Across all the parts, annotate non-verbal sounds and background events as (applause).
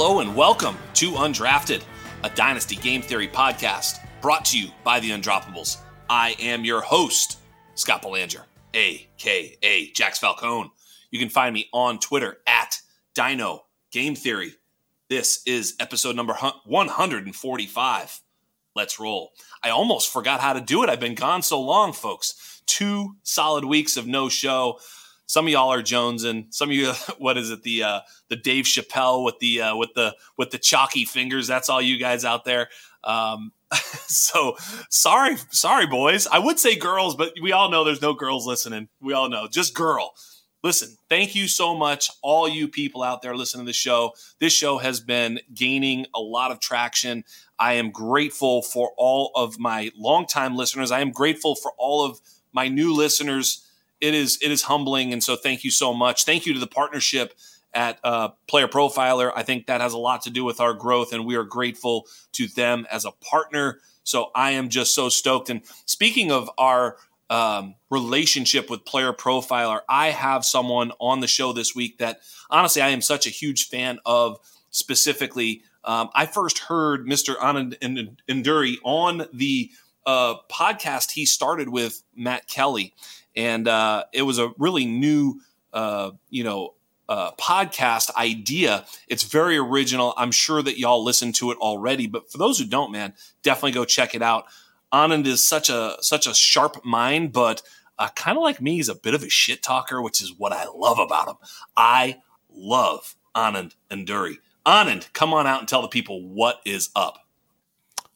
Hello and welcome to Undrafted, a Dynasty Game Theory podcast brought to you by the Undroppables. I am your host, Scott Belanger, aka Jax Falcone. You can find me on Twitter at Dyno Game Theory. This is episode number 145. Let's roll. I almost forgot how to do it. I've been gone so long, folks. Two solid weeks of no show. Some of y'all are Jones and Some of you, (laughs) what is it? The uh, the Dave Chappelle with the uh, with the with the chalky fingers. That's all you guys out there. Um, (laughs) so sorry, sorry, boys. I would say girls, but we all know there's no girls listening. We all know, just girl. Listen, thank you so much, all you people out there listening to the show. This show has been gaining a lot of traction. I am grateful for all of my longtime listeners. I am grateful for all of my new listeners it is it is humbling, and so thank you so much. Thank you to the partnership at uh, Player Profiler. I think that has a lot to do with our growth, and we are grateful to them as a partner. So I am just so stoked. And speaking of our um, relationship with Player Profiler, I have someone on the show this week that honestly I am such a huge fan of. Specifically, um, I first heard Mr. Anand Nanduri on the uh, podcast he started with Matt Kelly and uh, it was a really new, uh, you know, uh, podcast idea. It's very original. I'm sure that y'all listened to it already, but for those who don't, man, definitely go check it out. Anand is such a such a sharp mind, but uh, kind of like me, he's a bit of a shit talker, which is what I love about him. I love Anand Nanduri. Anand, come on out and tell the people what is up.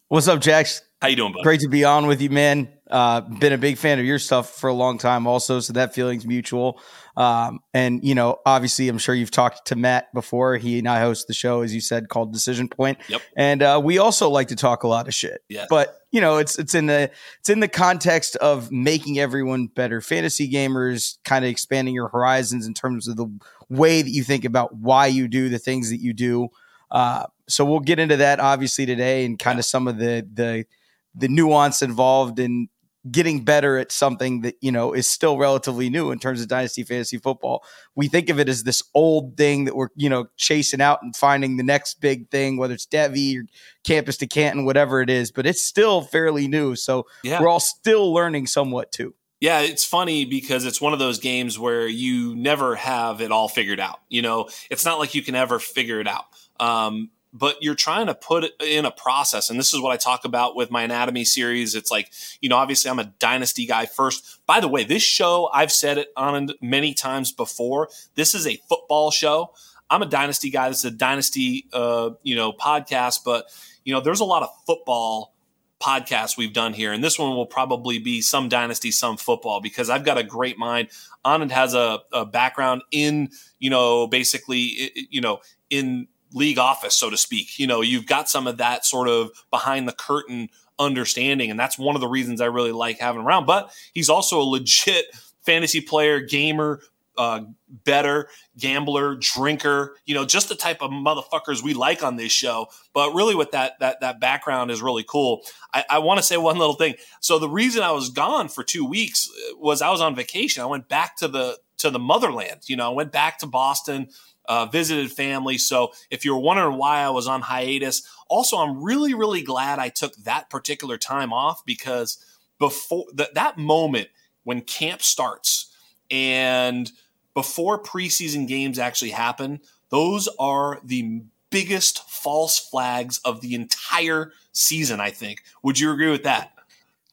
What's up, Jax? How you doing, bud? Great to be on with you, man. Uh, been a big fan of your stuff for a long time, also. So that feeling's mutual. Um, and you know, obviously, I'm sure you've talked to Matt before. He and I host the show, as you said, called Decision Point. Yep. And uh, we also like to talk a lot of shit. Yeah. But you know, it's it's in the it's in the context of making everyone better fantasy gamers, kind of expanding your horizons in terms of the way that you think about why you do the things that you do. Uh, so we'll get into that obviously today, and kind of some of the the the nuance involved in getting better at something that you know is still relatively new in terms of dynasty fantasy football. We think of it as this old thing that we're you know chasing out and finding the next big thing, whether it's Devy or Campus to Canton, whatever it is. But it's still fairly new, so yeah. we're all still learning somewhat too. Yeah, it's funny because it's one of those games where you never have it all figured out. You know, it's not like you can ever figure it out. Um, but you're trying to put in a process. And this is what I talk about with my anatomy series. It's like, you know, obviously I'm a dynasty guy first. By the way, this show, I've said it on many times before. This is a football show. I'm a dynasty guy. This is a dynasty, uh, you know, podcast, but you know, there's a lot of football podcasts we've done here, and this one will probably be some dynasty, some football because I've got a great mind. Anand has a, a background in, you know, basically, you know, in league office, so to speak. You know, you've got some of that sort of behind the curtain understanding, and that's one of the reasons I really like having around. But he's also a legit fantasy player, gamer, uh, better gambler, drinker, you know, just the type of motherfuckers we like on this show. But really, with that that that background is really cool. I, I want to say one little thing. So the reason I was gone for two weeks was I was on vacation. I went back to the to the motherland. You know, I went back to Boston. Uh, visited family. So if you're wondering why I was on hiatus, also I'm really really glad I took that particular time off because before th- that moment when camp starts and before preseason games actually happen, those are the biggest false flags of the entire season, I think. Would you agree with that?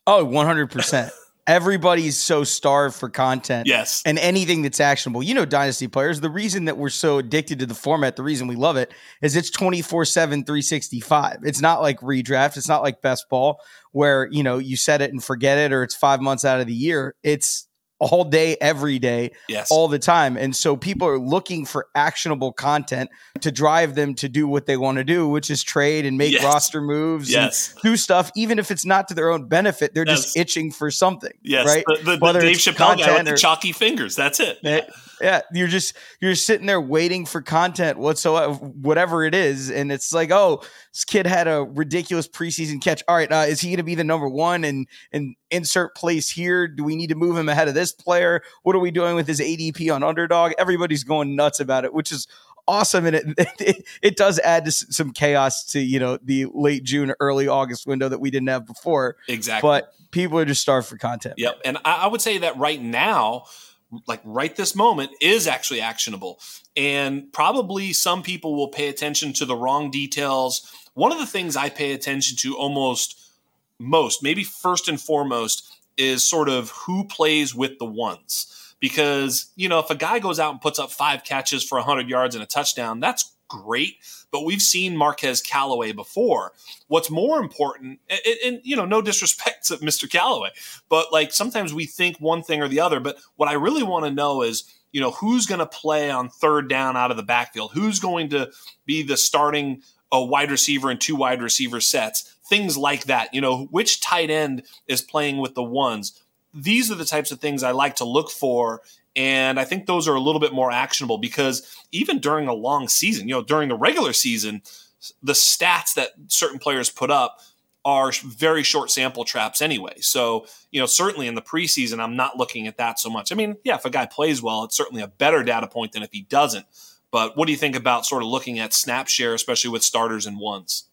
Oh, 100%. Everybody's so starved for content. Yes. And anything that's actionable. You know, Dynasty players, the reason that we're so addicted to the format, the reason we love it is it's 24 7, 365. It's not like redraft. It's not like best ball where, you know, you set it and forget it or it's five months out of the year. It's all day, every day, yes. all the time. And so people are looking for actionable content to drive them to do what they want to do, which is trade and make yes. roster moves yes. and do stuff, even if it's not to their own benefit. They're yes. just itching for something. Yes. Right. The, the, the Dave Chappelle guy with the chalky fingers. That's it. Yeah. Yeah. You're just, you're sitting there waiting for content whatsoever, whatever it is. And it's like, oh, this kid had a ridiculous preseason catch. All right. Uh, is he going to be the number one and, and insert place here? Do we need to move him ahead of this player? What are we doing with his ADP on underdog? Everybody's going nuts about it, which is awesome. And it, (laughs) it, it does add to some chaos to, you know, the late June, early August window that we didn't have before. Exactly. But people are just starved for content. Yep. And I, I would say that right now, like right this moment is actually actionable. And probably some people will pay attention to the wrong details. One of the things I pay attention to almost most, maybe first and foremost, is sort of who plays with the ones. Because, you know, if a guy goes out and puts up five catches for 100 yards and a touchdown, that's great. But we've seen Marquez Callaway before. What's more important, and, and, you know, no disrespect to Mr. Callaway, but like sometimes we think one thing or the other. But what I really want to know is, you know, who's going to play on third down out of the backfield? Who's going to be the starting a wide receiver and two wide receiver sets? Things like that. You know, which tight end is playing with the ones? These are the types of things I like to look for and I think those are a little bit more actionable because even during a long season, you know, during the regular season, the stats that certain players put up are very short sample traps anyway. So, you know, certainly in the preseason, I'm not looking at that so much. I mean, yeah, if a guy plays well, it's certainly a better data point than if he doesn't. But what do you think about sort of looking at snap share, especially with starters and ones?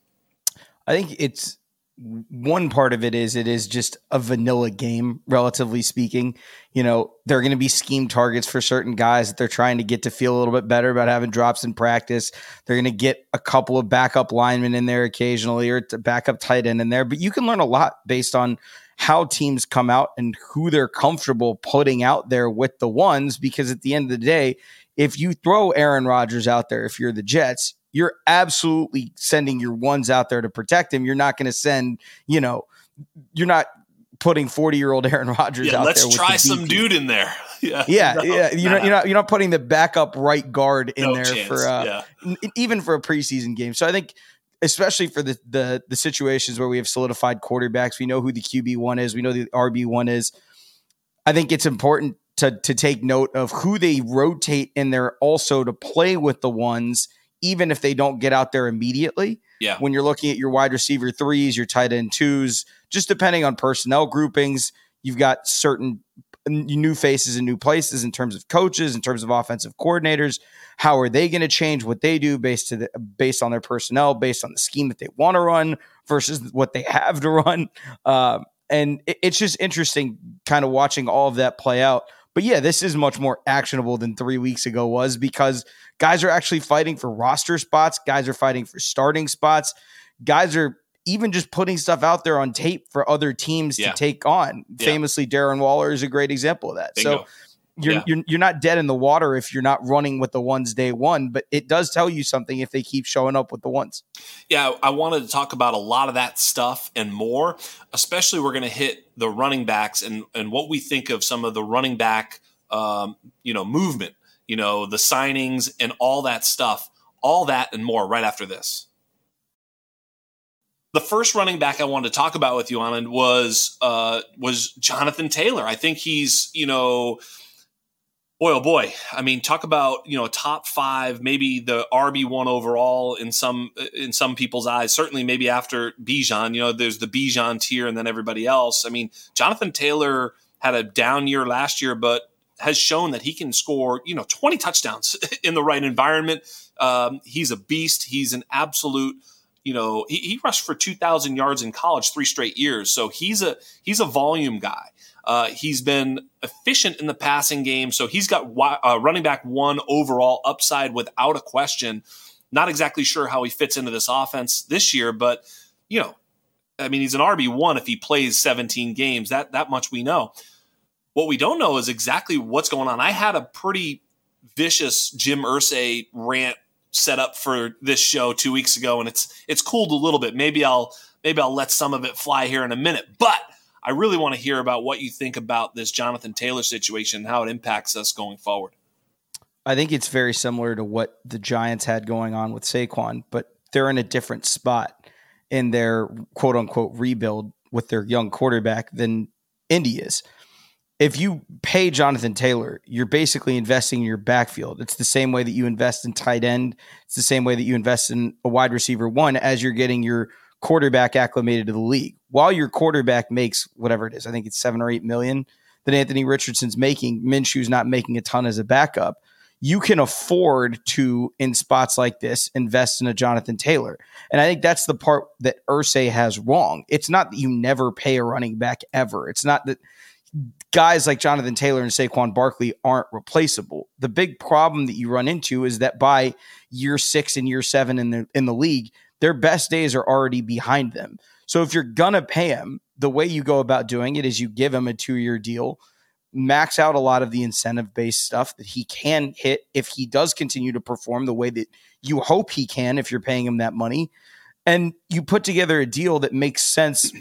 I think it's one part of it is it is just a vanilla game, relatively speaking. You know, there are going to be scheme targets for certain guys that they're trying to get to feel a little bit better about having drops in practice. They're going to get a couple of backup linemen in there occasionally or to backup tight end in there, but you can learn a lot based on how teams come out and who they're comfortable putting out there with the ones. Because at the end of the day, if you throw Aaron Rodgers out there, if you're the Jets, you're absolutely sending your ones out there to protect him. You're not going to send, you know, you're not putting 40 year old (laughs) Aaron Rodgers yeah, out let's there. Let's try some dude in there. (laughs) Yeah, yeah, no, yeah. You're not, you're not, you're not putting the backup right guard in no there chance. for uh, yeah. n- even for a preseason game. So I think, especially for the the the situations where we have solidified quarterbacks, we know who the QB one is, we know the RB one is. I think it's important to to take note of who they rotate in there also to play with the ones even if they don't get out there immediately. Yeah. When you're looking at your wide receiver threes, your tight end twos, just depending on personnel groupings, you've got certain new faces and new places in terms of coaches, in terms of offensive coordinators. How are they going to change what they do based to the, based on their personnel, based on the scheme that they want to run versus what they have to run? Um, and it, it's just interesting, kind of watching all of that play out. But yeah, this is much more actionable than three weeks ago was because guys are actually fighting for roster spots. Guys are fighting for starting spots. Guys are even just putting stuff out there on tape for other teams Yeah. to take on. Yeah. Famously, Darren Waller is a great example of that. Bingo. So you're, Yeah. you're you're not dead in the water if you're not running with the ones day one, but it does tell you something if they keep showing up with the ones. Yeah, I wanted to talk about a lot of that stuff and more. Especially, we're going to hit the running backs and and what we think of some of the running back, um, you know, movement, you know, the signings and all that stuff, all that and more. Right after this, the first running back I wanted to talk about with you, Anand, was uh, was Jonathan Taylor. I think he's you know Boy, oh boy! I mean, talk about you know top five, maybe the RB one overall in some in some people's eyes. Certainly, maybe after Bijan. You know, there's the Bijan tier, and then everybody else. I mean, Jonathan Taylor had a down year last year, but has shown that he can score you know 20 touchdowns (laughs) in the right environment. Um, he's a beast. He's an absolute. You know, he, he rushed for 2,000 yards in college three straight years. So he's a he's a volume guy. Uh, he's been efficient in the passing game, so he's got uh, running back one overall upside without a question. Not exactly sure how he fits into this offense this year, but you know, I mean, he's an RB one if he plays 17 games. That that much we know. What we don't know is exactly what's going on. I had a pretty vicious Jim Irsay rant set up for this show two weeks ago, and it's it's cooled a little bit. Maybe I'll maybe I'll let some of it fly here in a minute, but I really want to hear about what you think about this Jonathan Taylor situation and how it impacts us going forward. I think it's very similar to what the Giants had going on with Saquon, but they're in a different spot in their quote unquote rebuild with their young quarterback than Indy is. If you pay Jonathan Taylor, you're basically investing in your backfield. It's the same way that you invest in tight end. It's the same way that you invest in a wide receiver one as you're getting your quarterback acclimated to the league. While your quarterback makes whatever it is, I think it's seven or eight million that Anthony Richardson's making, Minshew's not making a ton as a backup. You can afford to, in spots like this, invest in a Jonathan Taylor. And I think that's the part that Irsay has wrong. It's not that you never pay a running back ever. It's not that guys like Jonathan Taylor and Saquon Barkley aren't replaceable. The big problem that you run into is that by year six and year seven in the in the league, their best days are already behind them. So if you're gonna pay him, the way you go about doing it is you give him a two year deal, max out a lot of the incentive based stuff that he can hit if he does continue to perform the way that you hope he can if you're paying him that money. And you put together a deal that makes sense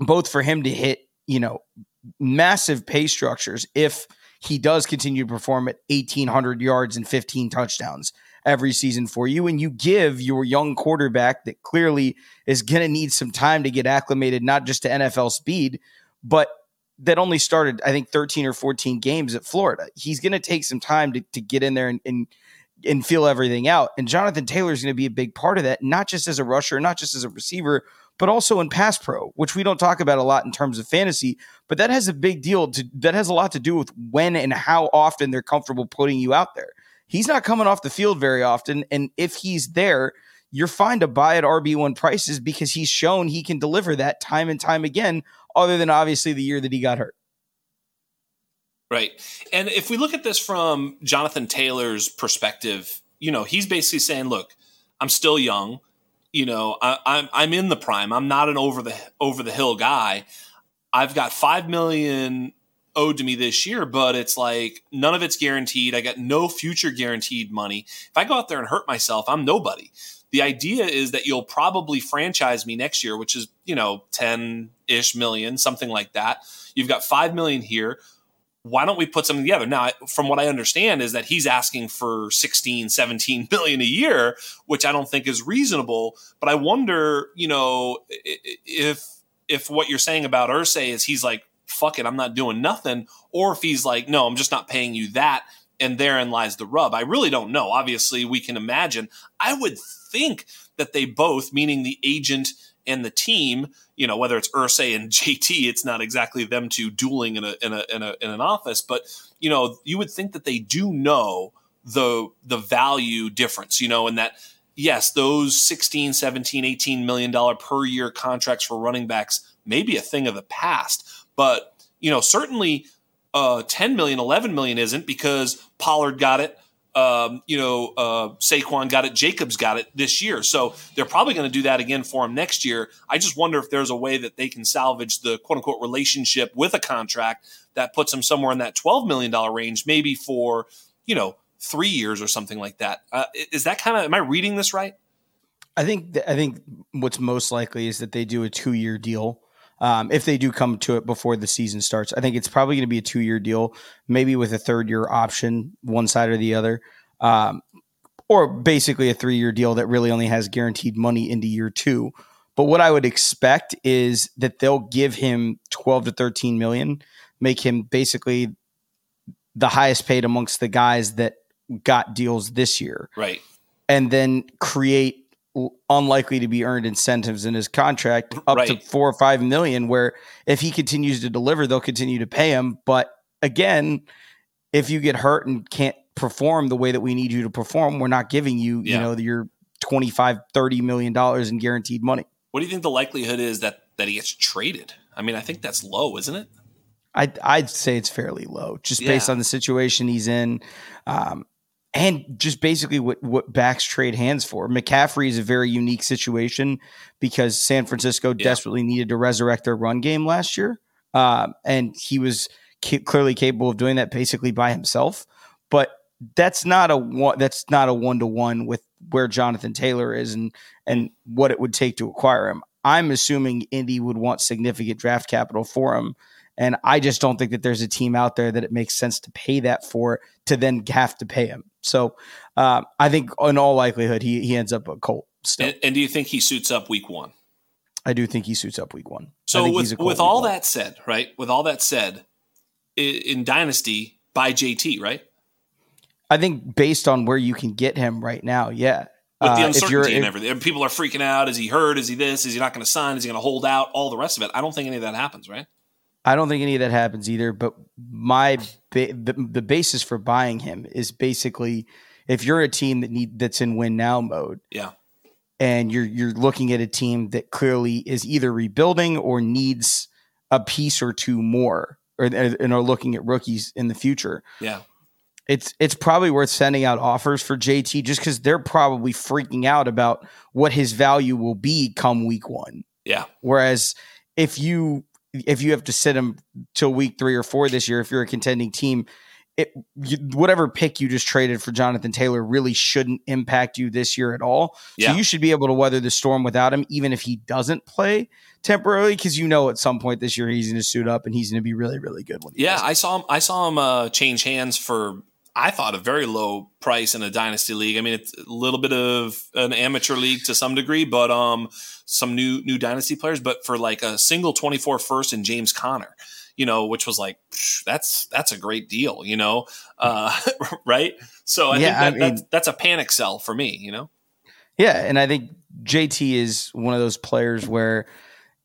both for him to hit, you know, massive pay structures if he does continue to perform at 1800 yards and 15 touchdowns every season for you. And you give your young quarterback that clearly is going to need some time to get acclimated, not just to NFL speed, but that only started, I think, 13 or 14 games at Florida. He's going to take some time to, to get in there and, and and feel everything out. And Jonathan Taylor is going to be a big part of that, not just as a rusher, not just as a receiver, but also in pass pro, which we don't talk about a lot in terms of fantasy. But that has a big deal to that has a lot to do with when and how often they're comfortable putting you out there he's not coming off the field very often. And if he's there, you're fine to buy at RB1 prices because he's shown he can deliver that time and time again, other than obviously the year that he got hurt. Right. And if we look at this from Jonathan Taylor's perspective, you know, he's basically saying, look, I'm still young. You know, I, I'm I'm in the prime. I'm not an over the over the hill guy. I've got five million owed to me this year, but it's like none of it's guaranteed. I got no future guaranteed money. If I go out there and hurt myself, I'm nobody. The idea is that you'll probably franchise me next year, which is, you know, 10 ish million, something like that. You've got 5 million here. Why don't we put something together? Now, from what I understand, is that he's asking for 16, 17 (laughs) million a year, which I don't think is reasonable. But I wonder, you know, if if what you're saying about Irsay is he's like, fuck it, I'm not doing nothing, or if he's like, no, I'm just not paying you that, and therein lies the rub. I really don't know. Obviously, we can imagine. I would think that they both, meaning the agent and the team, you know, whether it's Irsay and (laughs) JT, it's not exactly them two dueling in a in a in, a, in an office, but you know, you would think that they do know the the value difference, you know, and that yes, those 16, 17, 18 million dollar per year contracts for running backs may be a thing of the past, but, you know, certainly uh, 10 million, 11 million isn't because Pollard got it. Um, you know, uh, Saquon got it, Jacobs got it this year. So they're probably going to do that again for him next year. I just wonder if there's a way that they can salvage the quote unquote relationship with a contract that puts him somewhere in that $12 million range, maybe for, you know, three years or something like that. Uh, is that kind of, am I reading this right? I think, I think what's most likely is that they do a two year deal um, if they do come to it before the season starts. I think it's probably going to be a two year deal, maybe with a third year option, one side or the other, um, or basically a three year deal that really only has guaranteed money into year two. But what I would expect is that they'll give him 12 to 13 million, make him basically the highest paid amongst the guys that got deals this year. Right. And then create unlikely to be earned incentives in his contract up right. to four or five million, where if he continues to deliver, they'll continue to pay him. But again, if you get hurt and can't perform the way that we need you to perform, we're not giving you, yeah. you know, your 25, 30 million dollars in guaranteed money. What do you think the likelihood is that that he gets traded? I mean, I think that's low, isn't it? I'd, I'd say it's fairly low, just yeah. based on the situation he's in. Um, and just basically what what backs trade hands for. McCaffrey is a very unique situation because San Francisco yeah. desperately needed to resurrect their run game last year, um, and he was ca- clearly capable of doing that basically by himself. But that's not a one. That's not a one to one with where Jonathan Taylor is and and what it would take to acquire him. I'm assuming Indy would want significant draft capital for him and I just don't think that there's a team out there that it makes sense to pay that for to then have to pay him. So uh, I think in all likelihood he he ends up a Colt. Still. And, and, do you think he suits up week one? I do think he suits up week one. So with with all one. that said, right? With all that said, in, in Dynasty by JT, right? I think based on where you can get him right now, yeah. With the uh, uncertainty uh, and everything, people are freaking out. Is he hurt? Is he this? Is he not going to sign? Is he going to hold out? All the rest of it. I don't think any of that happens, right? I don't think any of that happens either. But my ba- the, the basis for buying him is basically if you're a team that need that's in win now mode, yeah, and you're you're looking at a team that clearly is either rebuilding or needs a piece or two more, or and are looking at rookies in the future, yeah. It's it's probably worth sending out offers for JT just because they're probably freaking out about what his value will be come week one. Yeah. Whereas if you if you have to sit him till week three or four this year, if you're a contending team, it you, whatever pick you just traded for Jonathan Taylor really shouldn't impact you this year at all. Yeah. So you should be able to weather the storm without him, even if he doesn't play temporarily, because you know at some point this year he's going to suit up and he's going to be really, really good. When yeah, does. I saw him. I saw him uh, change hands for I thought a very low price in a dynasty league. I mean, it's a little bit of an amateur league to some degree, but um, some new new dynasty players. But for like a single 24 first and James Conner, you know, which was like that's that's a great deal, you know, uh, (laughs) right? So I yeah, think that, I mean, that's, that's a panic sell for me, you know. Yeah, and I think JT is one of those players where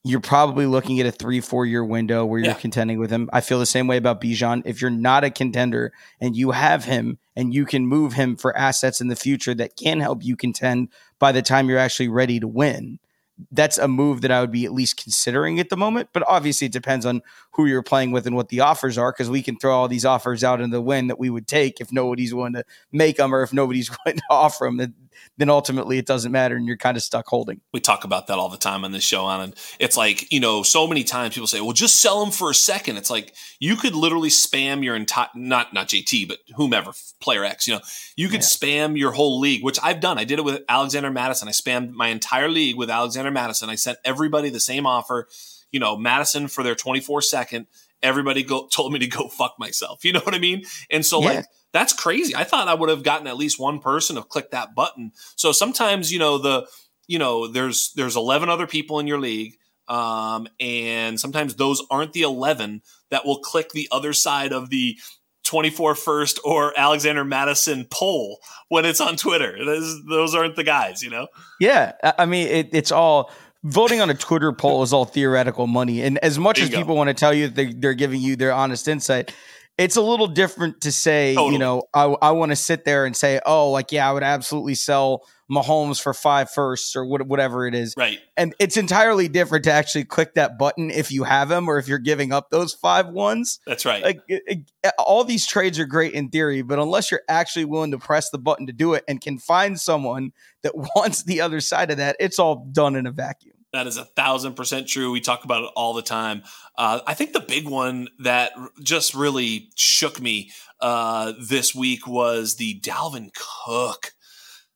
you're probably looking at a three, four year window where you're yeah. contending with him. I feel the same way about Bijan. If you're not a contender and you have him and you can move him for assets in the future that can help you contend by the time you're actually ready to win, that's a move that I would be at least considering at the moment. But obviously, it depends on who you're playing with and what the offers are, because we can throw all these offers out in the wind that we would take if nobody's willing to make them or if nobody's (laughs) willing to offer them then ultimately it doesn't matter and you're kind of stuck holding. We talk about that all the time on this show, on and it's like you know, so many times people say, "Well, just sell them for a second. It's like you could literally spam your entire not not JT, but whomever player X. You know, you could yeah. spam your whole league, which I've done. I did it with Alexander Mattison. I spammed my entire league with Alexander Mattison. I sent everybody the same offer. You know, Mattison for their 24 second. Everybody go (laughs) told me to go fuck myself. You know what I mean? And so yeah. like that's crazy. I thought I would have gotten at least one person to click that button. So sometimes, you know, the you know, there's there's 11 other people in your league um, and sometimes those aren't the 11 that will click the other side of the 24 first or Alexander Mattison poll when it's on Twitter. Those, those aren't the guys, you know? Yeah. I mean, it, it's all voting on a Twitter poll is all theoretical money. And as much as people want to tell you that they, they're giving you their honest insight, it's a little different to say, totally. you know, I, I want to sit there and say, oh, like, yeah, I would absolutely sell Mahomes for five firsts or whatever it is. Right. And it's entirely different to actually click that button if you have him or if you're giving up those five ones. That's right. Like it, it, all these trades are great in theory, but unless you're actually willing to press the button to do it and can find someone that (laughs) wants the other side of that, it's all done in a vacuum. That is a thousand percent true. We talk about it all the time. Uh, I think the big one that just really shook me uh, this week was the Dalvin Cook.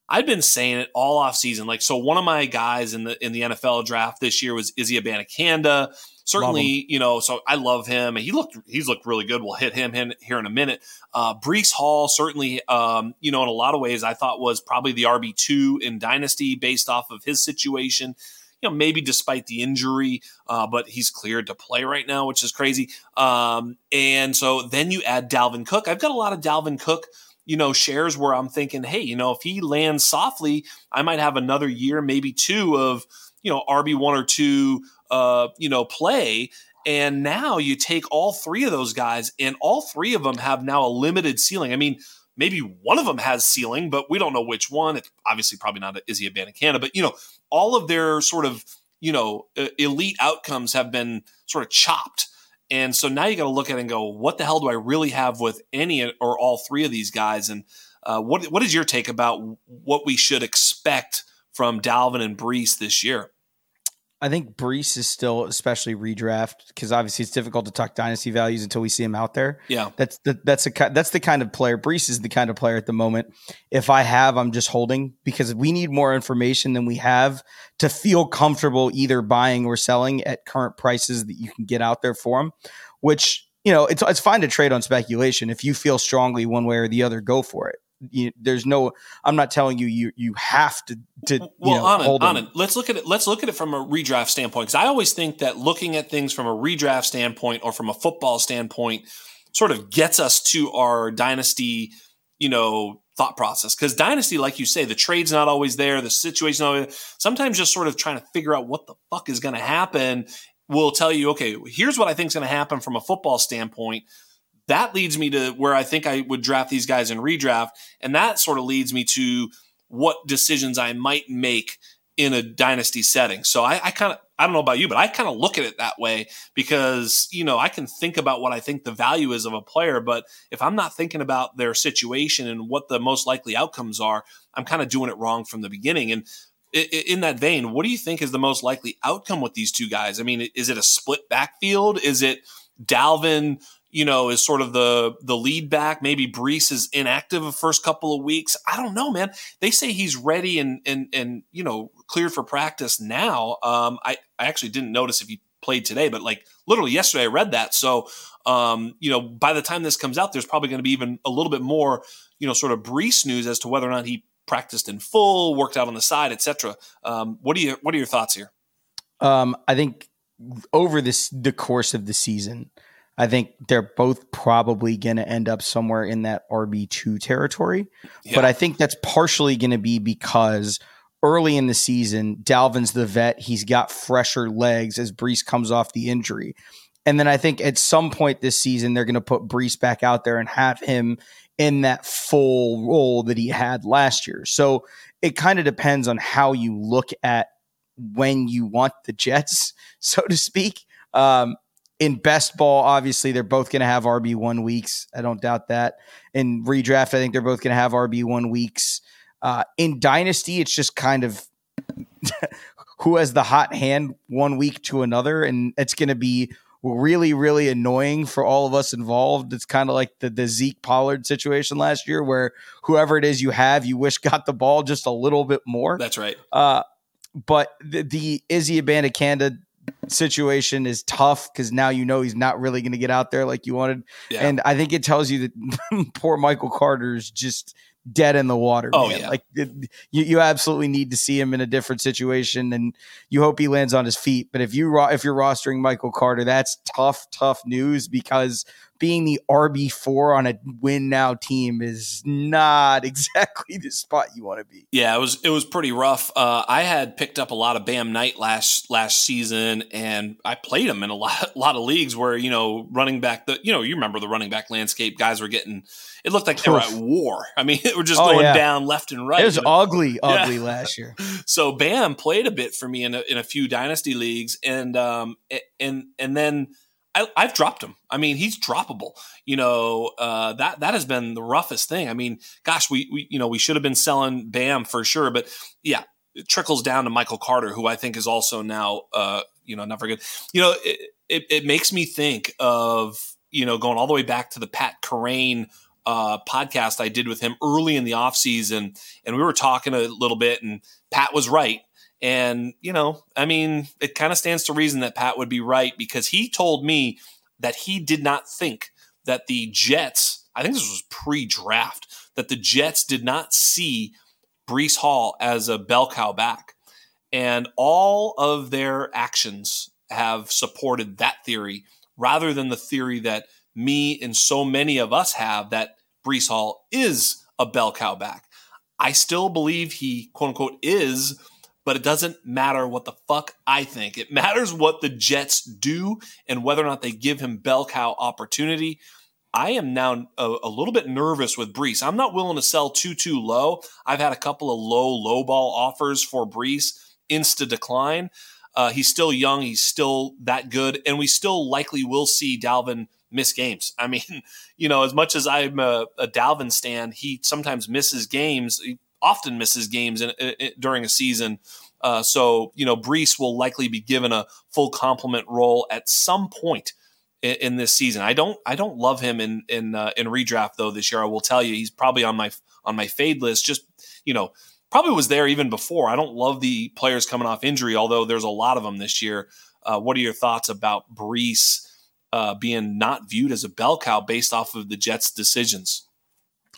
I've been saying it all off season. Like, so one of my guys in the in the NFL draft this year was Izzy Abanikanda. Certainly, you know, so I love him. He looked he's looked really good. We'll hit him here in a minute. Uh, Breece Hall, certainly, um, you know, in a lot of ways, I thought was probably the RB two in Dynasty based off of his situation you know, maybe despite the injury, uh, but he's cleared to play right now, which is crazy. Um, and so then you add Dalvin Cook. I've got a lot of Dalvin Cook you know, shares where I'm thinking, hey, you know, if he lands softly, I might have another year, maybe two of, you know, RB one or two, uh, you know, play. And now you take all three of those guys, and all three of them have now a limited ceiling. I mean, maybe one of them has ceiling, but we don't know which one. It's obviously probably not Izzy Abanikanda, but you know, all of their sort of you know elite outcomes have been sort of chopped and so now you got to look at it and go, what the hell do I really have with any or all three of these guys? And uh, what what is your take about what we should expect from Dalvin and Breece this year? I think Breece is still, especially redraft, because obviously it's difficult to talk dynasty values until we see him out there. Yeah, that's the that's a that's the kind of player. Breece is the kind of player at the moment. If I have, I'm just holding because we need more information than we have to feel comfortable either buying or selling at current prices that you can get out there for him. Which you know, it's it's fine to trade on speculation. If you feel strongly one way or the other, go for it you, there's no i'm not telling you you you have to to well you know, on it on it let's look at it let's look at it from a redraft standpoint because i always think that looking at things from a redraft standpoint or from a football standpoint sort of gets us to our dynasty you know thought process because dynasty like you say the trade's not always there the situation always, sometimes just sort of trying to figure out what the fuck is going to happen will tell you okay here's what i think is going to happen from a football standpoint that leads me to where I think I would draft these guys in redraft. And that sort of leads me to what decisions I might make in a dynasty setting. So I, I kind of, I don't know about you, but I kind of look at it that way because, you know, I can think about what I think the value is of a player, but if I'm not thinking about their situation and what the most likely outcomes are, I'm kind of doing it wrong from the beginning. And in that vein, what do you think is the most likely outcome with these two guys? I mean, is it a split backfield? Is it Dalvin you know, is sort of the the lead back. Maybe Breece is inactive the first couple of weeks. I don't know, man. They say he's ready and and and you know cleared for practice now. Um, I I actually didn't notice if he played today, but like literally yesterday I read that. So um, you know, by the time this comes out, there's probably going to be even a little bit more, you know, sort of Breece news as to whether or not he practiced in full, worked out on the side, etc. Um, what do you what are your thoughts here? Um, I think over this the course of the season, I think they're both probably going to end up somewhere in that RB2 territory. Yeah. But I think that's partially going to be because early in the season, Dalvin's the vet. He's got fresher legs as Breece comes off the injury. And then I think at some point this season, they're going to put Breece back out there and have him in that full role that he had last year. So it kind of depends on how you look at when you want the Jets, (laughs) so to speak. Um, in best ball, obviously they're both going to have RB one weeks. I don't doubt that. In redraft, I think they're both going to have RB one weeks. Uh, in dynasty, it's just kind of (laughs) who has the hot hand one week to another, and it's going to be really, really annoying for all of us involved. It's kind of like the, the Zeke Pollard situation last year, where whoever it is you have, you wish got the ball just a little bit more. That's right. Uh, but the, the Izzy Abanikanda situation is tough because now you know he's not really going to get out there like you wanted. Yeah. And I think it tells you that (laughs) poor Michael Carter is just dead in the water. Oh man. yeah, like it, you, you absolutely need to see him in a different situation, and you hope he lands on his feet. But if you if you're rostering Michael Carter, that's tough, tough news because being the RB4 on a win now team is not (laughs) exactly the spot you want to be. Yeah, it was it was pretty rough. Uh, I had picked up a lot of Bam Knight last last season and I played him in a (laughs) lot, lot of leagues where, you know, running back the you know, you remember the running back landscape guys were getting it looked like they were at war. I mean, (laughs) it were just oh, going yeah. down left and right. It was ugly, ugly yeah. last year. So Bam played a bit for me in a, in a few dynasty leagues and um and and then I, have dropped him. I mean, he's droppable. You know, uh, that that has been the roughest thing. I mean, gosh, we, we you know we should have been selling Bam for sure, but yeah, it trickles down to Michael Carter, who I think is also now uh, you know not very good. You know, it, it, it makes me think of you know going all the way back to the Pat Kerrane uh, podcast I did with him early in the offseason, and we were talking a little bit, and Pat was right and, you know, I mean, it kind of stands to reason that Pat would be right because he told me that he did not think that the Jets, I think this was pre draft, that the Jets did not see Breece Hall as a bell cow back. And all of their actions have supported that theory rather than the theory that me and so many of us have that Breece Hall is a bell cow back. I still believe he, quote unquote, is, but it doesn't matter what the fuck I think. It matters what the Jets do and whether or not they give him bell cow opportunity. I am now a, a, little bit nervous with Breece. I'm not willing to sell too, too low. I've had a couple of low, low ball offers for Breece, insta decline. Uh, he's still young. He's still that good. And we still likely will see Dalvin miss games. (laughs) I mean, you know, as much as I'm a, a Dalvin stand, he sometimes misses games. He often misses games in, in, during a season. Uh, so you know, Breece will likely be given a full complement role at some point in, in this season. I don't, I don't love him in in uh, in redraft though this year. I will tell you, he's probably on my on my fade list. Just you know, probably was there even before. I don't love the players coming off injury, although there's a lot of them this year. Uh, what are your thoughts about Breece uh, being not viewed as a bell cow based off of the Jets' decisions.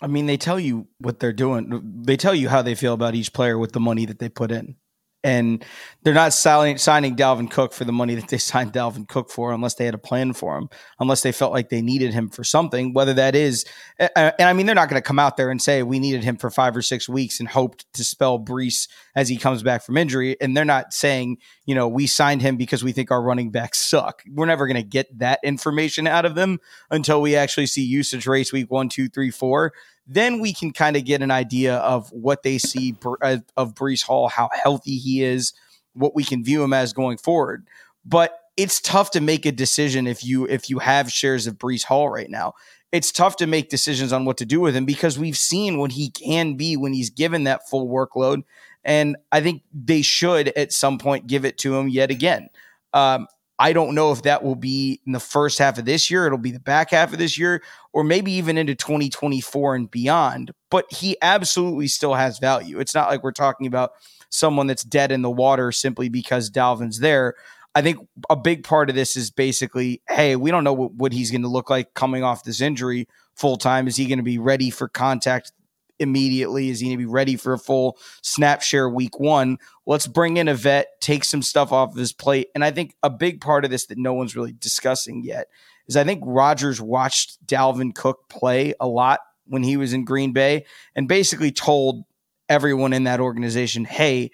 I mean, they tell you what they're doing. They tell you how they feel about each player with the money that they put in and they're not signing, signing Dalvin Cook for the money that they (laughs) signed Dalvin Cook for, unless they had a plan for him, unless they felt like they needed him for something. Whether that is, and I mean, they're not going to come out there and say we needed him for five or six weeks and hoped to spell Breece as he comes back from injury. And they're not saying, you know, we signed him because we think our running backs suck. We're never going to get that information out of them until we actually see usage rates week one, two, three, four then we can kind of get an idea of what they see uh, of Breece Hall, how healthy he is, what we can view him as going forward. But it's tough to make a decision if you if you have shares of Breece Hall right now. It's tough to make decisions on what to do with him because we've seen what he can be when he's given that full workload. And I think they should at some point give it to him yet again. Um, I don't know if that will be in the first half of this year. It'll be the back half of this year, or maybe even into 2024 and beyond. But he absolutely still has value. It's not like we're talking about someone that's dead in the water simply because Dalvin's there. I think a big part of this is basically, hey, we don't know what, what he's going to look like coming off this injury full time. Is he going to be ready for contact immediately? Is he going to be ready for a full snap share week one? Let's bring in a vet, take some stuff off of his plate. And I think a big part of this that no one's really discussing yet is I think Rodgers watched Dalvin Cook play a lot when he was in Green Bay and basically told everyone in that organization, hey,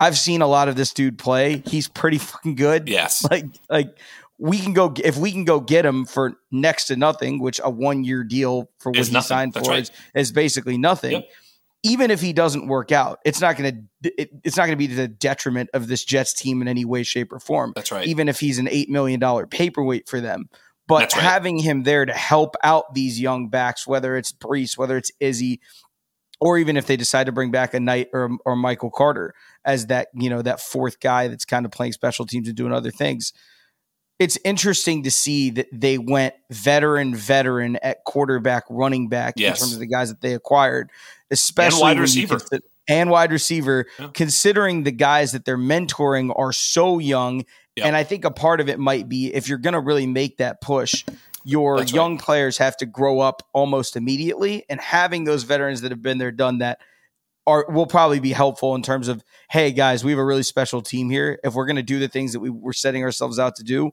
I've seen a lot of this dude play. He's pretty fucking good. Yes. (laughs) Like, like we can go if we can go get him for next to nothing, which a one year deal for what he signed That's for right. is, is, basically nothing. Yep. Even if he doesn't work out, it's not going to it's not going to be to the detriment of this Jets team in any way, shape, or form. That's right. Even if he's an eight million dollar paperweight for them, but right. having him there to help out these young backs, whether it's Breece, whether it's Izzy, or even if they decide to bring back a Knight or, or Michael Carter as that you know that fourth guy that's kind of playing special teams and doing other things it's interesting to see that they went veteran, veteran at quarterback, running back yes. in terms of the guys that they acquired, especially and wide receiver. Consider, and wide receiver, yeah. considering the guys that they're mentoring are so young. Yeah. And I think a part of it might be if you're going to really make that push, your That's young right. players have to grow up almost immediately. And having those veterans that have been there, done that, are will probably be helpful in terms of hey guys we have a really special team here. If we're going to do the things that we were setting ourselves out to do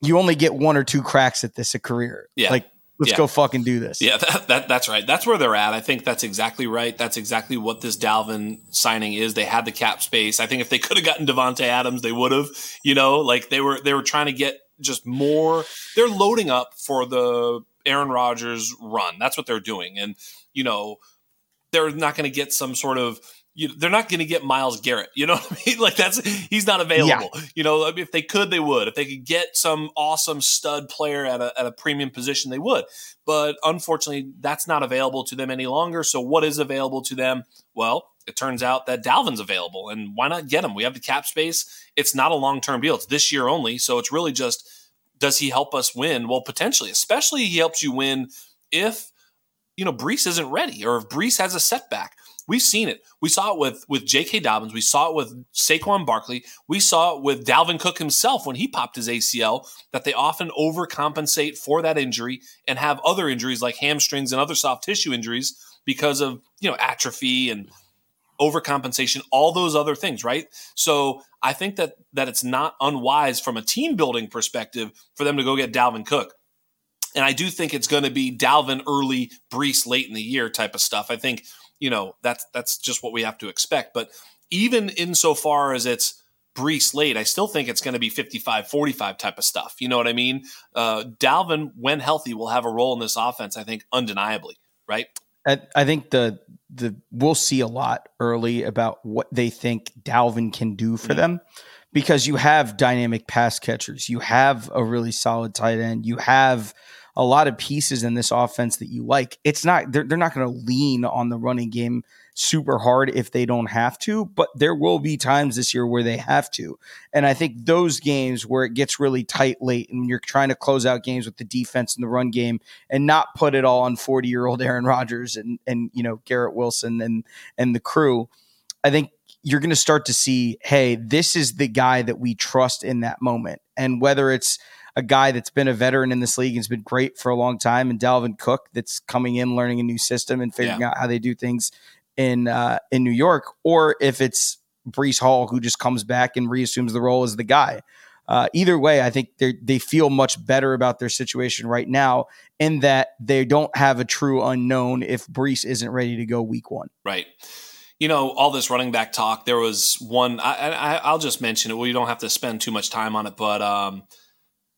you only get one or two cracks at this a career. Yeah. Like let's yeah. go fucking do this. Yeah that, that, that's right. That's where they're at. I think that's exactly right. That's exactly what this dalvin signing is. They had the cap space. I think if they could have gotten Davante Adams they would have you know? Like they were they were trying to get just more they're loading up for the aaron rodgers run. That's what they're doing. And you know they're not going to get some sort of you they're not going to get Myles Garrett. You know (laughs) what I mean? Like that's he's not available. Yeah. You know, I mean, if they could, they would. If they could get some awesome stud player at a at a premium position, they would. But unfortunately, that's not available to them any longer. So what is available to them? Well, it turns out that Dalvin's available, and why not get him? We have the cap space. It's not a long term deal. It's this year only. So it's really just does he help us win? Well, potentially, especially he helps you win if you know Breece isn't ready or if Breece has a setback. We've seen it. We saw it with with J.K. Dobbins. We saw it with Saquon Barkley. We saw it with Dalvin Cook himself when he popped his ACL. That they often overcompensate for that injury and have other injuries like hamstrings and other soft tissue injuries because of you know atrophy and overcompensation, all those other things, right? So I think that that it's not unwise from a team building perspective for them to go get Dalvin Cook. And I do think it's going to be Dalvin early, Breece late in the year type of stuff. I think, you know, that's that's just what we have to expect. But even insofar as it's Breece late, I still think it's going to be 55 45 type of stuff. You know what I mean? Uh, Dalvin, when healthy, will have a role in this offense, I think, undeniably, right? I, I think the the we'll see a lot early about what they think Dalvin can do for mm-hmm. them because you have dynamic pass catchers, you have a really solid tight end, you have a lot of pieces in this offense that you like. It's not they're, they're not going to lean on the running game super hard if they don't have to, but there will be times this year where they have to. And I think those games where it gets really tight late and you're trying to close out games with the defense and the run game and not put it all on 40 year old Aaron Rodgers and, and, you know, Garrett Wilson and, and the crew, I think you're going to start to see, hey, this is the guy that we trust in that moment. And whether it's, a guy that's been a veteran in this league and has been great for a long time, and Dalvin Cook that's coming in, learning a new system and figuring yeah. out how they do things in uh, in New York, or if it's Breece Hall who just comes back and reassumes the role as the guy. Uh, either way, I think they they feel much better about their situation right now, in that they don't have a true unknown if Brees isn't ready to go week one. Right. You know, all this running back talk. There was one. I, I will just mention it. We don't have to spend too much time on it, but um,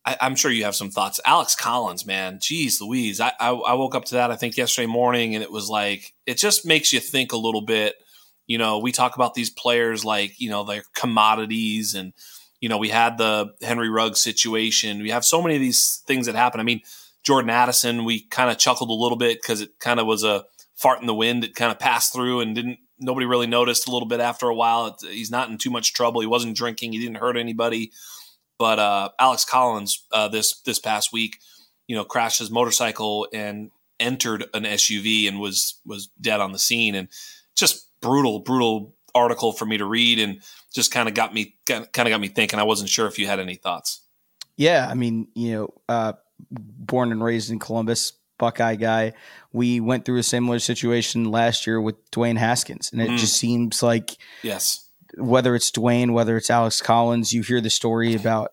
I, am sure you have some thoughts. Alex Collins, man, geez, Louise. I, I, I woke up to that I think yesterday morning, and it was like it just makes you think a little bit. You know, we talk about these players like you know their commodities, and you know we had the Henry Ruggs situation. We have so many of these things that happen. I mean, Jordan Addison, we kind of chuckled a little bit because it kind of was a fart in the wind. It kind of passed through and didn't nobody really noticed a little bit after a while. It, he's not in too much trouble. He wasn't drinking. He didn't hurt anybody. But uh, Alex Collins uh, this this past week, you know, crashed his motorcycle and entered an SUV and was was dead on the scene, and just brutal, brutal article for me to read, and just kind of got me kind of got me thinking. I wasn't sure if you had any thoughts. Yeah, I mean, you know, uh, born and raised in Columbus, Buckeye guy. We went through a similar situation last year with Dwayne Haskins, and it mm. just seems like yes, whether it's Dwayne, whether it's Alex Collins, you hear the story about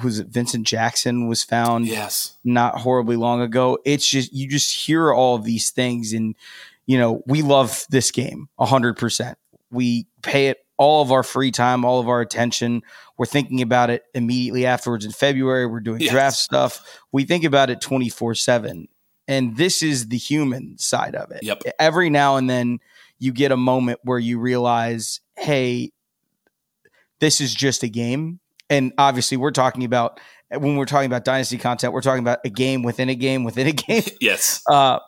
who's it, Vincent Jackson was found yes not horribly long ago. It's just you just hear all of these things, and you know we love this game hundred percent. We pay it all of our free time, all of our attention. We're thinking about it immediately afterwards in February. We're doing yes. draft stuff. We think about it twenty four seven, and this is the human side of it. Yep. Every now and then you get a moment where you realize, hey, this is just a game. And obviously, we're talking about when we're talking about dynasty content, we're talking about a game within a game within a (laughs) game. (laughs) yes. Uh,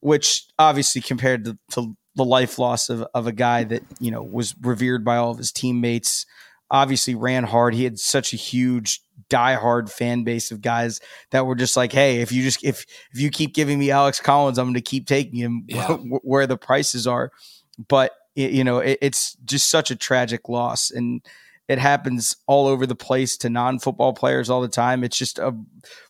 which obviously compared to, to, the life loss of, of a guy that, you know, was revered by all of his teammates, obviously ran hard. He had such a huge diehard fan base of guys that were just like, Hey, if you just, if, if you keep giving me Alex Collins, I'm going to keep taking him yeah. (laughs) where the prices are. But, you know, it, it's just such a tragic loss. And, it happens all over the place to non-football players all the time. It's just a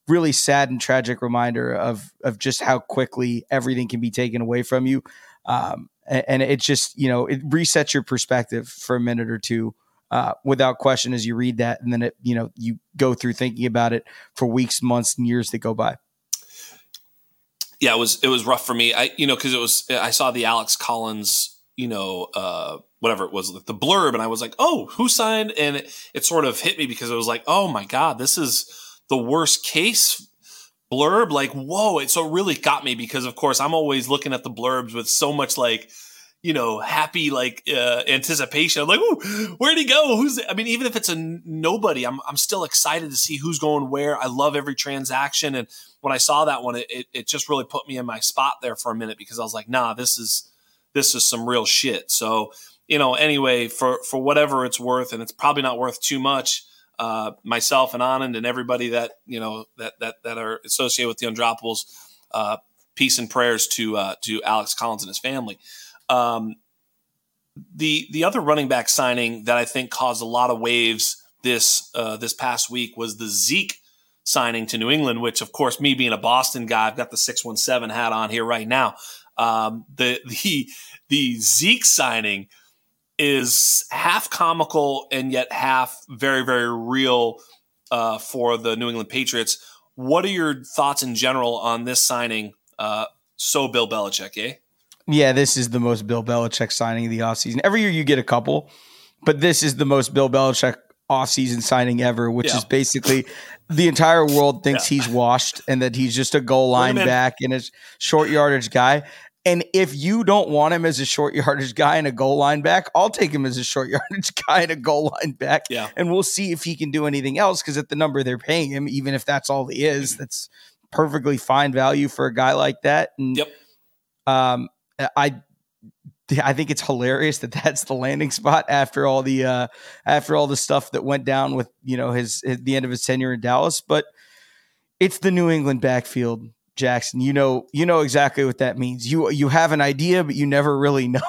really sad and tragic reminder of of just how quickly everything can be taken away from you. Um, and, and it just you know it resets your perspective for a minute or two. Uh, without question, as you read that, and then it, you know, you go through thinking about it for weeks, months, and years that go by. Yeah, it was it was rough for me. I you know because it was I saw the Alex Collins you know uh, whatever it was, the blurb, and I was like, oh, who signed? And it, it sort of hit me because it was like, oh my god, this is the worst case blurb. Like, whoa! It so it really got me because, of course, I'm always looking at the blurbs with so much like you know, happy like uh, anticipation. I'm like, Ooh, where'd he go? Who's? I mean, even if it's a nobody, I'm I'm still excited to see who's going where. I love every transaction, and when I saw that one, it, it, it just really put me in my spot there for a minute because I was like, nah, this is this is some real shit. So you know, anyway, for for whatever it's worth, and it's probably not worth too much. Uh, myself and Anand and everybody that you know that that that are associated with the Undroppables, uh, peace and prayers to uh, to Alex Collins and his family. Um, the the other running back signing that I think caused a lot of waves this uh, this past week was the Zeke signing to New England, which of course, me being a Boston guy, I've got the six one seven hat on here right now. Um, the the the Zeke signing is half comical and yet half very, very real uh, for the New England Patriots. What are your thoughts in general on this signing? Uh, so Bill Belichick, eh? Yeah, this is the most Bill Belichick signing of the offseason. Every year you get a couple, but this is the most Bill Belichick offseason signing ever, which yeah. is basically the entire world thinks yeah. he's washed and that he's just a goal line back and a short yardage guy. And if you don't want him as a short yardage guy and a goal line back, I'll take him as a short (laughs) yardage guy and a goal line back. Yeah. And we'll see if he can do anything else because at the number they're paying him, even if that's all he is, that's perfectly fine value for a guy like that. And yep. um, I I think it's hilarious that that's the landing spot after all the uh, after all the stuff that went down with you know his, his the end of his tenure in Dallas. But it's the New England backfield, Jackson. You know you know exactly what that means. You you have an idea, but you never really (laughs) know.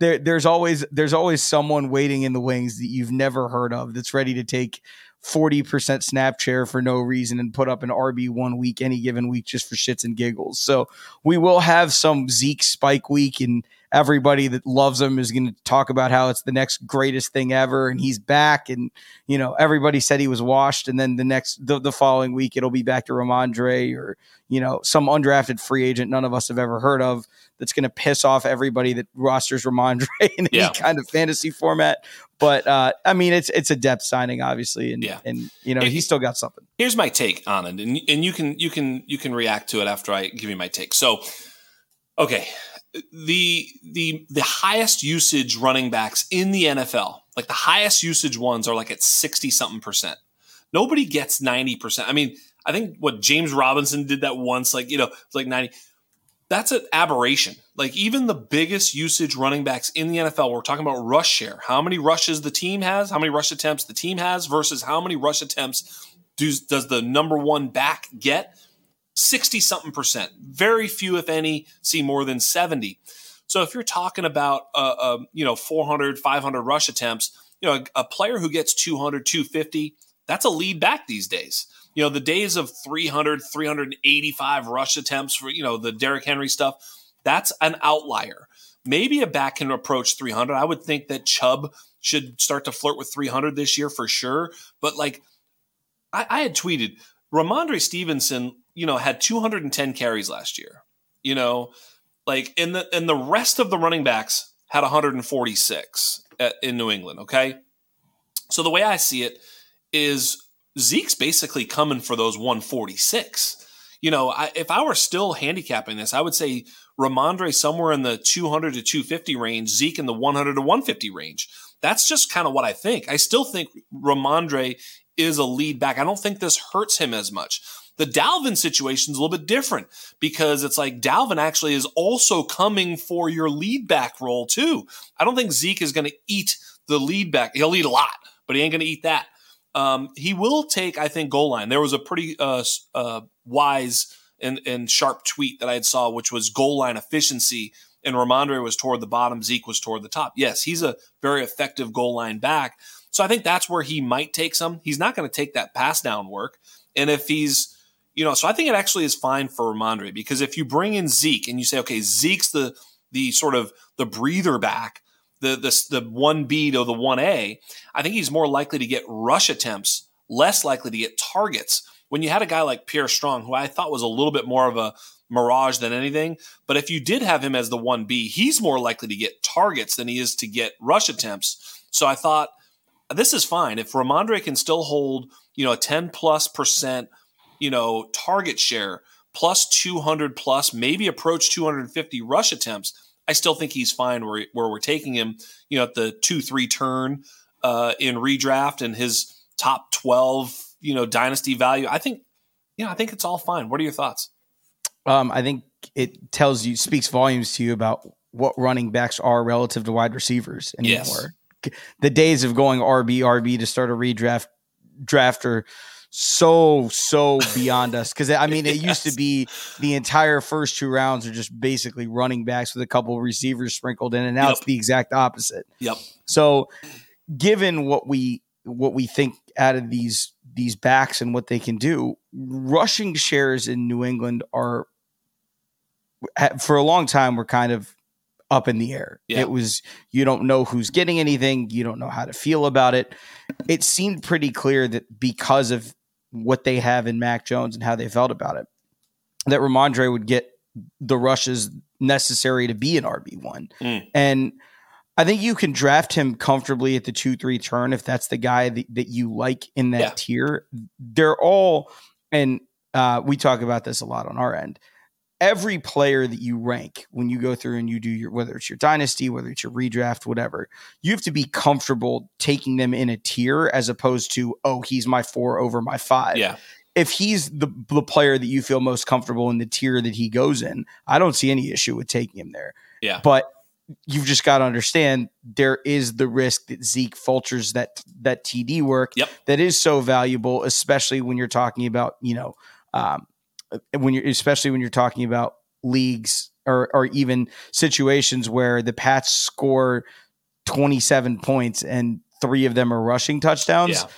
there, there's always there's always someone waiting in the wings that you've never heard of that's ready to take 40% snap share for no reason and put up an RB one week, any given week, just for shits and giggles. So we will have some Zeke spike week, and everybody that loves him is going to talk about how it's the next greatest thing ever, and he's back. And, you know, everybody said he was washed. And then the next, the, the following week, it'll be back to Rhamondre or, you know, some undrafted free agent none of us have ever heard of that's going to piss off everybody that rosters Rhamondre (laughs) in yeah. any kind of fantasy format. But uh, I mean, it's it's a depth signing, obviously, and yeah. and you know he's still got something. Here's my take on it, and and you can you can you can react to it after I give you my take. So, okay, the the the highest usage running backs in the NFL, like the highest usage ones, are like at sixty something percent. Nobody gets ninety percent. I mean, I think what James Robinson did that once, like you know, like ninety that's an aberration. Like even the biggest usage running backs in the NFL, we're talking about rush share. How many rushes the team has, how many rush attempts the team has versus how many rush attempts does, does the number one back get? 60 something percent. Very few, if any, see more than 70. So if you're talking about, uh, uh, you know, 400, 500 rush attempts, you know, a, a player who gets 200, 250, that's a lead back these days you know, the days of 300, 385 rush attempts for, you know, the Derrick Henry stuff, that's an outlier. Maybe a back can approach 300. I would think that Chubb should start to flirt with 300 this year for sure. But like I, I had tweeted, Rhamondre Stevenson, you know, had 210 carries last year. You know, like in the and the rest of the running backs had 146 at, in New England. Okay, so the way I see it is Zeke's basically coming for those 146. You know, I, if I were still handicapping this, I would say Rhamondre somewhere in the 200 to 250 range, Zeke in the 100 to 150 range. That's just kind of what I think. I still think Rhamondre is a lead back. I don't think this hurts him as much. The Dalvin situation is a little bit different because it's like Dalvin actually is also coming for your lead back role too. I don't think Zeke is going to eat the lead back. He'll eat a lot, but he ain't going to eat that. Um, he will take, I think, goal line. There was a pretty uh, uh, wise and, and, sharp tweet that I had saw, which was goal line efficiency. And Rhamondre was toward the bottom, Zeke was toward the top. Yes, he's a very effective goal line back. So I think that's where he might take some. He's not going to take that pass down work. And if he's, you know, so I think it actually is fine for Rhamondre because if you bring in Zeke and you say, okay, Zeke's the the sort of the breather back the the the one B to the one A, I think he's more likely to get rush attempts, less likely to get targets. When you had a guy like Pierre Strong, who I thought was a little bit more of a mirage than anything, but if you did have him as the one B, he's more likely to get targets than he is to get rush attempts. So I thought this is fine if Rhamondre can still hold you know a ten plus percent you know target share plus 200 plus maybe approach 250 rush attempts I still think he's fine where, where we're taking him, you know, at the two, three turn uh, in redraft and his top 12, you know, dynasty value. I think, you know, I think it's all fine. What are your thoughts? Um, I think it tells you, speaks volumes to you about what running backs are relative to wide receivers anymore. Yes. The days of going RB, RB to start a redraft drafter so so beyond us because I mean it yes. (laughs) used to be the entire first two rounds are just basically running backs with a couple receivers sprinkled in, and now yep. it's the exact opposite. Yep. So, given what we what we think out of these these backs and what they can do, rushing shares in New England are for a long time were kind of up in the air. Yeah. It was you don't know who's getting anything, you don't know how to feel about it. It seemed pretty clear that because of what they have in Mac Jones and how they felt about it, that Rhamondre would get the rushes necessary to be an RB1. Mm. And I think you can draft him comfortably at the 2 3 turn if that's the guy that, that you like in that Yeah. tier. They're all, and uh, we talk about this a lot on our end. Every player that you rank when you go through and you do your, whether it's your dynasty, whether it's your redraft, whatever, you have to be comfortable taking them in a tier as opposed to, oh, he's my four over my five Yeah. if he's the the player that you feel most comfortable in the tier that he goes in, I don't see any issue with taking him there. Yeah. But you've just got to understand there is the risk that Zeke falters that that TD work Yep. that is so valuable, especially when you're talking about you know um, Uh, when you're especially when you're talking about leagues or or even situations where the Pats score 27 points and three of them are rushing touchdowns. Yeah.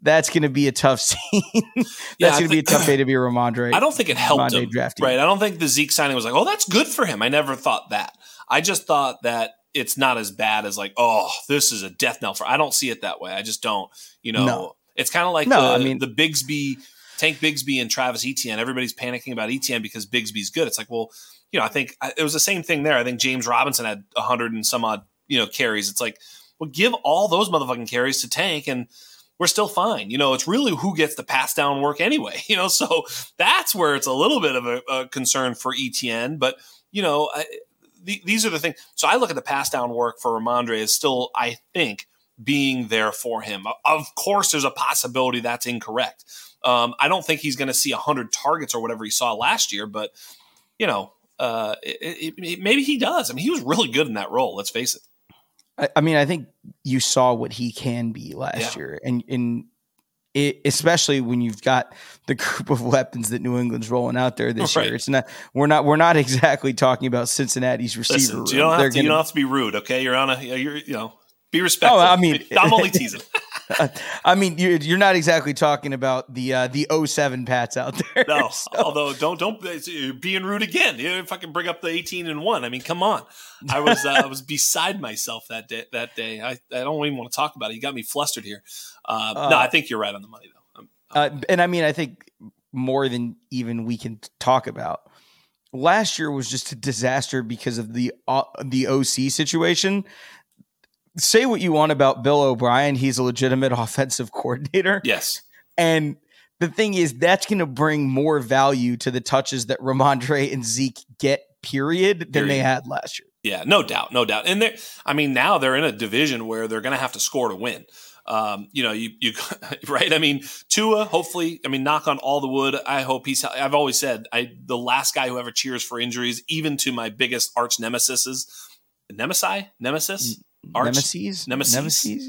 That's going to be a tough (laughs) scene. That's Yeah, going to be a tough day to be a Rhamondre. I don't think it helped Monday him. drafting. Right. I don't think the Zeke signing was like, oh, that's good for him. I never thought that. I just thought that it's not as bad as like, oh, this is a death knell for. I don't see it that way. I just don't. You know, No. it's kind of like No, the, I mean- the Bigsby, Tank Bigsby and Travis Etienne. Everybody's panicking about Etienne because Bigsby's good. It's like, well, you know, I think I, it was the same thing there. I think James Robinson had a hundred and some odd, you know, carries. It's like, well, give all those motherfucking carries to Tank and we're still fine. You know, it's really who gets the pass down work anyway. (laughs) You know, so that's where it's a little bit of a, a concern for Etienne. But you know, I, the, these are the things. So I look at the pass down work for Ramondre as still, I think, being there for him. Of course, there's a possibility that's incorrect. Um, I don't think he's going to see hundred targets or whatever he saw last year, but you know, uh, it, it, it- maybe he does. I mean, he was really good in that role. Let's face it. I, I mean, I think you saw what he can be last Yeah. year, and and it, especially when you've got the group of weapons that New England's rolling out there this Right. year. It's not we're not we're not exactly talking about Cincinnati's receiver. Listen, you don't to. You gonna- don't have to be rude. Okay, you're on a. You're you know. Be respectful. Oh, I mean- (laughs) I'm only (laughs) teasing. I mean, you're, you're not exactly talking about the uh, the 07 Pats out there. No, (laughs) So- although don't don't you're being rude again. If I can bring up the eighteen and one, I mean, come on. I was uh, I was beside myself that day. That day, I, I don't even want to talk about it. You got me flustered here. Uh, no, Uh, I think you're right on the money though. Um, Uh, and I mean, I think more than even we can talk about. Last year was just a disaster because of the uh, the OC situation. Say what you want about Bill O'Brien, he's a legitimate (laughs) offensive coordinator, yes, and the thing is that's going to bring more value to the touches that Ramondre and Zeke get, period, than they had last year. yeah, no doubt, no doubt. And they I mean, now they're in a division where they're going to have to score to win. Um, you know, you you (laughs) right. I mean, Tua. Hopefully, I mean, knock on all the wood. I hope he's. I've always said, I the last guy who ever cheers for injuries, even to my biggest arch nemesis, nemesi, nemesis, arch. Nemesis, Nemesis? Nemesis.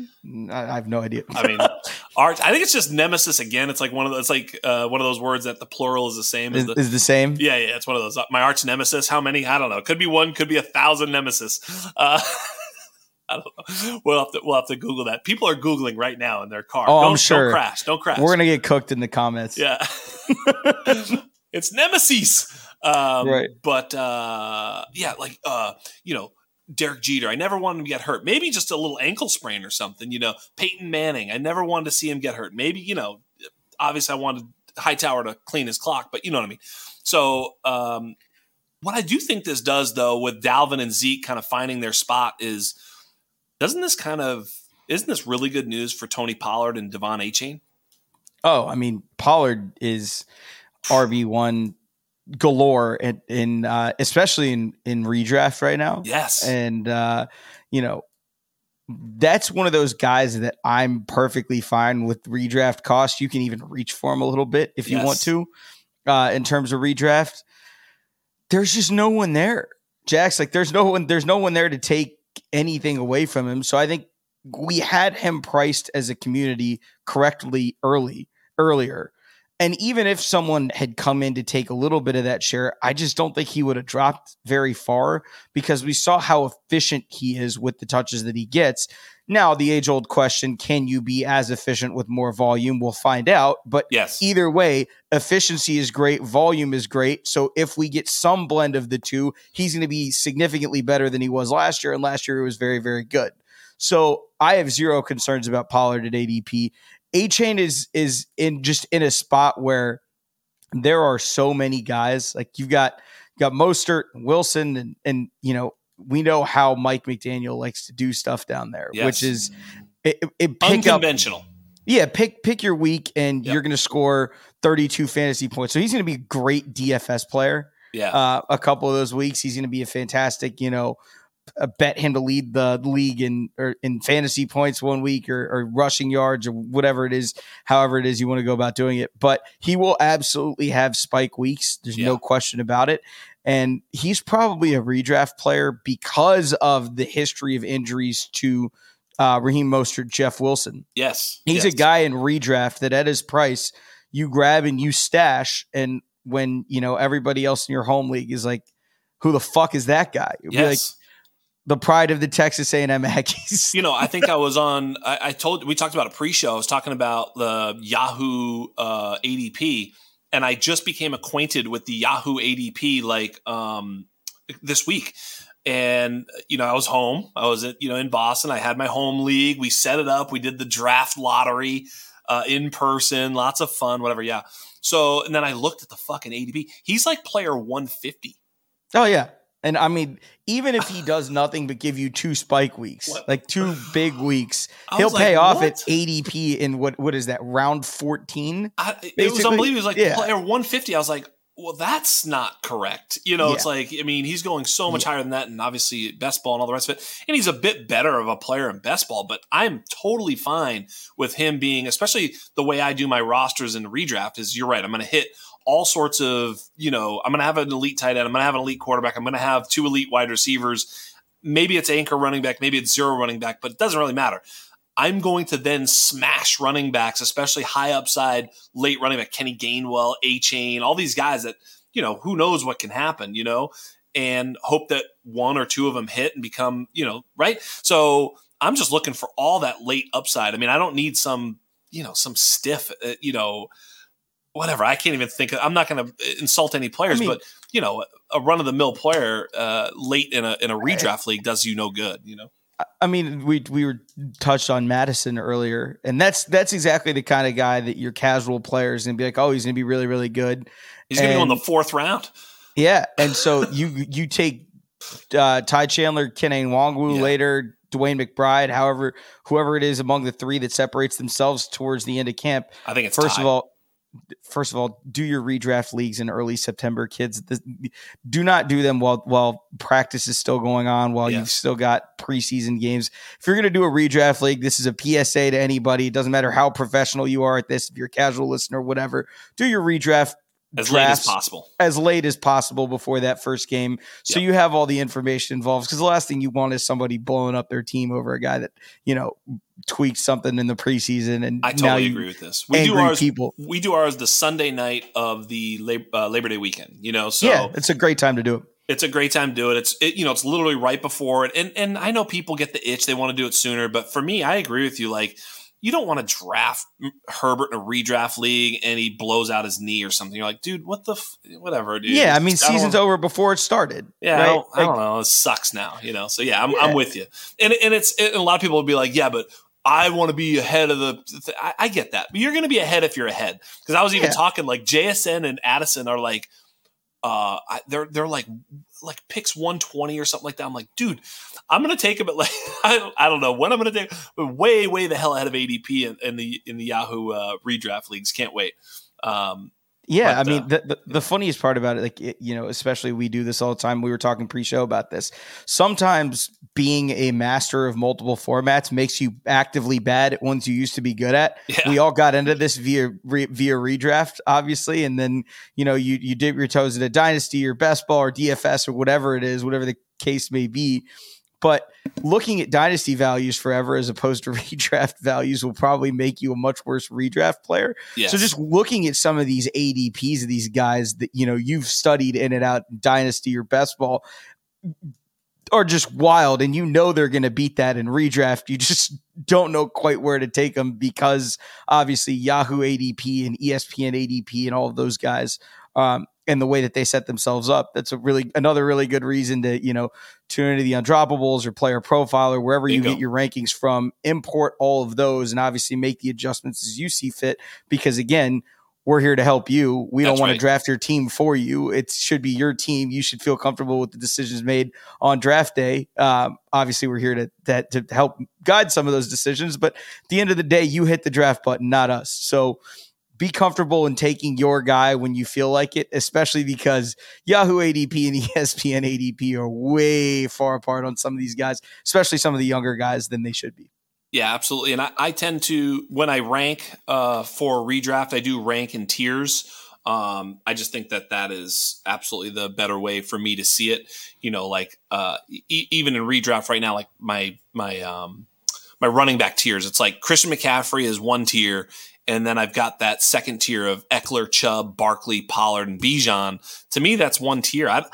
I I have no idea. I mean, (laughs) arch. I think it's just nemesis again. It's like one of those. It's like uh, one of those words that the plural is the same as is, the. is the same. yeah, yeah, it's one of those. My arch nemesis. How many? I don't know. Could be one. Could be a thousand nemesis. Uh, (laughs) I don't know. We'll have to we'll have to Google that. People are googling right now in their car. Oh, I'm don't, sure. Don't crash. Don't crash. We're gonna get cooked in the comments. yeah. (laughs) it's nemesis. Um, Right. But uh, yeah, like uh, you know. Derek Jeter. I never wanted him to get hurt. Maybe just a little ankle sprain or something. You know, Peyton Manning. I never wanted to see him get hurt. Maybe you know, obviously I wanted Hightower to clean his clock, but you know what I mean. So um, what I do think this does, though, with Dalvin and Zeke kind of finding their spot, is doesn't this kind of isn't this really good news for Tony Pollard and De'Von Achane? Oh, I mean, Pollard is RB one galore, in, in uh, especially in in redraft right now. Yes, and uh, you know that's one of those guys that I'm perfectly fine with redraft cost. You can even reach for him a little bit if you Yes. want to. Uh, in terms of redraft, there's just no one there. Jack's like there's no one. There's no one there to take anything away from him. So I think we had him priced as a community correctly early earlier. And even if someone had come in to take a little bit of that share, I just don't think he would have dropped very far because we saw how efficient he is with the touches that he gets. Now, the age old question can you be as efficient with more volume? We'll find out. But yes. either way, efficiency is great, volume is great. So if we get some blend of the two, he's going to be significantly better than he was last year. And last year, it was very, very good. So I have zero concerns about Pollard at ADP. Achane is is in just in a spot where there are so many guys. Like you've got you got Mostert, Wilson, and and you know we know how Mike McDaniel likes to do stuff down there, Yes. which is it, it pick up Unconventional. yeah, pick pick your week and Yep. you're going to score 32 fantasy points. So he's going to be a great DFS player. Yeah. Uh, a couple of those weeks, he's going to be a fantastic, you know, bet him to lead the league in or in fantasy points one week or, or rushing yards or whatever it is, however it is you want to go about doing it. But he will absolutely have spike weeks. There's Yeah. no question about it. And he's probably a redraft player because of the history of injuries to uh, Raheem Mostert, Jeff Wilson. yes. He's yes. a guy in redraft that at his price you grab and you stash, and when you know everybody else in your home league is like, "Who the fuck is that guy?" You'll be like Yes. The pride of the Texas A&M (laughs) Aggies. you know, I think I was on. I, I told we talked about a pre-show. I was talking about the Yahoo uh, ADP, and I just became acquainted with the Yahoo ADP like um, this week. And you know, I was home. I was at, you know in Boston. I had my home league. We set it up. We did the draft lottery uh, in person. Lots of fun. Whatever. Yeah. So and then I looked at the fucking ADP. He's like player one fifty. oh yeah, and I mean, even if he (sighs) does nothing but give you two spike weeks, What? like two (sighs) big weeks, he'll was like, pay off what? at ADP in what what is that round fourteen? I, it was unbelievable. He was like yeah. player 150. I was like, well, that's not correct. You know, it's like, I mean, he's going so much higher than that, and obviously best ball and all the rest of it. And he's a bit better of a player in best ball, but I'm totally fine with him being, especially the way I do my rosters in redraft. Is you're right. I'm going to hit all sorts of, you know, I'm going to have an elite tight end. I'm going to have an elite quarterback. I'm going to have two elite wide receivers. Maybe it's anchor running back. Maybe it's zero running back, but it doesn't really matter. I'm going to then smash running backs, especially high upside late running back Kenny Gainwell, Achane, all these guys that you know who knows what can happen, you know, and hope that one or two of them hit and become you know right. So I'm just looking for all that late upside. I mean, I don't need some you know some stiff uh, you know whatever. I can't even think. Of, I'm not going to insult any players, I mean- but you know, a run of the mill player uh, late in a in a redraft league does you no good. You know. I mean, we we were touched on Mattison earlier, and that's that's exactly the kind of guy that your casual players and be like, oh, he's going to be really really good. He's going to go in the fourth round. Yeah, and so you you take uh, Ty Chandler, Kene Nwangwu Yeah. later, DeWayne McBride, however, whoever it is among the three that separates themselves towards the end of camp. I think it's First tied. of all, first of all, do your redraft leagues in early September, kids. This, do not do them while while practice is still going on, while you've still got preseason games. If you're going to do a redraft league, this is a PSA to anybody. It doesn't matter how professional you are at this. If you're a casual listener, whatever, do your redraft as late as possible. as late as possible before that first game so Yep. you have all the information involved because the last thing you want is somebody blowing up their team over a guy that you know tweaked something in the preseason and I totally agree with this. We do ours. people We do ours the Sunday night of the Lab- uh, Labor Day weekend. You know, so yeah it's a great time to do it it's a great time to do it. It's it, you know, it's literally right before it. And and I know people get the itch; they want to do it sooner. But for me, I agree with you. Like, you don't want to draft Herbert in a redraft league and he blows out his knee or something. You're like, dude, what the f- whatever, dude. yeah i mean don't season's over before it started Yeah, I, don't, I don't know. It sucks now, you know. So yeah, I'm, Yeah. I'm with you. And and it's and a lot of people will be like, yeah, but I want to be ahead of the. th- I, I get that, but you're going to be ahead if you're ahead. Because I was even Yeah. talking like JSN and Addison are like, uh, I, they're they're like like picks 120 or something like that. I'm like, dude, I'm to take him at like (laughs) I, I don't know when I'm to take, but way way the hell ahead of ADP in, in the in the Yahoo uh, redraft leagues. Can't wait. Um, Yeah, But, I mean, uh, the, the, the funniest part about it, like, it, you know, especially we do this all the time. We were talking pre show about this. Sometimes being a master of multiple formats makes you actively bad at ones you used to be good at. Yeah. We all got into this via re, via redraft, obviously. And then, you know, you, you dip your toes into Dynasty or Best Ball or DFS or whatever it is, whatever the case may be. But looking at dynasty values forever as opposed to (laughs) redraft values will probably make you a much worse redraft player. yes. So just looking at some of these ADPs of these guys that you know you've studied in and out dynasty or best ball, are just wild and you know they're going to beat that in redraft. You just don't know quite where to take them because obviously Yahoo ADP and ESPN ADP and all of those guys um, and the way that they set themselves up. That's a really another really good reason to, you know, tune into the undroppables or player profile or wherever you, you get your rankings from, import all of those and obviously make the adjustments as you see fit. Because again, we're here to help you. We That's don't want right. to draft your team for you. It should be your team. You should feel comfortable with the decisions made on draft day. Um, obviously, we're here to that to help guide some of those decisions. But at the end of the day, you hit the draft button, not us. So be comfortable in taking your guy when you feel like it, especially because Yahoo ADP and (laughs) ESPN ADP are way far apart on some of these guys, especially some of the younger guys than they should be. Yeah, absolutely. And I, I tend to when I rank uh, for redraft, I do rank in tiers. Um, I just think that that is absolutely the better way for me to see it. You know, like uh, e- even in redraft right now, like my my um, my running back tiers, it's like Christian McCaffrey is one tier, and then I've got that second tier of Ekeler, Chubb, Barkley, Pollard, and Bijan. To me, that's one tier. I,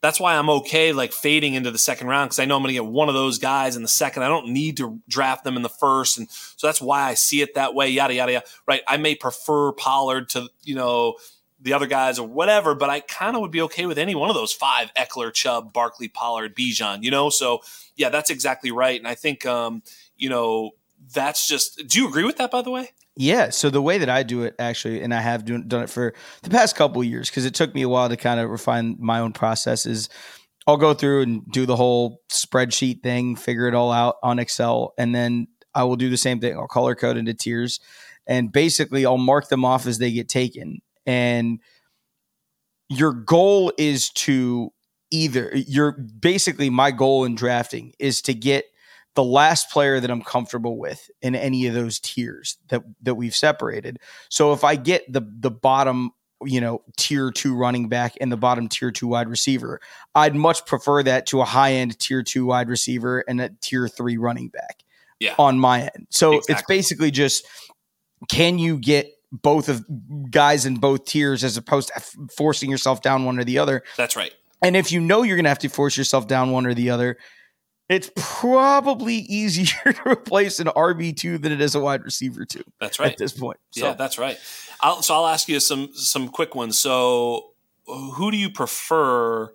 that's why I'm okay like fading into the second round because I know I'm going to get one of those guys in the second. I don't need to draft them in the first, and so that's why I see it that way. Yada yada yada. Right? I may prefer Pollard to you know the other guys or whatever, but I kind of would be okay with any one of those five: Ekeler, Chubb, Barkley, Pollard, Bijan. You know, so yeah, that's exactly right. And I think um, you know that's just. Do you agree with that? By the way. Yeah. So the way that I do it, actually, and I have done, done it for the past couple years, because it took me a while to kind of refine my own process, is I'll go through and do the whole spreadsheet thing, figure it all out on Excel, and then I will do the same thing. I'll color code into tiers, and basically I'll mark them off as they get taken. And your goal is to either your basically my goal in drafting is to get the last player that I'm comfortable with in any of those tiers that that we've separated. So if I get the the bottom, you know, tier 2 running back and the bottom tier 2 wide receiver, I'd much prefer that to a high-end tier 2 wide receiver and a tier 3 running back. Yeah. On my end. So exactly. it's basically just can you get both of guys in both tiers as opposed to forcing yourself down one or the other. That's right. And if you know you're going to have to force yourself down one or the other, it's probably easier (laughs) to replace an RB two than it is a wide receiver two. That's right at this point. So. Yeah, that's right. I'll, so I'll ask you some some quick ones. So, who do you prefer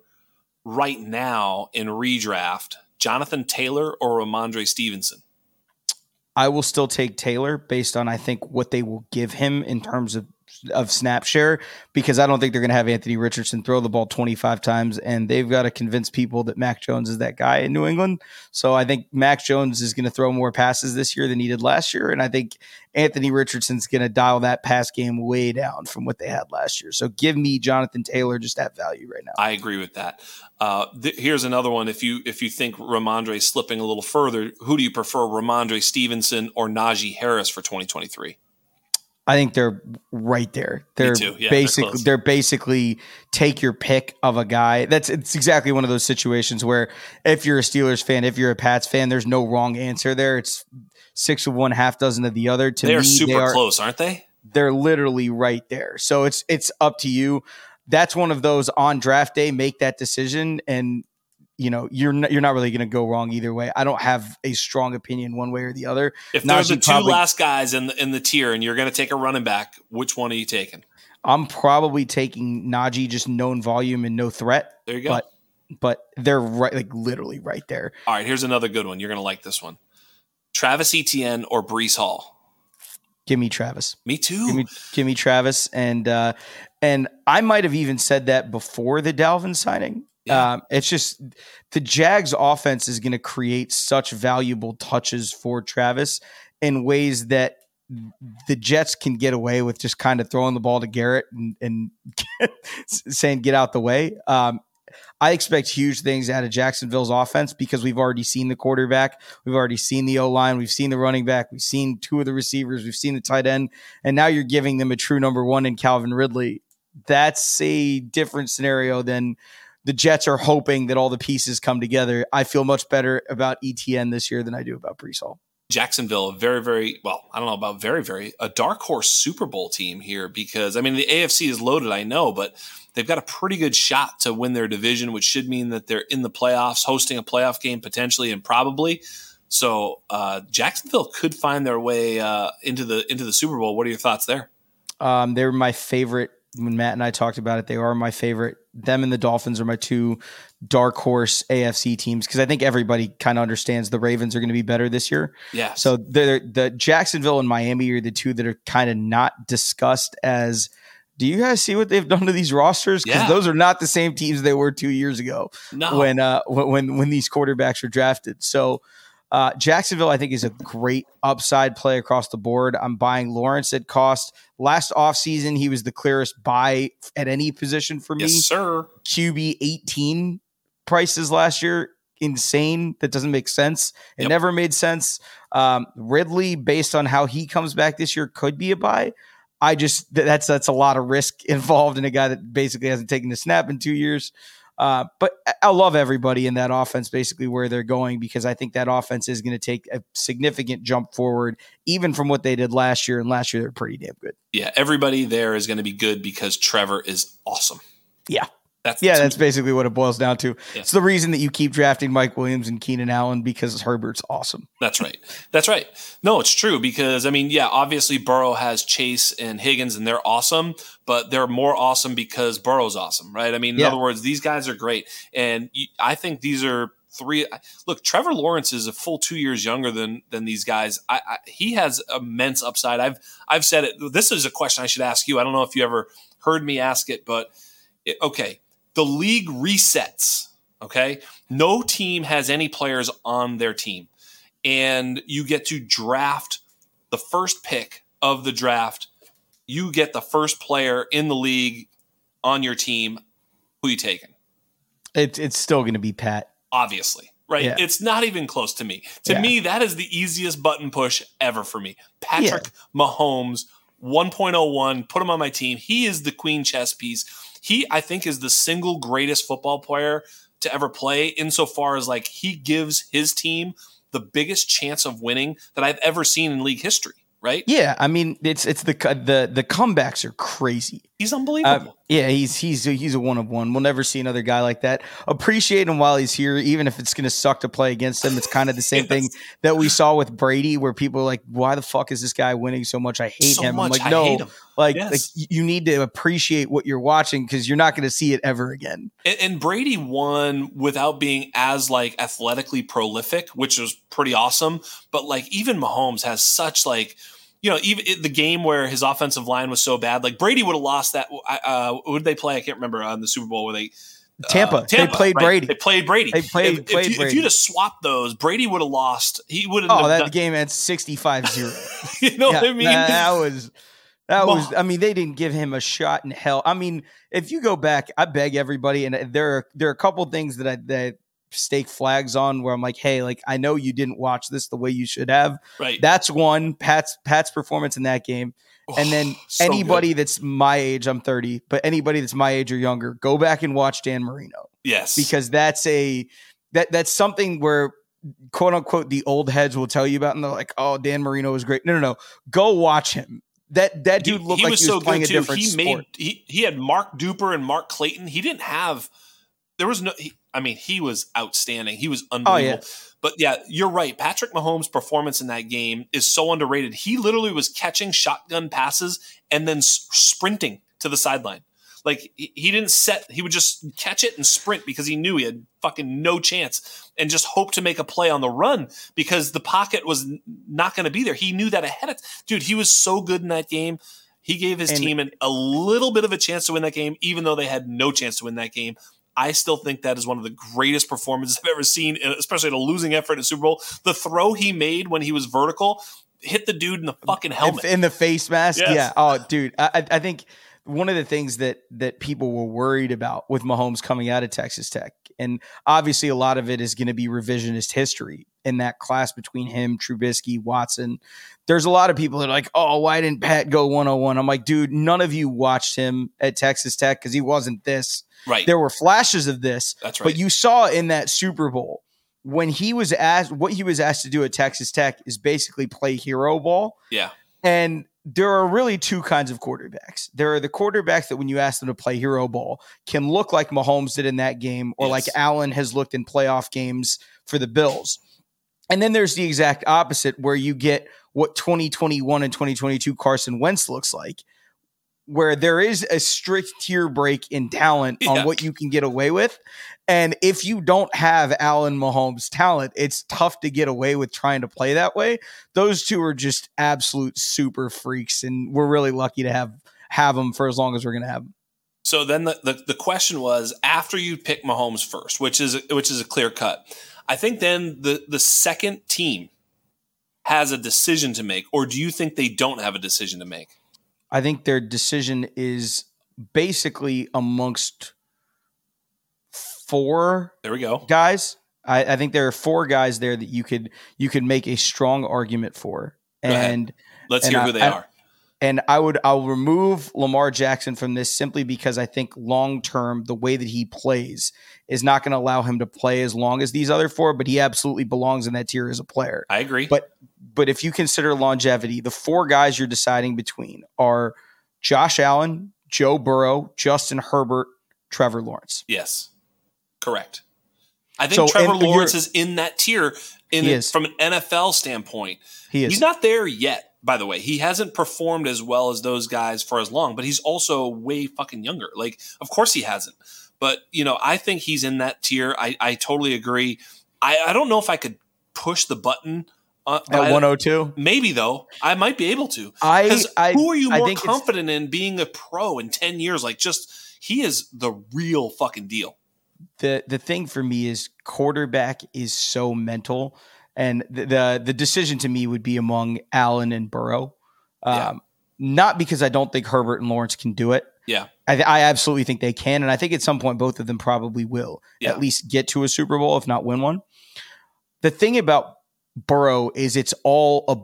right now in redraft? Jonathan Taylor or Rhamondre Stevenson? I will still take Taylor based on I think what they will give him in terms of of snap share because I don't think they're going to have Anthony Richardson throw the ball 25 times and they've got to convince people that Mac Jones is that guy in New England. So I think Mac Jones is going to throw more passes this year than he did last year and I think Anthony Richardson's going to dial that pass game way down from what they had last year. So give me Jonathan Taylor just that value right now. I agree with that. Uh, th- here's another one. If you if you think Rhamondre slipping a little further, who do you prefer, Rhamondre Stevenson or Najee Harris for 2023? I think they're right there. They're yeah, basically they're, they're, basically take your pick of a guy. That's it's exactly one of those situations where if you're a Steelers fan, if you're a Pats fan, there's no wrong answer there. It's six of one, half dozen of the other. To they are me, super they are, close, aren't they? They're literally right there. So it's it's up to you. That's one of those on draft day, make that decision and you know you're not, you're not really going to go wrong either way. I don't have a strong opinion one way or the other. If there's the two probably, last guys in the, in the tier and you're going to take a running back, which one are you taking? I'm probably taking Najee, just known volume and no threat. There you go. But but they're right, like literally right there. All right, here's another good one. You're going to like this one. Travis Etienne or Breece Hall? Give me Travis. Me too. Give me, give me Travis, and uh, and I might have even said that before the Dalvin signing. Um, it's just the Jags offense is going to create such valuable touches for Travis in ways that the Jets can get away with just kind of throwing the ball to Garrett and, and (laughs) saying, get out the way. Um, I expect huge things out of Jacksonville's offense because we've already seen the quarterback, we've already seen the O line, we've seen the running back, we've seen two of the receivers, we've seen the tight end, and now you're giving them a true number one in Calvin Ridley. That's a different scenario than the Jets are hoping that all the pieces come together. I feel much better about Etienne this year than I do about Breece Hall. Jacksonville, very, very well, I don't know about very, very, a dark horse Super Bowl team here because I mean the AFC is loaded, I know, but they've got a pretty good shot to win their division, which should mean that they're in the playoffs, hosting a playoff game potentially and probably. So uh, Jacksonville could find their way uh, into the into the Super Bowl. What are your thoughts there? Um, they're my favorite. When Matt and I talked about it, they are my favorite. Them and the Dolphins are my two dark horse AFC teams because I think everybody kind of understands the Ravens are going to be better this year. Yeah. So they're, the Jacksonville and Miami are the two that are kind of not discussed as. Do you guys see what they've done to these rosters? Because Yeah. those are not the same teams they were two years ago No. when uh when when when these quarterbacks were drafted. So uh, Jacksonville, I think, is a great upside play across the board. I'm buying Lawrence at cost. Last offseason, he was the clearest buy at any position for me. yes, sir. QB 18 prices last year. Insane. That doesn't make sense. It Yep. never made sense. Um, Ridley, based on how he comes back this year, could be a buy. I just that's that's a lot of risk (laughs) involved in a guy that basically hasn't taken a snap in two years. Uh, but I- I love everybody in that offense, basically where they're going, because I think that offense is going to take a significant jump forward, even from what they did last year. And last year, they're pretty damn good. Yeah, everybody there is going to be good because Trevor is awesome. Yeah. That's Yeah, that's basically what it boils down to. Yeah. It's the reason that you keep drafting Mike Williams and Keenan Allen because Herbert's awesome. That's right. That's right. No, it's true because I mean, yeah, obviously Burrow has Chase and Higgins and they're awesome, but they're more awesome because Burrow's awesome, right? I mean, in Yeah. other words, these guys are great, and I think these are three. Look, Trevor Lawrence is a full two years younger than than these guys. I, I, he has immense upside. I've I've said it. This is a question I should ask you. I don't know if you ever heard me ask it, but it, okay, the league resets. Okay, no team has any players on their team and you get to draft the first pick of the draft. You get the first player in the league on your team. Who you taking? It's it's still going to be Pat. Obviously, right? Yeah. It's not even close to me. To Yeah. me, that is the easiest button push ever for me. Patrick Mahomes, 1.01, put him on my team. He is the queen chess piece. He, I think, is the single greatest football player to ever play insofar as like he gives his team the biggest chance of winning that I've ever seen in league history, right? Yeah, I mean it's it's the the the comebacks are crazy. He's Uh, unbelievable. Yeah, he's he's he's a one of one. We'll never see another guy like that. Appreciate him while he's here, even if it's going to suck to play against him. It's kind of the same (laughs) Yes. thing that we saw with Brady, where people are like, "Why the fuck is this guy winning so much? I hate So him." much. I'm like, I no, hate him. like, Yes. like you need to appreciate what you're watching because you're not going to see it ever again. And, and Brady won without being as like athletically prolific, which was pretty awesome. But like even Mahomes has such like, you know, even the game where his offensive line was so bad, like Brady would have lost that. Uh, who did they play? I can't remember on the Super Bowl where they Tampa, uh, they played right? Brady. They played Brady. They played- If, played if, you, if Brady. you'd have swapped those, Brady would have lost. He would have. Oh, that done, game at 65-0. (laughs) You know Yeah, what I mean? That, that was that was. I mean, they didn't give him a shot in hell. I mean, if you go back, I beg everybody, and there are there are a couple things that I that stake flags on where I'm like, hey, like I know you didn't watch this the way you should have. right. That's one. Pat's Pat's performance in that game, and then So good. anybody that's my age, I'm 30, but anybody that's my age or younger, go back and watch Dan Marino Yes. because that's a that that's something where quote unquote the old heads will tell you about and they're like oh dan marino was great no no no go watch him that that dude looked like he was playing a different He sport made he he had Mark Duper and Mark Clayton. He didn't have there was no he, I mean he was outstanding. He was oh, unbelievable. But yeah, you're right. Patrick Mahomes' performance in that game is so underrated. He literally was catching shotgun passes and then s- sprinting to the sideline. Like he he didn't set, he would just catch it and sprint because he knew he had fucking no chance and just hope to make a play on the run because the pocket was not going to be there. He knew that ahead of dude. He was so good in that game. He gave his And- team an, a little bit of a chance to win that game, even though they had no chance to win that game. I still think that is one of the greatest performances (laughs) I've ever seen, especially at a losing effort in Super Bowl. The throw he made when he was vertical hit the dude in the fucking helmet. in the face mask Yes. yeah oh dude I, I think one of the things that that people were worried about with Mahomes coming out of Texas Tech and obviously a lot of it is going to be revisionist history in that class between him Trubisky Watson there's a lot of people that are like oh why didn't Pat go 101 I'm like dude none of you watched him at Texas Tech cuz he wasn't this right. there were flashes of this That's right. but you saw in that Super Bowl when he was asked what he was asked to do at Texas Tech is basically play hero ball. Yeah. And there are really two kinds of quarterbacks. There are the quarterbacks that when you ask them to play hero ball can look like Mahomes did in that game or yes. like Allen has looked in playoff games for the Bills. And then there's the exact opposite where you get what 2021 and 2022 Carson Wentz looks like where there is a strict tier break in talent yeah. on what you can get away with. And if you don't have Allen Mahomes talent, it's tough to get away with trying to play that way. Those two are just absolute super freaks, and we're really lucky to have have them for as long as we're going to have them. So then the, the, the question was after you pick Mahomes first, which is which is a clear cut. I think then the the second team has a decision to make, or do you think they don't have a decision to make? I think their decision is basically amongst four. There we go, guys. I, I, think there are four guys there that you could you could make a strong argument for. And let's and hear I, who they I, are. And I would I'll remove Lamar Jackson from this simply because I think long term the way that he plays is not going to allow him to play as long as these other four, but he absolutely belongs in that tier as a player. I agree. But but if you consider longevity, the four guys you're deciding between are Josh Allen, Joe Burrow, Justin Herbert, Trevor Lawrence. Yes. Correct. I think so, Trevor Lawrence is in that tier in from an NFL standpoint. He is. He's not there yet by the way. He hasn't performed as well as those guys for as long, but he's also way fucking younger. Like, of course he hasn't. But, you know, I think he's in that tier. I, I totally agree. I, I don't know if I could push the button uh, at 102. Maybe though, I might be able to. I, I who are you more confident in being a pro in 10 years? Like, just he is the real fucking deal. The the thing for me is quarterback is so mental and the, the, the decision to me would be among Allen and Burrow. Um, yeah. Not because I don't think Herbert and Lawrence can do it. Yeah, I, I, absolutely think they can, and I think at some point both of them probably will yeah. at least get to a Super Bowl, if not win one. The thing about Burrow is it's all a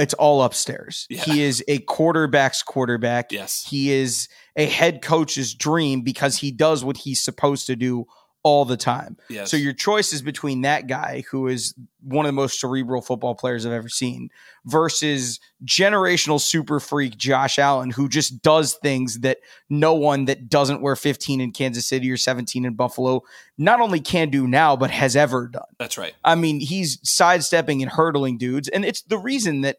it's all upstairs. Yeah. He is a quarterback's quarterback. Yes. He is a head coach's dream because he does what he's supposed to do all the time. Yes. So your choice is between that guy who is one of the most cerebral football players I've ever seen versus generational super freak Josh Allen who just does things that no one that doesn't wear 15 in Kansas City or 17 in Buffalo not only can do now but has ever done. That's right. I mean, he's sidestepping and hurdling dudes and it's the reason that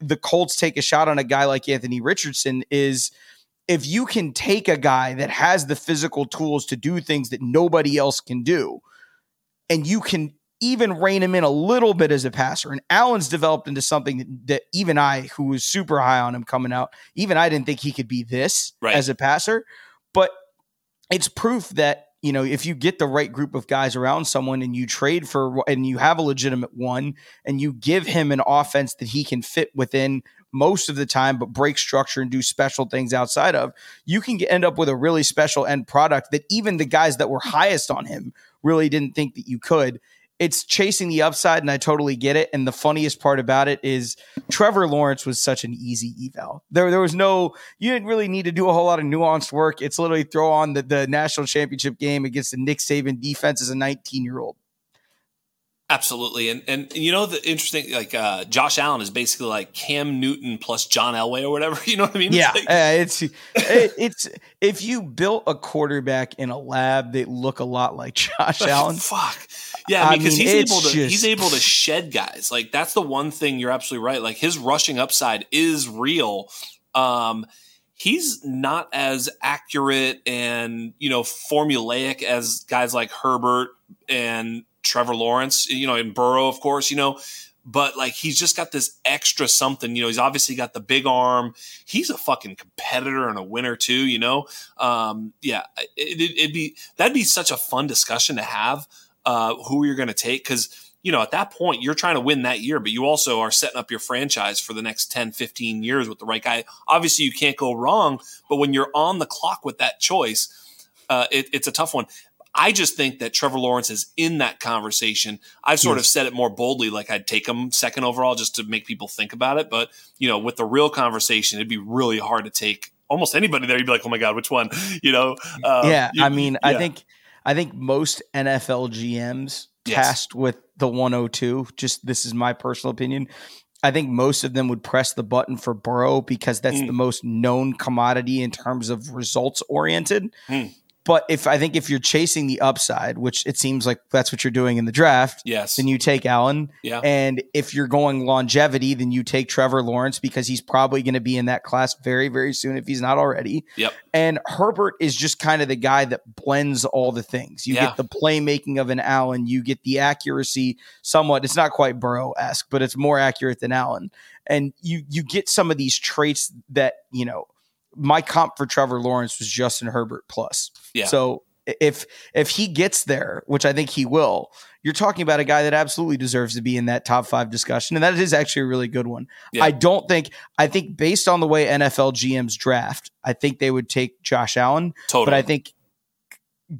the Colts take a shot on a guy like Anthony Richardson is – if you can take a guy that has the physical tools to do things that nobody else can do, and you can even rein him in a little bit as a passer, and Allen's developed into something that, that even I, who was super high on him coming out, even I didn't think he could be this right. as a passer. But it's proof that you know, if you get the right group of guys around someone and you trade for and you have a legitimate one and you give him an offense that he can fit within most of the time, but break structure and do special things outside of, you can end up with a really special end product that even the guys that were highest on him really didn't think that you could. It's chasing the upside, and I totally get it. And the funniest part about it is Trevor Lawrence was such an easy eval. There, there was no, you didn't really need to do a whole lot of nuanced work. It's literally throw on the, the national championship game against the Nick Saban defense as a 19 year old. Absolutely, and, and you know the interesting like uh, Josh Allen is basically like Cam Newton plus John Elway or whatever. (laughs) You know what I mean? Yeah, it's like- uh, it's it, it's if you built a quarterback in a lab, they look a lot like (laughs) Josh Allen. Fuck, yeah, because I mean, he's able to just... he's able to shed guys. Like that's the one thing you're absolutely right. Like his rushing upside is real. Um, he's not as accurate and you know formulaic as guys like Herbert and Trevor Lawrence, you know, and Burrow, of course, you know, but like he's just got this extra something. You know, he's obviously got the big arm. He's a fucking competitor and a winner too. You know, um, yeah, it, would be that'd be such a fun discussion to have. Uh, who you're going to take because you know at that point you're trying to win that year but you also are setting up your franchise for the next 10 15 years with the right guy obviously you can't go wrong but when you're on the clock with that choice uh, it, it's a tough one I just think that Trevor Lawrence is in that conversation. I've sort yes. of said it more boldly, like I'd take him second overall just to make people think about it. But, you know, with the real conversation, it'd be really hard to take almost anybody there. You'd be like, oh my God, which one? (laughs) You know? Uh, yeah. You, I mean, yeah. I think, I think most NFL GMs tasked yes. with the 102, just this is my personal opinion. I think most of them would press the button for Burrow because that's mm. the most known commodity in terms of results oriented. Mm. But if I think if you're chasing the upside, which it seems like that's what you're doing in the draft, yes, then you take Allen. Yeah. And if you're going longevity, then you take Trevor Lawrence because he's probably going to be in that class very, very soon if he's not already. Yep. And Herbert is just kind of the guy that blends all the things. You yeah. get the playmaking of an Allen, you get the accuracy somewhat. It's not quite Burrow esque, but it's more accurate than Allen. And you you get some of these traits that, you know, my comp for Trevor Lawrence was Justin Herbert plus. Yeah. So if if he gets there, which I think he will, you're talking about a guy that absolutely deserves to be in that top five discussion, and that is actually a really good one. Yeah. I don't think I think based on the way NFL GMs draft, I think they would take Josh Allen. Totally. But I think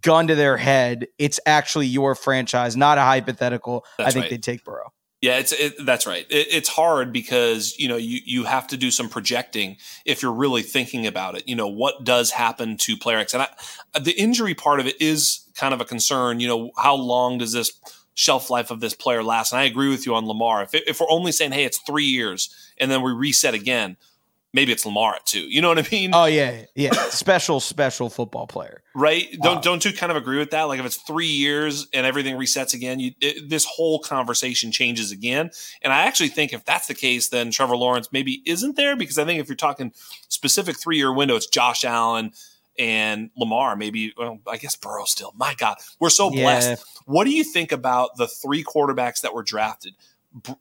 gun to their head, it's actually your franchise, not a hypothetical. That's I think right. they'd take Burrow. Yeah, it's it, that's right. It, it's hard because you know you you have to do some projecting if you're really thinking about it. You know what does happen to player X, and I, the injury part of it is kind of a concern. You know how long does this shelf life of this player last? And I agree with you on Lamar. If if we're only saying hey it's three years and then we reset again, maybe it's Lamar too. You know what I mean? Oh yeah, yeah. special, special football player, right? Don't uh, don't you kind of agree with that? Like if it's three years and everything resets again, you it, this whole conversation changes again. And I actually think if that's the case, then Trevor Lawrence maybe isn't there because I think if you're talking specific three year window, it's Josh Allen and Lamar. Maybe well, I guess Burrow still. My God, we're so blessed. What do you think about the three quarterbacks that were drafted?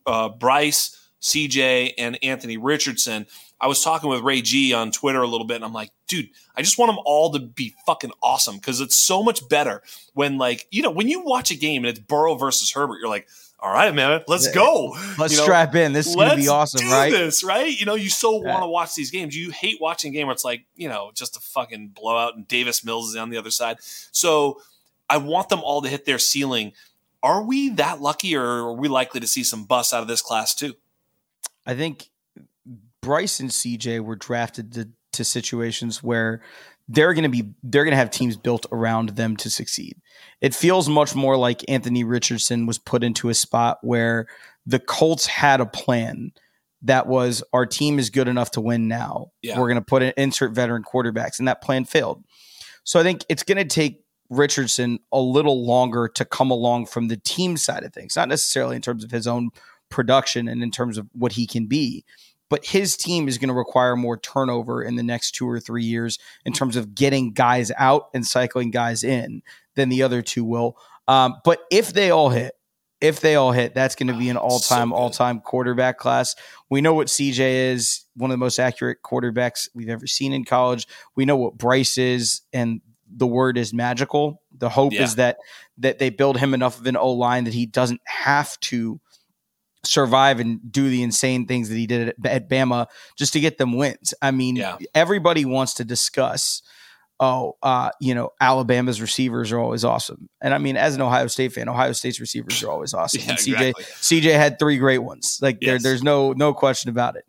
Uh, Bryce. CJ and Anthony Richardson. I was talking with Ray G on Twitter a little bit, and I'm like, dude, I just want them all to be fucking awesome because it's so much better when, like, you know, when you watch a game and it's Burrow versus Herbert, you're like, all right, man, let's go. Let's you know, strap in. This is gonna be awesome, right? This, right? You know, you so want to watch these games. You hate watching a game where it's like, you know, just a fucking blowout and Davis Mills is on the other side. So I want them all to hit their ceiling. Are we that lucky, or are we likely to see some busts out of this class too? I think Bryce and CJ were drafted to, to situations where they're going to be they're going to have teams built around them to succeed. It feels much more like Anthony Richardson was put into a spot where the Colts had a plan that was our team is good enough to win now. Yeah. We're going to put an insert veteran quarterbacks and that plan failed. So I think it's going to take Richardson a little longer to come along from the team side of things, not necessarily in terms of his own production and in terms of what he can be, but his team is going to require more turnover in the next two or three years in terms of getting guys out and cycling guys in than the other two will. Um, but if they all hit, if they all hit, that's going to be an all-time, so all-time quarterback class. We know what CJ is, one of the most accurate quarterbacks we've ever seen in college. We know what Bryce is, and the word is magical. The hope yeah. is that that they build him enough of an O line that he doesn't have to survive and do the insane things that he did at, at Bama just to get them wins. I mean, yeah. everybody wants to discuss, oh, uh, you know, Alabama's receivers are always awesome. And I mean, as an Ohio State fan, Ohio State's receivers are always awesome. (laughs) Yeah, and CJ exactly. CJ had three great ones. Like yes. there, there's no no question about it.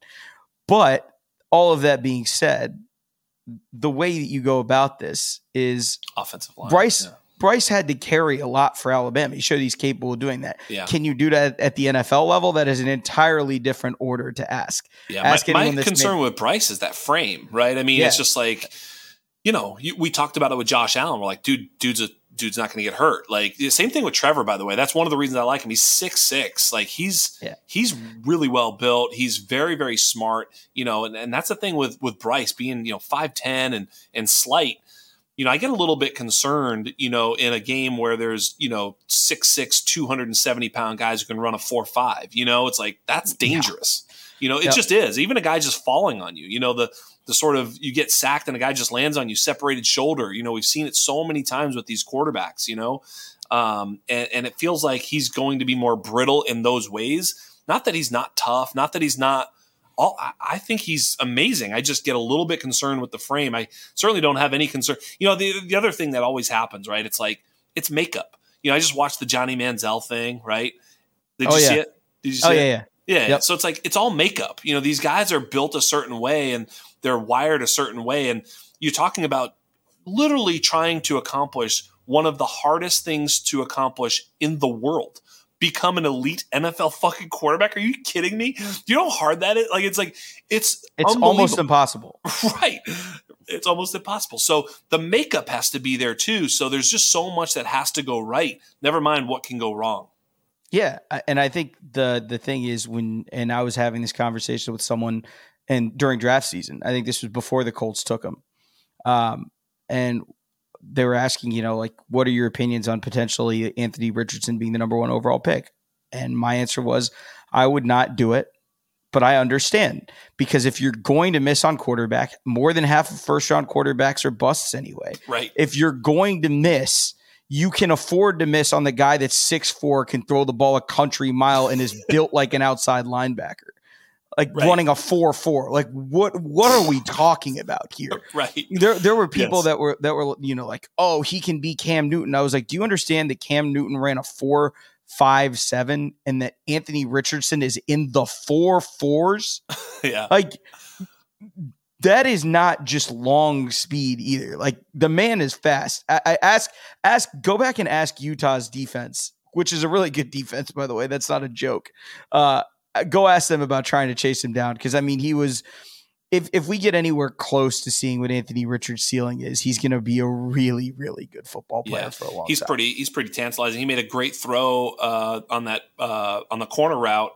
But all of that being said, the way that you go about this is offensive line. Bryce yeah. Bryce had to carry a lot for Alabama. He showed he's capable of doing that. Yeah. Can you do that at the NFL level? That is an entirely different order to ask. Yeah. Ask my, my concern made- with Bryce is that frame, right? I mean, yeah. it's just like, you know, you, we talked about it with Josh Allen. We're like, dude, dude's a dude's not going to get hurt. Like the same thing with Trevor, by the way. That's one of the reasons I like him. He's six six. Like he's yeah. he's really well built. He's very very smart. You know, and, and that's the thing with with Bryce being you know five ten and and slight you know, I get a little bit concerned, you know, in a game where there's, you know, six, six, 270 pound guys who can run a four, five, you know, it's like, that's dangerous. Yeah. You know, it yep. just is. Even a guy just falling on you, you know, the, the sort of, you get sacked and a guy just lands on you, separated shoulder. You know, we've seen it so many times with these quarterbacks, you know, um, and, and it feels like he's going to be more brittle in those ways. Not that he's not tough, not that he's not, all, I think he's amazing. I just get a little bit concerned with the frame. I certainly don't have any concern. You know, the the other thing that always happens, right? It's like it's makeup. You know, I just watched the Johnny Manziel thing, right? Did oh, you yeah. see it? Did you oh, see oh, it? yeah, yeah. Yeah. Yep. So it's like it's all makeup. You know, these guys are built a certain way and they're wired a certain way. And you're talking about literally trying to accomplish one of the hardest things to accomplish in the world become an elite NFL fucking quarterback. Are you kidding me? Do you know how hard that is? Like it's like it's it's almost impossible. (laughs) Right. It's almost impossible. So the makeup has to be there too. So there's just so much that has to go right. Never mind what can go wrong. Yeah, and I think the the thing is when and I was having this conversation with someone and during draft season. I think this was before the Colts took him. Um, and they were asking, you know, like, what are your opinions on potentially Anthony Richardson being the number one overall pick? And my answer was, I would not do it, but I understand because if you're going to miss on quarterback, more than half of first round quarterbacks are busts anyway. Right. If you're going to miss, you can afford to miss on the guy that's six four, can throw the ball a country mile, and is (laughs) built like an outside linebacker like right. running a four four. Like what what are we talking about here? (laughs) right. There there were people yes. that were that were you know like oh he can be Cam Newton. I was like, do you understand that Cam Newton ran a four five seven and that Anthony Richardson is in the four fours? (laughs) yeah. Like that is not just long speed either. Like the man is fast. I, I ask ask go back and ask Utah's defense which is a really good defense, by the way. That's not a joke. Uh, uh, go ask them about trying to chase him down because I mean he was. If if we get anywhere close to seeing what Anthony Richards' ceiling is, he's going to be a really really good football player yeah, for a long he's time. pretty he's pretty tantalizing. He made a great throw uh, on that uh, on the corner route.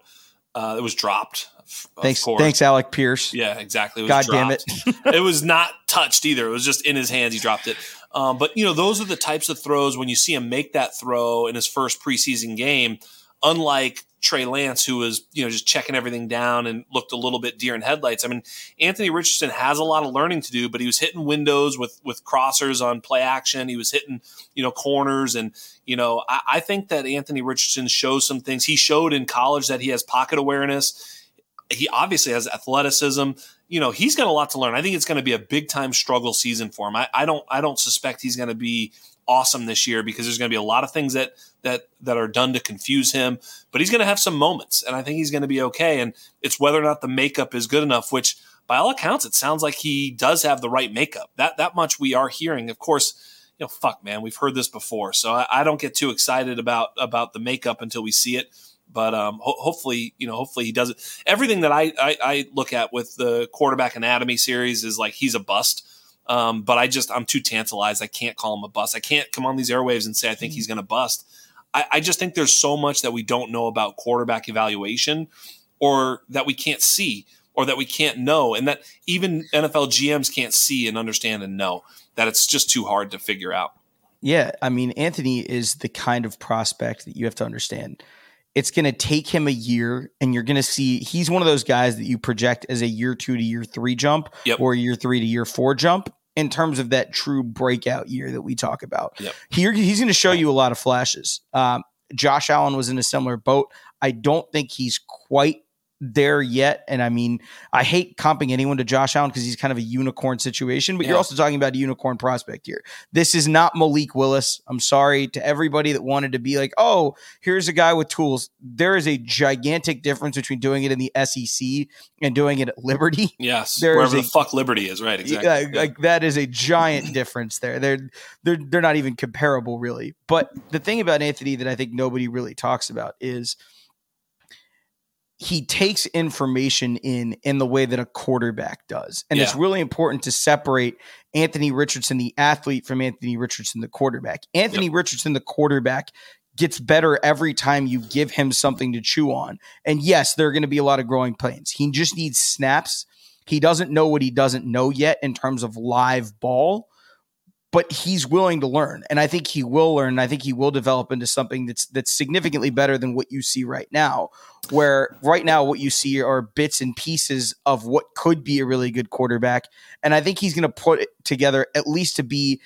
Uh, it was dropped. Thanks, thanks, Alec Pierce. Yeah, exactly. God dropped. damn it! (laughs) (laughs) it was not touched either. It was just in his hands. He dropped it. Um, but you know, those are the types of throws when you see him make that throw in his first preseason game. Unlike Trey Lance, who was, you know, just checking everything down and looked a little bit deer in headlights. I mean, Anthony Richardson has a lot of learning to do, but he was hitting windows with with crossers on play action. He was hitting, you know, corners. And, you know, I, I think that Anthony Richardson shows some things. He showed in college that he has pocket awareness. He obviously has athleticism. You know, he's got a lot to learn. I think it's going to be a big time struggle season for him. I, I don't I don't suspect he's going to be awesome this year because there's going to be a lot of things that that that are done to confuse him. But he's going to have some moments, and I think he's going to be okay. And it's whether or not the makeup is good enough, which by all accounts, it sounds like he does have the right makeup. That that much we are hearing. Of course, you know, fuck, man, we've heard this before, so I, I don't get too excited about about the makeup until we see it. But um, ho- hopefully, you know, hopefully he does it. Everything that I, I I look at with the quarterback anatomy series is like he's a bust um, but I just I'm too tantalized. I can't call him a bust. I can't come on these airwaves and say I think he's going to bust. I, I just think there's so much that we don't know about quarterback evaluation, or that we can't see, or that we can't know, and that even NFL GMs can't see and understand and know that it's just too hard to figure out. Yeah, I mean Anthony is the kind of prospect that you have to understand it's going to take him a year and you're going to see he's one of those guys that you project as a year two to year three jump yep. or year three to year four jump in terms of that true breakout year that we talk about. Yep. Here, he's going to show you a lot of flashes. Um, Josh Allen was in a similar boat. I don't think he's quite there yet. And I mean, I hate comping anyone to Josh Allen because he's kind of a unicorn situation, but yeah. you're also talking about a unicorn prospect here. This is not Malik Willis. I'm sorry to everybody that wanted to be like, oh, here's a guy with tools. There is a gigantic difference between doing it in the SEC and doing it at Liberty. (laughs) Yes. There wherever the fuck Liberty is, right? Exactly. Uh, yeah. Like that is a giant (laughs) difference there. They're they're they're not even comparable really. But the thing about Anthony that I think nobody really talks about is – he takes information in in the way that a quarterback does. And yeah. it's really important to separate Anthony Richardson, the athlete, from Anthony Richardson, the quarterback. Anthony yep. Richardson, the quarterback, gets better every time you give him something to chew on. And yes, there are going to be a lot of growing pains. He just needs snaps. He doesn't know what he doesn't know yet in terms of live ball but he's willing to learn and i think he will learn i think he will develop into something that's that's significantly better than what you see right now where right now what you see are bits and pieces of what could be a really good quarterback and i think he's going to put it together at least to be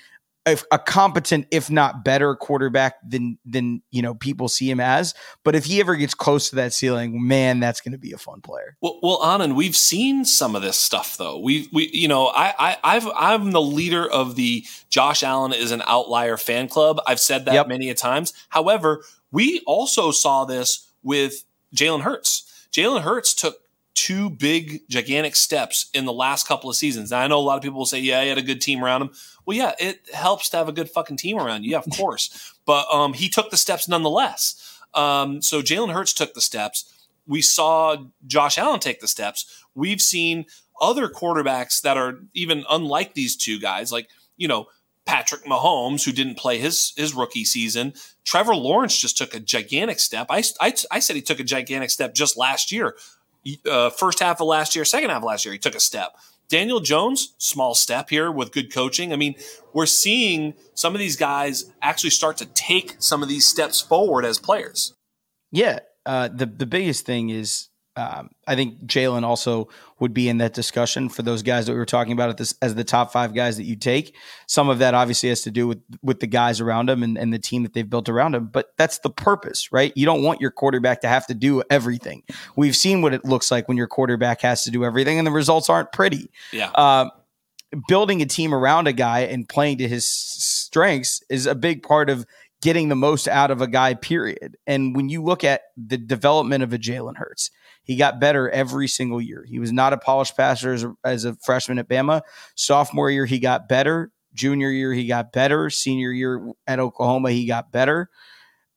a, a, competent, if not better, quarterback than than you know people see him as. But if he ever gets close to that ceiling, man, that's going to be a fun player. Well, well, Anand, we've seen some of this stuff though. We we you know I I I've I'm the leader of the Josh Allen is an outlier fan club. I've said that yep. many a times. However, we also saw this with Jalen Hurts. Jalen Hurts took two big, gigantic steps in the last couple of seasons. Now, I know a lot of people will say, yeah, he had a good team around him. Well, yeah, it helps to have a good fucking team around you. Yeah, of (laughs) course. But um, he took the steps nonetheless. Um, so Jalen Hurts took the steps. We saw Josh Allen take the steps. We've seen other quarterbacks that are even unlike these two guys, like, you know, Patrick Mahomes, who didn't play his his rookie season. Trevor Lawrence just took a gigantic step. I, I, I said he took a gigantic step just last year. Uh, first half of last year, second half of last year, he took a step. Daniel Jones, small step here with good coaching. I mean, we're seeing some of these guys actually start to take some of these steps forward as players. Yeah. Uh, the the biggest thing is um, I think Jalen also would be in that discussion for those guys that we were talking about at this, as the top five guys that you take. Some of that obviously has to do with with the guys around him and, and the team that they've built around him. But that's the purpose, right? You don't want your quarterback to have to do everything. We've seen what it looks like when your quarterback has to do everything, and the results aren't pretty. Yeah. Uh, building a team around a guy and playing to his strengths is a big part of getting the most out of a guy. Period. And when you look at the development of a Jalen Hurts he got better every single year. He was not a polished passer as a, as a freshman at Bama. Sophomore year, he got better. Junior year, he got better. Senior year at Oklahoma, he got better.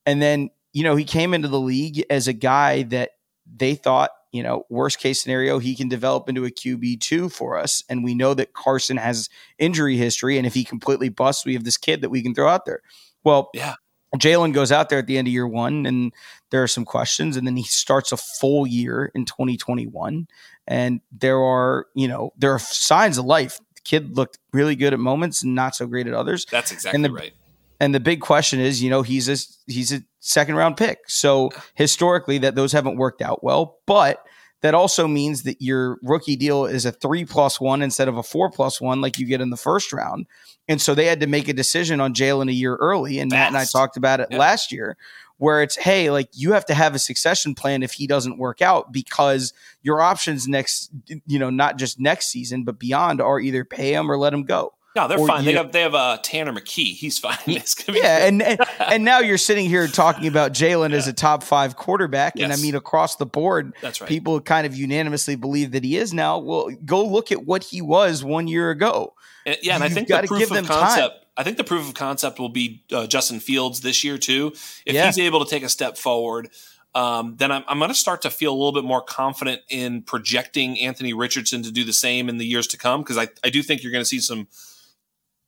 And then, you know, he came into the league as a guy that they thought, you know, worst case scenario, he can develop into a QB2 for us. And we know that Carson has injury history. And if he completely busts, we have this kid that we can throw out there. Well, yeah. Jalen goes out there at the end of year one, and there are some questions, and then he starts a full year in 2021, and there are you know there are signs of life. The kid looked really good at moments, and not so great at others. That's exactly the, right. And the big question is, you know, he's a he's a second round pick, so historically that those haven't worked out well, but that also means that your rookie deal is a three plus one instead of a four plus one like you get in the first round. And so they had to make a decision on Jalen a year early. And Fast. Matt and I talked about it yeah. last year, where it's, hey, like you have to have a succession plan if he doesn't work out because your options next, you know, not just next season, but beyond are either pay him or let him go. No, they're fine. They have they have uh, Tanner McKee. He's fine. (laughs) yeah, and, and (laughs) and now you're sitting here talking about Jalen yeah. as a top five quarterback, yes. and I mean across the board, that's right. People kind of unanimously believe that he is now. Well, go look at what he was one year ago. And, yeah, and You've I think the proof of concept. Time. I think the proof of concept will be uh, Justin Fields this year too. If yeah. he's able to take a step forward, um, then I'm, I'm going to start to feel a little bit more confident in projecting Anthony Richardson to do the same in the years to come because I, I do think you're going to see some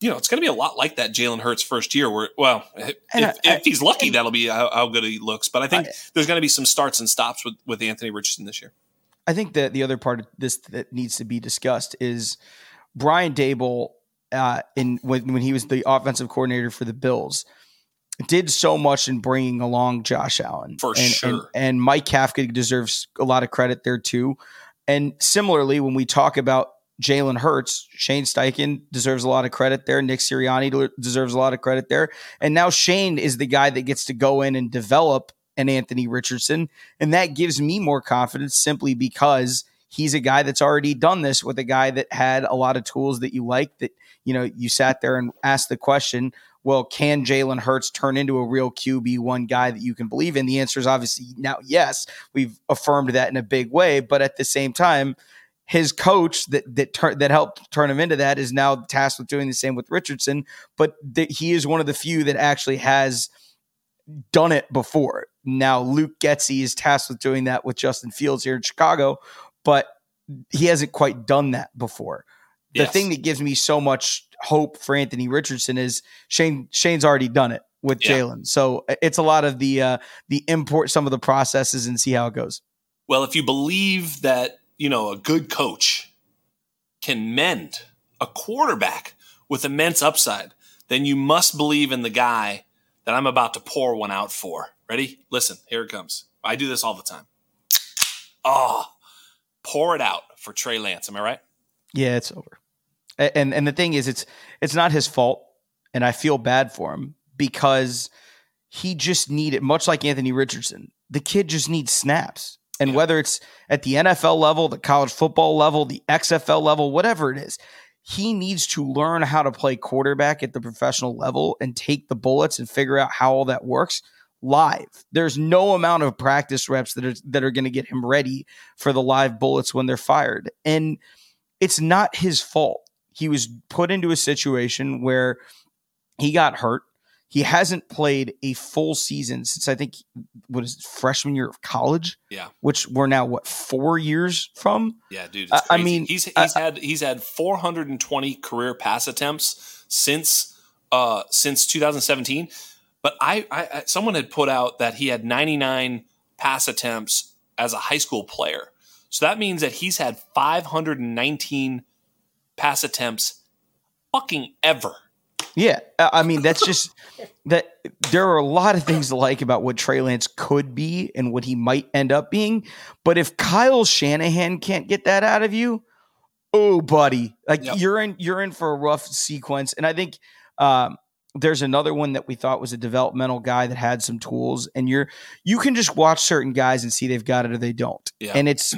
you know, it's going to be a lot like that Jalen Hurts first year. Where, well, if, I, if he's lucky, and, that'll be how, how, good he looks. But I think I, there's going to be some starts and stops with with Anthony Richardson this year. I think that the other part of this that needs to be discussed is Brian Daboll, Uh, in when when he was the offensive coordinator for the Bills, did so much in bringing along Josh Allen for and, sure, and, and Mike Kafka deserves a lot of credit there too. And similarly, when we talk about Jalen Hurts, Shane Steichen deserves a lot of credit there. Nick Sirianni deserves a lot of credit there. And now Shane is the guy that gets to go in and develop an Anthony Richardson. And that gives me more confidence simply because he's a guy that's already done this with a guy that had a lot of tools that you like that, you know, you sat there and asked the question, well, can Jalen Hurts turn into a real QB1 guy that you can believe in? The answer is obviously now yes. We've affirmed that in a big way. But at the same time, his coach that that tur- that helped turn him into that is now tasked with doing the same with Richardson. But th- he is one of the few that actually has done it before. Now Luke Getsy is tasked with doing that with Justin Fields here in Chicago, but he hasn't quite done that before. The yes. thing that gives me so much hope for Anthony Richardson is Shane Shane's already done it with yeah. Jalen. So it's a lot of the uh, the import some of the processes and see how it goes. Well, if you believe that you know, a good coach can mend a quarterback with immense upside, then you must believe in the guy that I'm about to pour one out for. Ready? Listen, here it comes. I do this all the time. Oh, pour it out for Trey Lance. Am I right? Yeah, it's over. And and the thing is, it's it's not his fault, and I feel bad for him because he just needed, much like Anthony Richardson, the kid just needs snaps. And yeah. whether it's at the NFL level, the college football level, the XFL level, whatever it is, he needs to learn how to play quarterback at the professional level and take the bullets and figure out how all that works live. There's no amount of practice reps that are that are going to get him ready for the live bullets when they're fired. And it's not his fault. He was put into a situation where he got hurt. He hasn't played a full season since I think what is it, freshman year of college. Yeah, which we're now what four years from. Yeah, dude. I mean, he's he's had he's had 420 career pass attempts since uh since 2017. But I, I someone had put out that he had 99 pass attempts as a high school player. So that means that he's had 519 pass attempts fucking ever. Yeah, I mean that's just that. There are a lot of things to like about what Trey Lance could be and what he might end up being, but if Kyle Shanahan can't get that out of you, oh, buddy, like yep. you're in you're in for a rough sequence. And I think um, there's another one that we thought was a developmental guy that had some tools, and you're you can just watch certain guys and see they've got it or they don't, yeah. and it's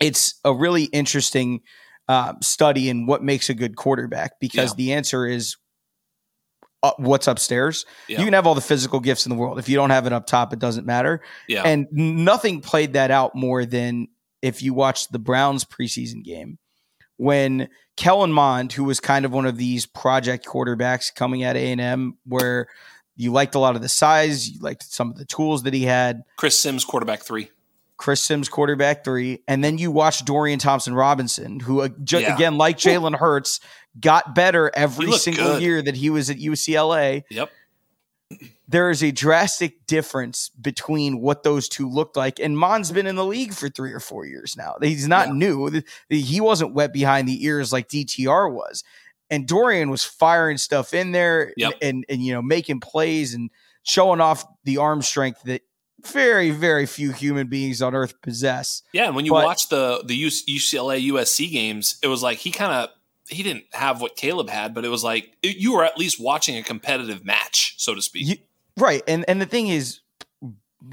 it's a really interesting uh, study in what makes a good quarterback because yeah. the answer is uh, what's upstairs. Yeah. You can have all the physical gifts in the world. If you don't have it up top, it doesn't matter. Yeah. And nothing played that out more than if you watched the Browns preseason game when Kellen Mond, who was kind of one of these project quarterbacks coming at A&M, where you liked a lot of the size, you liked some of the tools that he had. Chris Sims, quarterback three. Chris Sims, quarterback three. And then you watch Dorian Thompson Robinson, who, uh, yeah. again, like Jalen Hurts, got better every single good. year that he was at UCLA. Yep. There is a drastic difference between what those two looked like. And Mond's been in the league for three or four years now. He's not yeah. new. He wasn't wet behind the ears like DTR was. And Dorian was firing stuff in there yep. and, and, and, you know, making plays and showing off the arm strength that very, very few human beings on earth possess. Yeah, and when you but, watch the the UCLA USC games, it was like he kind of he didn't have what Caleb had, but it was like it, you were at least watching a competitive match, so to speak. You, right, and and the thing is,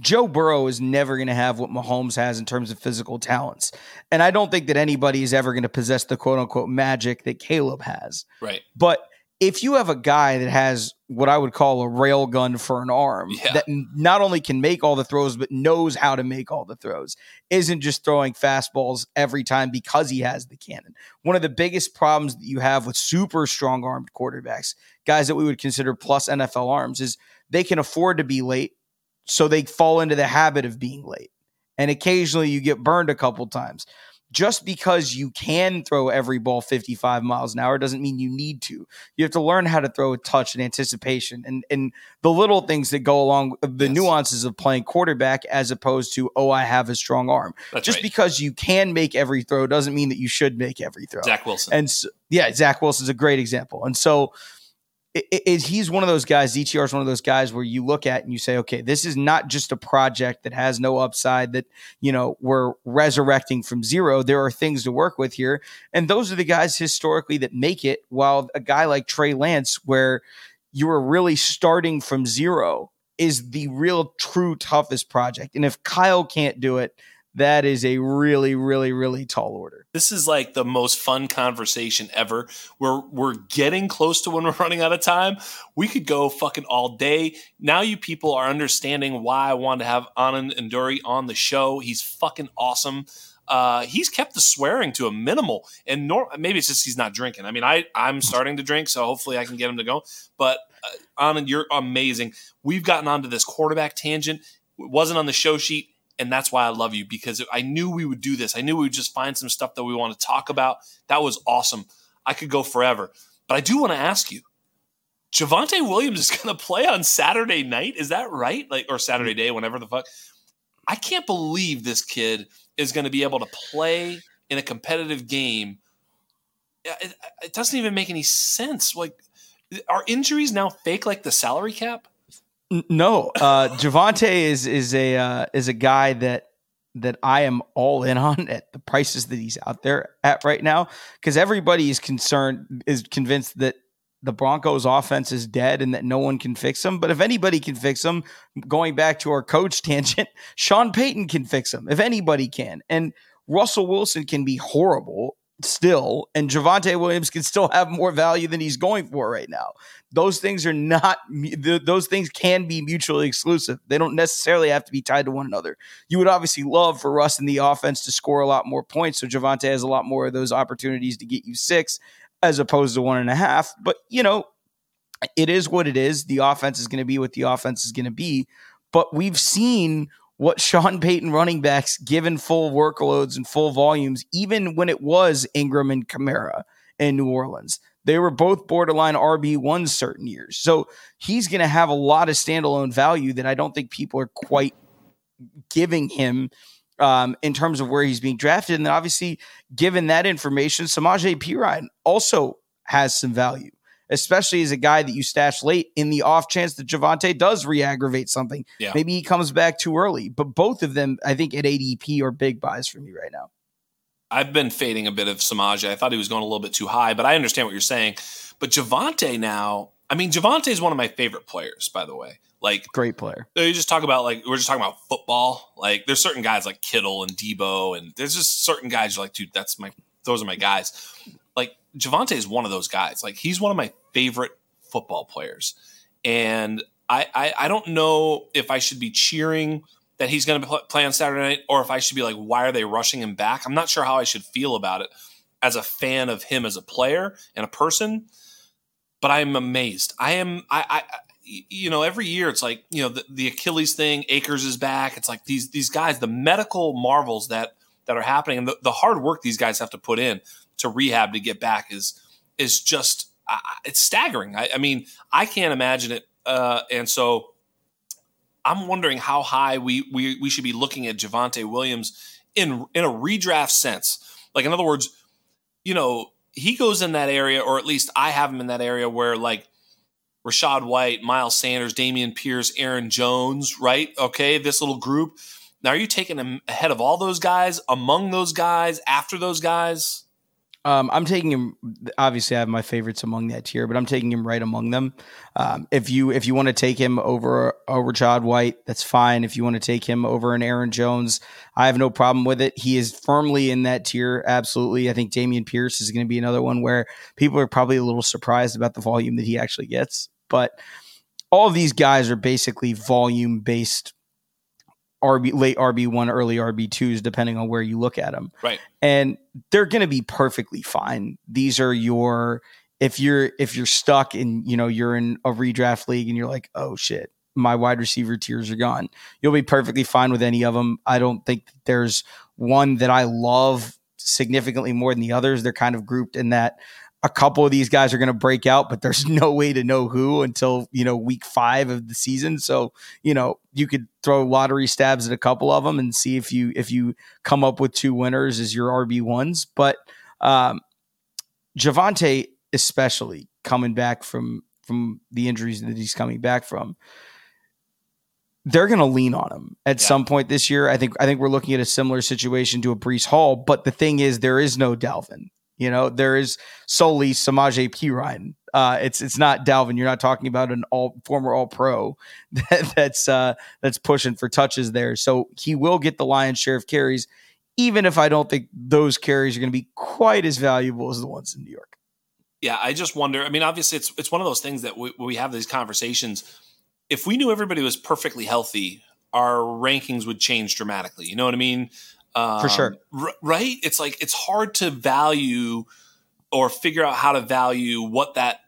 Joe Burrow is never going to have what Mahomes has in terms of physical talents, and I don't think that anybody is ever going to possess the quote unquote magic that Caleb has. Right, but if you have a guy that has what I would call a rail gun for an arm yeah. that not only can make all the throws but knows how to make all the throws, isn't just throwing fastballs every time because he has the cannon. One of the biggest problems that you have with super strong armed quarterbacks, guys that we would consider plus NFL arms, is they can afford to be late, so they fall into the habit of being late. And occasionally you get burned a couple times just because you can throw every ball 55 miles an hour doesn't mean you need to. You have to learn how to throw a touch and anticipation and and the little things that go along the yes. nuances of playing quarterback as opposed to oh I have a strong arm. That's just right. because you can make every throw doesn't mean that you should make every throw. Zach Wilson. And so, yeah, Zach Wilson's a great example. And so is he's one of those guys, DTR is one of those guys where you look at and you say, okay, this is not just a project that has no upside that, you know, we're resurrecting from zero. There are things to work with here. And those are the guys historically that make it, while a guy like Trey Lance, where you are really starting from zero, is the real true toughest project. And if Kyle can't do it, that is a really, really, really tall order. This is like the most fun conversation ever. We're we're getting close to when we're (laughs) running out of time. We could go fucking all day. Now you people are understanding why I wanted to have Anand Nanduri on the show. He's fucking awesome. Uh, he's kept the swearing to a minimal, and maybe it's just he's not drinking. I mean, I I'm starting to drink, so hopefully I can get him to go. But uh, Anand, you're amazing. We've gotten onto this quarterback tangent. It wasn't on the show sheet and that's why I love you because I knew we would do this. I knew we would just find some stuff that we want to talk about. That was awesome. I could go forever, but I do want to ask you. Javonte Williams is (laughs) going to play on Saturday night. Is that right? Like or Saturday day, whenever the fuck. I can't believe this kid is going to be able to play in a competitive game. It, it doesn't even make any sense. Like, are injuries now fake like the salary cap? No, uh, Javonte is is a uh, is a guy that that I am all in on at the prices that he's out there at right now because everybody is concerned is convinced that the Broncos offense is dead and that no one can fix them. But if anybody can fix them, going back to our coach (laughs) tangent, Sean Payton can fix them if anybody can. And Russell Wilson can be horrible still, and Javonte Williams can still have more value than he's going for right now. Those things are not, those things can be mutually exclusive. They don't necessarily have to be tied to one another. You would obviously love for Russ in the offense to score a lot more points. So Javonte has a lot more of those opportunities to get you six as opposed to one and a half. But, you know, it is what it is. The offense is going to be what the offense is going to be. But we've seen what Sean Payton running backs given full workloads and full volumes, even when it was Ingram and Kamara in New Orleans. They were both borderline RB1 certain years. So he's going to have a lot of standalone value that I don't think people are quite giving him um, in terms of where he's being drafted. And then obviously, given that information, Samaje Perine also has some value especially as a guy that you stash late in the off chance that Javonte does re-aggravate something. Yeah. Maybe he comes back too early. But both of them, I think, at ADP are big buys for me right now. I've been fading a bit of Samaj. I thought he was going a little bit too high, but I understand what you're saying. But Javonte now, I mean, Javonte is one of my favorite players, by the way. Like great player. You just talk about like we're just talking about football. Like there's certain guys like Kittle and Deebo, and there's just certain guys you're like, dude, that's my those are my guys. Like Javonte is one of those guys. Like he's one of my favorite football players, and I, I, I don't know if I should be cheering that he's going to play on Saturday night, or if I should be like, why are they rushing him back? I'm not sure how I should feel about it as a fan of him as a player and a person. But I'm amazed. I am. I, I you know, every year it's like you know the, the Achilles thing. Akers is back. It's like these these guys, the medical marvels that that are happening, and the, the hard work these guys have to put in to rehab to get back is is just uh, it's staggering. I, I, mean, I can't imagine it, uh, and so I'm wondering how high we we we should be looking at Javonte Williams in in a redraft sense. Like in other words, you know, he goes in that area, or at least I have him in that area where like Rachaad White, Miles Sanders, Dameon Pierce, Aaron Jones, right? Okay, this little group. Now, are you taking him ahead of all those guys, among those guys, after those guys? Um, I'm taking him. Obviously, I have my favorites among that tier, but I'm taking him right among them. Um, if you if you want to take him over over Chad White, that's fine. If you want to take him over an Aaron Jones, I have no problem with it. He is firmly in that tier. Absolutely, I think Dameon Pierce is going to be another one where people are probably a little surprised about the volume that he actually gets. But all of these guys are basically volume based RB late RB one, early RB twos, depending on where you look at them. Right, and they're going to be perfectly fine. These are your if you're if you're stuck and you know you're in a redraft league and you're like, oh shit, my wide receiver tiers are gone. You'll be perfectly fine with any of them. I don't think there's one that I love significantly more than the others. They're kind of grouped in that a couple of these guys are going to break out, but there's (laughs) no way to know who until, you know, week five of the season. So, you know, you could throw lottery stabs at a couple of them and see if you, if you come up with two winners as your RB ones. But, um, Javonte, especially coming back from, from the injuries that he's coming back from, they're going to lean on him at yeah. some point this year. I think I think we're looking at a similar situation to a Breece Hall, but the thing is, there is no Dalvin. You know, there is solely Samaje Perine. Uh, it's it's not Dalvin. You're not talking about an all former All Pro (laughs) that, that's uh, that's pushing for touches there. So he will get the lion's share of carries, even if I don't think those carries are going to be quite as valuable as the ones in New York. Yeah, I just wonder. I mean, obviously, it's it's one of those things that we, we have these conversations. If we knew everybody was perfectly healthy, our rankings would change dramatically. You know what I mean? Um, For sure. R- right? It's like it's hard to value or figure out how to value what that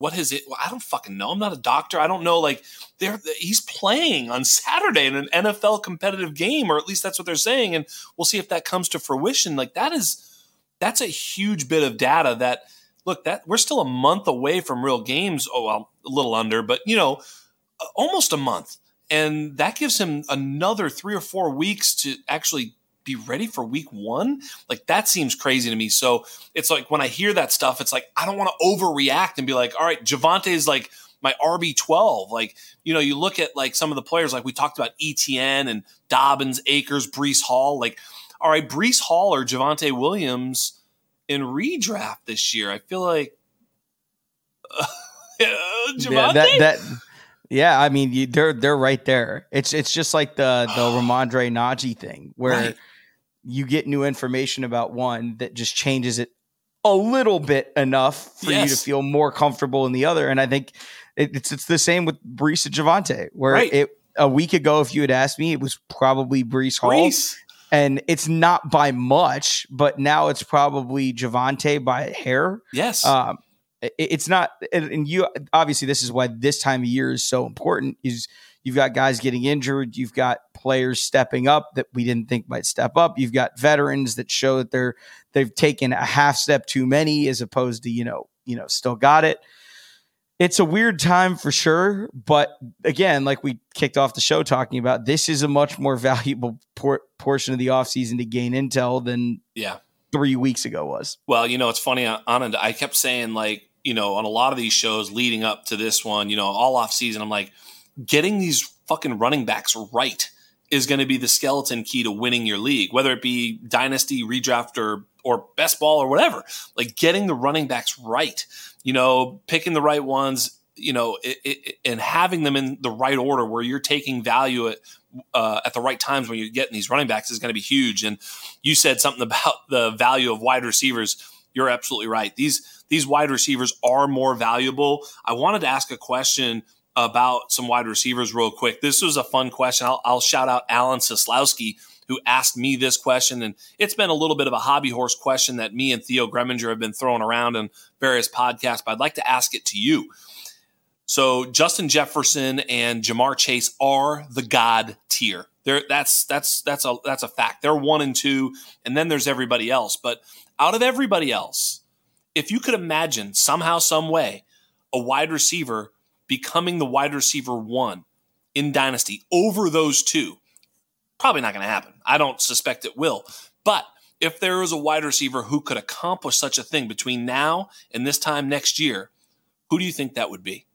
what is it? Well, I don't fucking know. I'm not a doctor. I don't know. Like, they're he's playing on Saturday in an NFL competitive game, or at least that's what they're saying. And we'll see if that comes to fruition. Like, that is that's a huge bit of data. That look that we're still a month away from real games. Oh well, a little under, but you know, almost a month, and that gives him another three or four weeks to actually be ready for week one? Like that seems crazy to me. So it's like when I hear that stuff, it's like I don't want to overreact and be like, all right, Javonte is like my RB twelve. Like you know, you look at like some of the players, like we talked about Etienne and Dobbins, Akers, Breece Hall. Like, all right, Breece Hall or Javonte Williams in redraft this year. I feel like uh, (laughs) Yeah, that, that yeah, I mean, you, they're they're right there. It's it's just like the the (gasps) Rhamondre Najee thing, where right you get new information about one that just changes it a little bit enough for yes. you to feel more comfortable in the other. And I think it, it's it's the same with Breece and Javonte, where right. it a week ago, if you had asked me, it was probably Breece Hall. Breece. And it's not by much, but now it's probably Javonte by hair. Yes. Um, it, it's not, and, and you obviously this is why this time of year is so important. Is You've got guys getting injured. You've got players stepping up that we didn't think might step up. You've got veterans that show that they're they've taken a half step too many as opposed to you know you know still got it. It's a weird time for sure, but again, like we kicked off the show talking about, this is a much more (laughs) valuable por- portion of the offseason to gain intel than yeah three weeks ago was. Well, you know, it's funny, uh, Anand. I kept saying like, you know, on a lot of these shows leading up to this one, you know, all off season, I'm like, getting these fucking running backs right is going to be the skeleton key to winning your league, whether it be dynasty, redraft, or or best ball or whatever. Like getting the running backs right, you know, picking the right ones, you know, it, it, and having them in the right order where you're taking value at uh, at the right times when you're getting these running backs is going to be huge. And you said something (laughs) about the value of wide receivers. You're absolutely right. These these wide receivers are more valuable. I wanted to ask a question about some wide receivers real quick. This was a fun question. I'll, I'll shout out Alan Sislowski, who asked me this question. And it's been a little bit of a hobby horse question that me and Theo Greminger have been throwing around in various podcasts, but I'd like to ask it to you. So Justin Jefferson and Ja'Marr Chase are the God tier. That's that's that's a that's a fact. They're one and two, and then there's everybody else. But out of everybody else, if you could imagine somehow, some way, a wide receiver becoming the wide receiver one in Dynasty over those two, probably not going to happen. I don't suspect it will. But if there is a wide receiver who could accomplish such a thing between now and this time next year, who do you think that would be?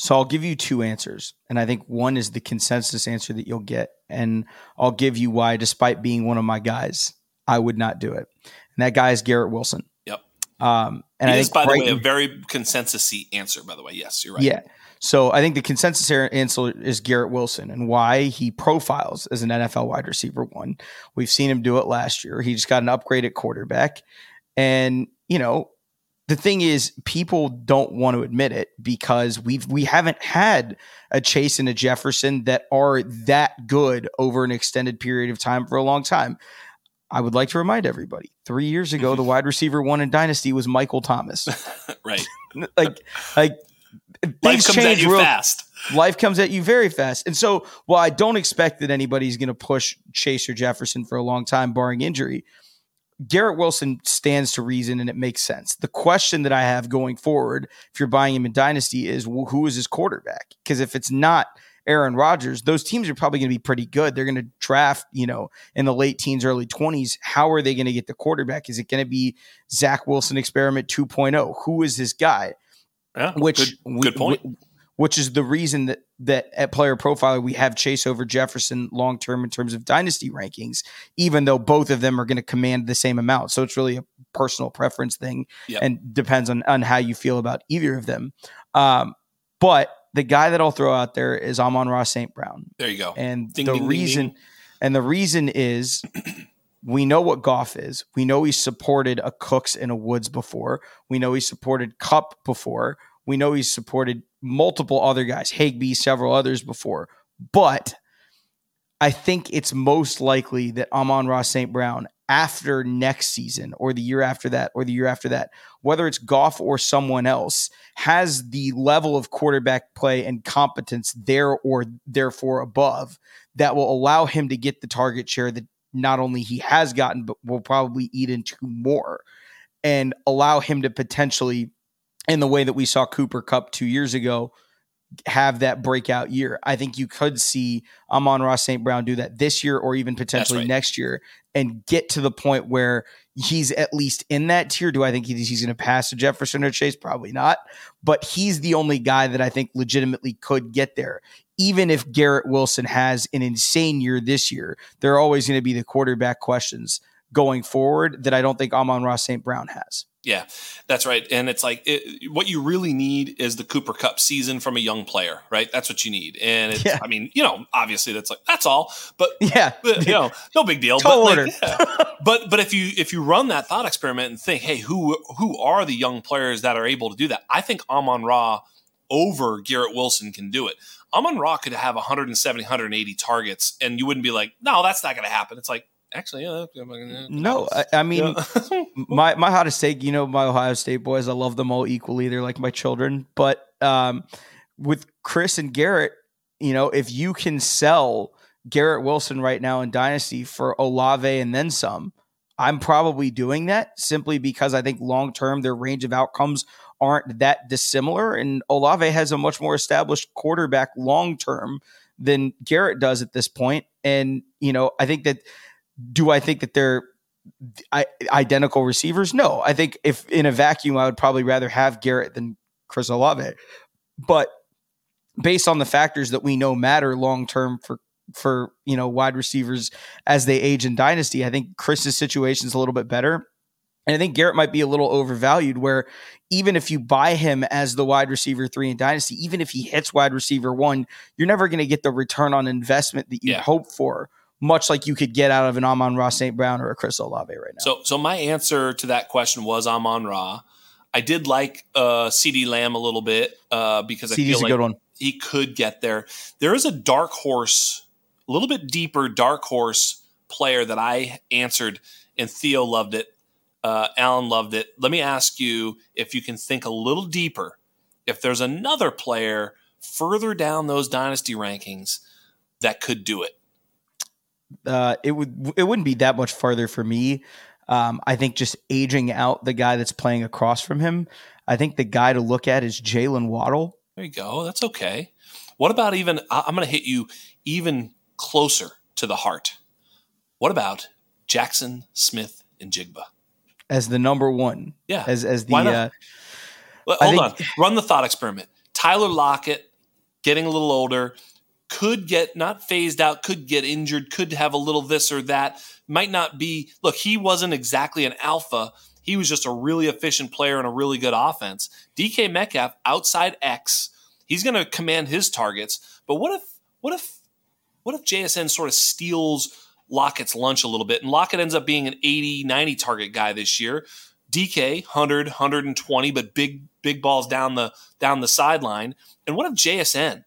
So I'll give you two answers. And I think one is the consensus answer that you'll get. And I'll give you why, despite being one of my guys, I would not do it. And that guy is Garrett Wilson. Um, and it I is, by the way, a very consensusy answer. By the way, yes, you're right. Yeah. So I think the consensus answer is Garrett Wilson and why he profiles as an NFL wide receiver one. We've seen him do it last year. He just got an upgrade at quarterback, and you know the thing is, people don't want to admit it because we've we haven't had a Chase and a Jefferson that are that good over an extended period of time for a long time. I would like to remind everybody three years ago, the mm-hmm. wide receiver one in Dynasty was Michael Thomas. (laughs) right. like, like life comes at you real, fast. Life comes at you very fast. And so, while I don't expect that anybody's going to push Chase or Jefferson for a long time, barring injury, Garrett Wilson stands to reason and it makes sense. The question that I have going forward, if you're buying him in Dynasty, is who is his quarterback? Because if it's not Aaron Rodgers, those teams are probably going to be pretty good. They're going to draft, you know, in the late teens, early 20s. How are they going to get the quarterback? Is it going to be Zach Wilson experiment 2.0? Who is this guy? Yeah, which good, good point. which is the reason that that at player profiler we have Chase over Jefferson long term in terms of dynasty rankings, even though both of them are going to command the same amount. So it's really a personal preference thing yep. and depends on on how you feel about either of them. Um, but the guy that I'll throw out there is Amon-Ra St. Brown. There you go. And ding, the ding, reason ding, and the reason is (clears throat) we know what Goff is. We know he supported a Cooks and a Woods before. We know he supported Kupp before. We know he's supported multiple other guys, Higbee, several others before. But I think it's most likely that Amon-Ra St. Brown after next season or the year after that or the year after that, whether it's Goff or someone else, has the level of quarterback play and competence there or therefore above that will allow him to get the target share that not only he has gotten, but will probably eat into more and allow him to potentially, in the way that we saw Cooper Kupp two years ago, have that breakout year. I think you could see Amon-Ra St. Brown do that this year or even potentially right. next year and get to the point where he's at least in that tier. Do I think he's going to pass to Jefferson or Chase? Probably not. But he's the only guy that I think legitimately could get there. Even if Garrett Wilson has an insane year this year, there are always going to be the quarterback questions going forward that I don't think Amon-Ra St. Brown has. Yeah, that's right. And it's like it, what you really need is the Cooper Kupp season from a young player, right? That's what you need. And it's, yeah. I mean, you know, obviously that's like that's all, but (laughs) yeah, but, you know, no big deal. Tall but. Like, yeah. but but if you if you run that thought experiment and think, hey, who who are the young players that are able to do that? I think Amon Ra over Garrett Wilson can do it. Amon Ra could have 170, 180 targets, and you wouldn't be like, no, that's not going to happen. It's like actually, yeah. No, I, I mean, yeah. (laughs) my my hottest take. You know, my Ohio State boys. I love them all equally. They're like my children. But um, with Chris and Garrett, you know, if you can sell Garrett Wilson right now in Dynasty for Olave and then some, I'm probably doing that simply because I think long term their range of outcomes aren't that dissimilar, and Olave has a much more established quarterback long term than Garrett does at this point. And you know, I think that do I think that they're identical receivers? No. I think if in a vacuum, I would probably rather have Garrett than Chris Olave. But based on the factors that we know matter long term for for you know wide receivers as they age in dynasty, I think Chris's situation is a little bit better. And I think Garrett might be a little overvalued where even if you buy him as the wide receiver three in Dynasty, even if he hits wide receiver one, you're never going to get the return on investment that you yeah. hope for much like you could get out of an Amon Ra St. Brown or a Chris Olave right now. So, so my answer to that question was Amon Ra. I did like uh, CeeDee Lamb a little bit uh, because CeeDee's I feel like a good one. he could get there. There is a dark horse, a little bit deeper dark horse player that I answered, and Theo loved it. Uh, Alan loved it. Let me ask you if you can think a little deeper. If there's another player further down those dynasty rankings that could do it uh, it would it wouldn't be that much farther for me. Um, I think just aging out the guy that's playing across from him. I think the guy to look at is Jalen Waddle. There you go. That's okay. What about even? I'm going to hit you even closer to the heart. What about Jackson Smith-Njigba as the number one? Yeah, as as the. Uh, well, hold think, on. Run the thought experiment. Tyler Lockett getting a little older could get not phased out, could get injured, could have a little this or that. Might not be. Look, he wasn't exactly an alpha. He was just a really efficient player and a really good offense. DK Metcalf outside X, he's going to command his targets. But what if what if what if JSN sort of steals Lockett's lunch a little bit and Lockett ends up being an 80, 90 target guy this year? DK 100, 120, but big big balls down the down the sideline. And what if JSN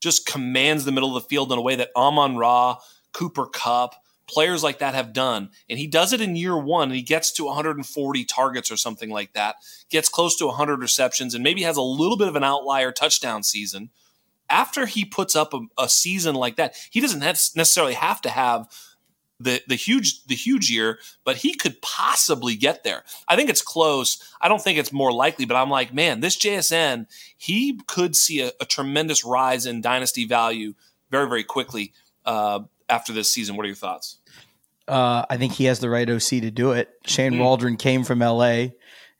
just commands the middle of the field in a way that Amon Ra, Cooper Kupp, players like that have done. And he does it in year one and he gets to 140 targets or something like that, gets close to 100 receptions, and maybe has a little bit of an outlier touchdown season. After he puts up a, a season like that, he doesn't have necessarily have to have the the huge the huge year, but he could possibly get there. I think it's close. I don't think it's more likely, but I'm like, man, this JSN, he could see a, a tremendous rise in dynasty value very very quickly uh, after this season. What are your thoughts? Uh, I think he has the right OC to do it. Shane mm-hmm. Waldron came from LA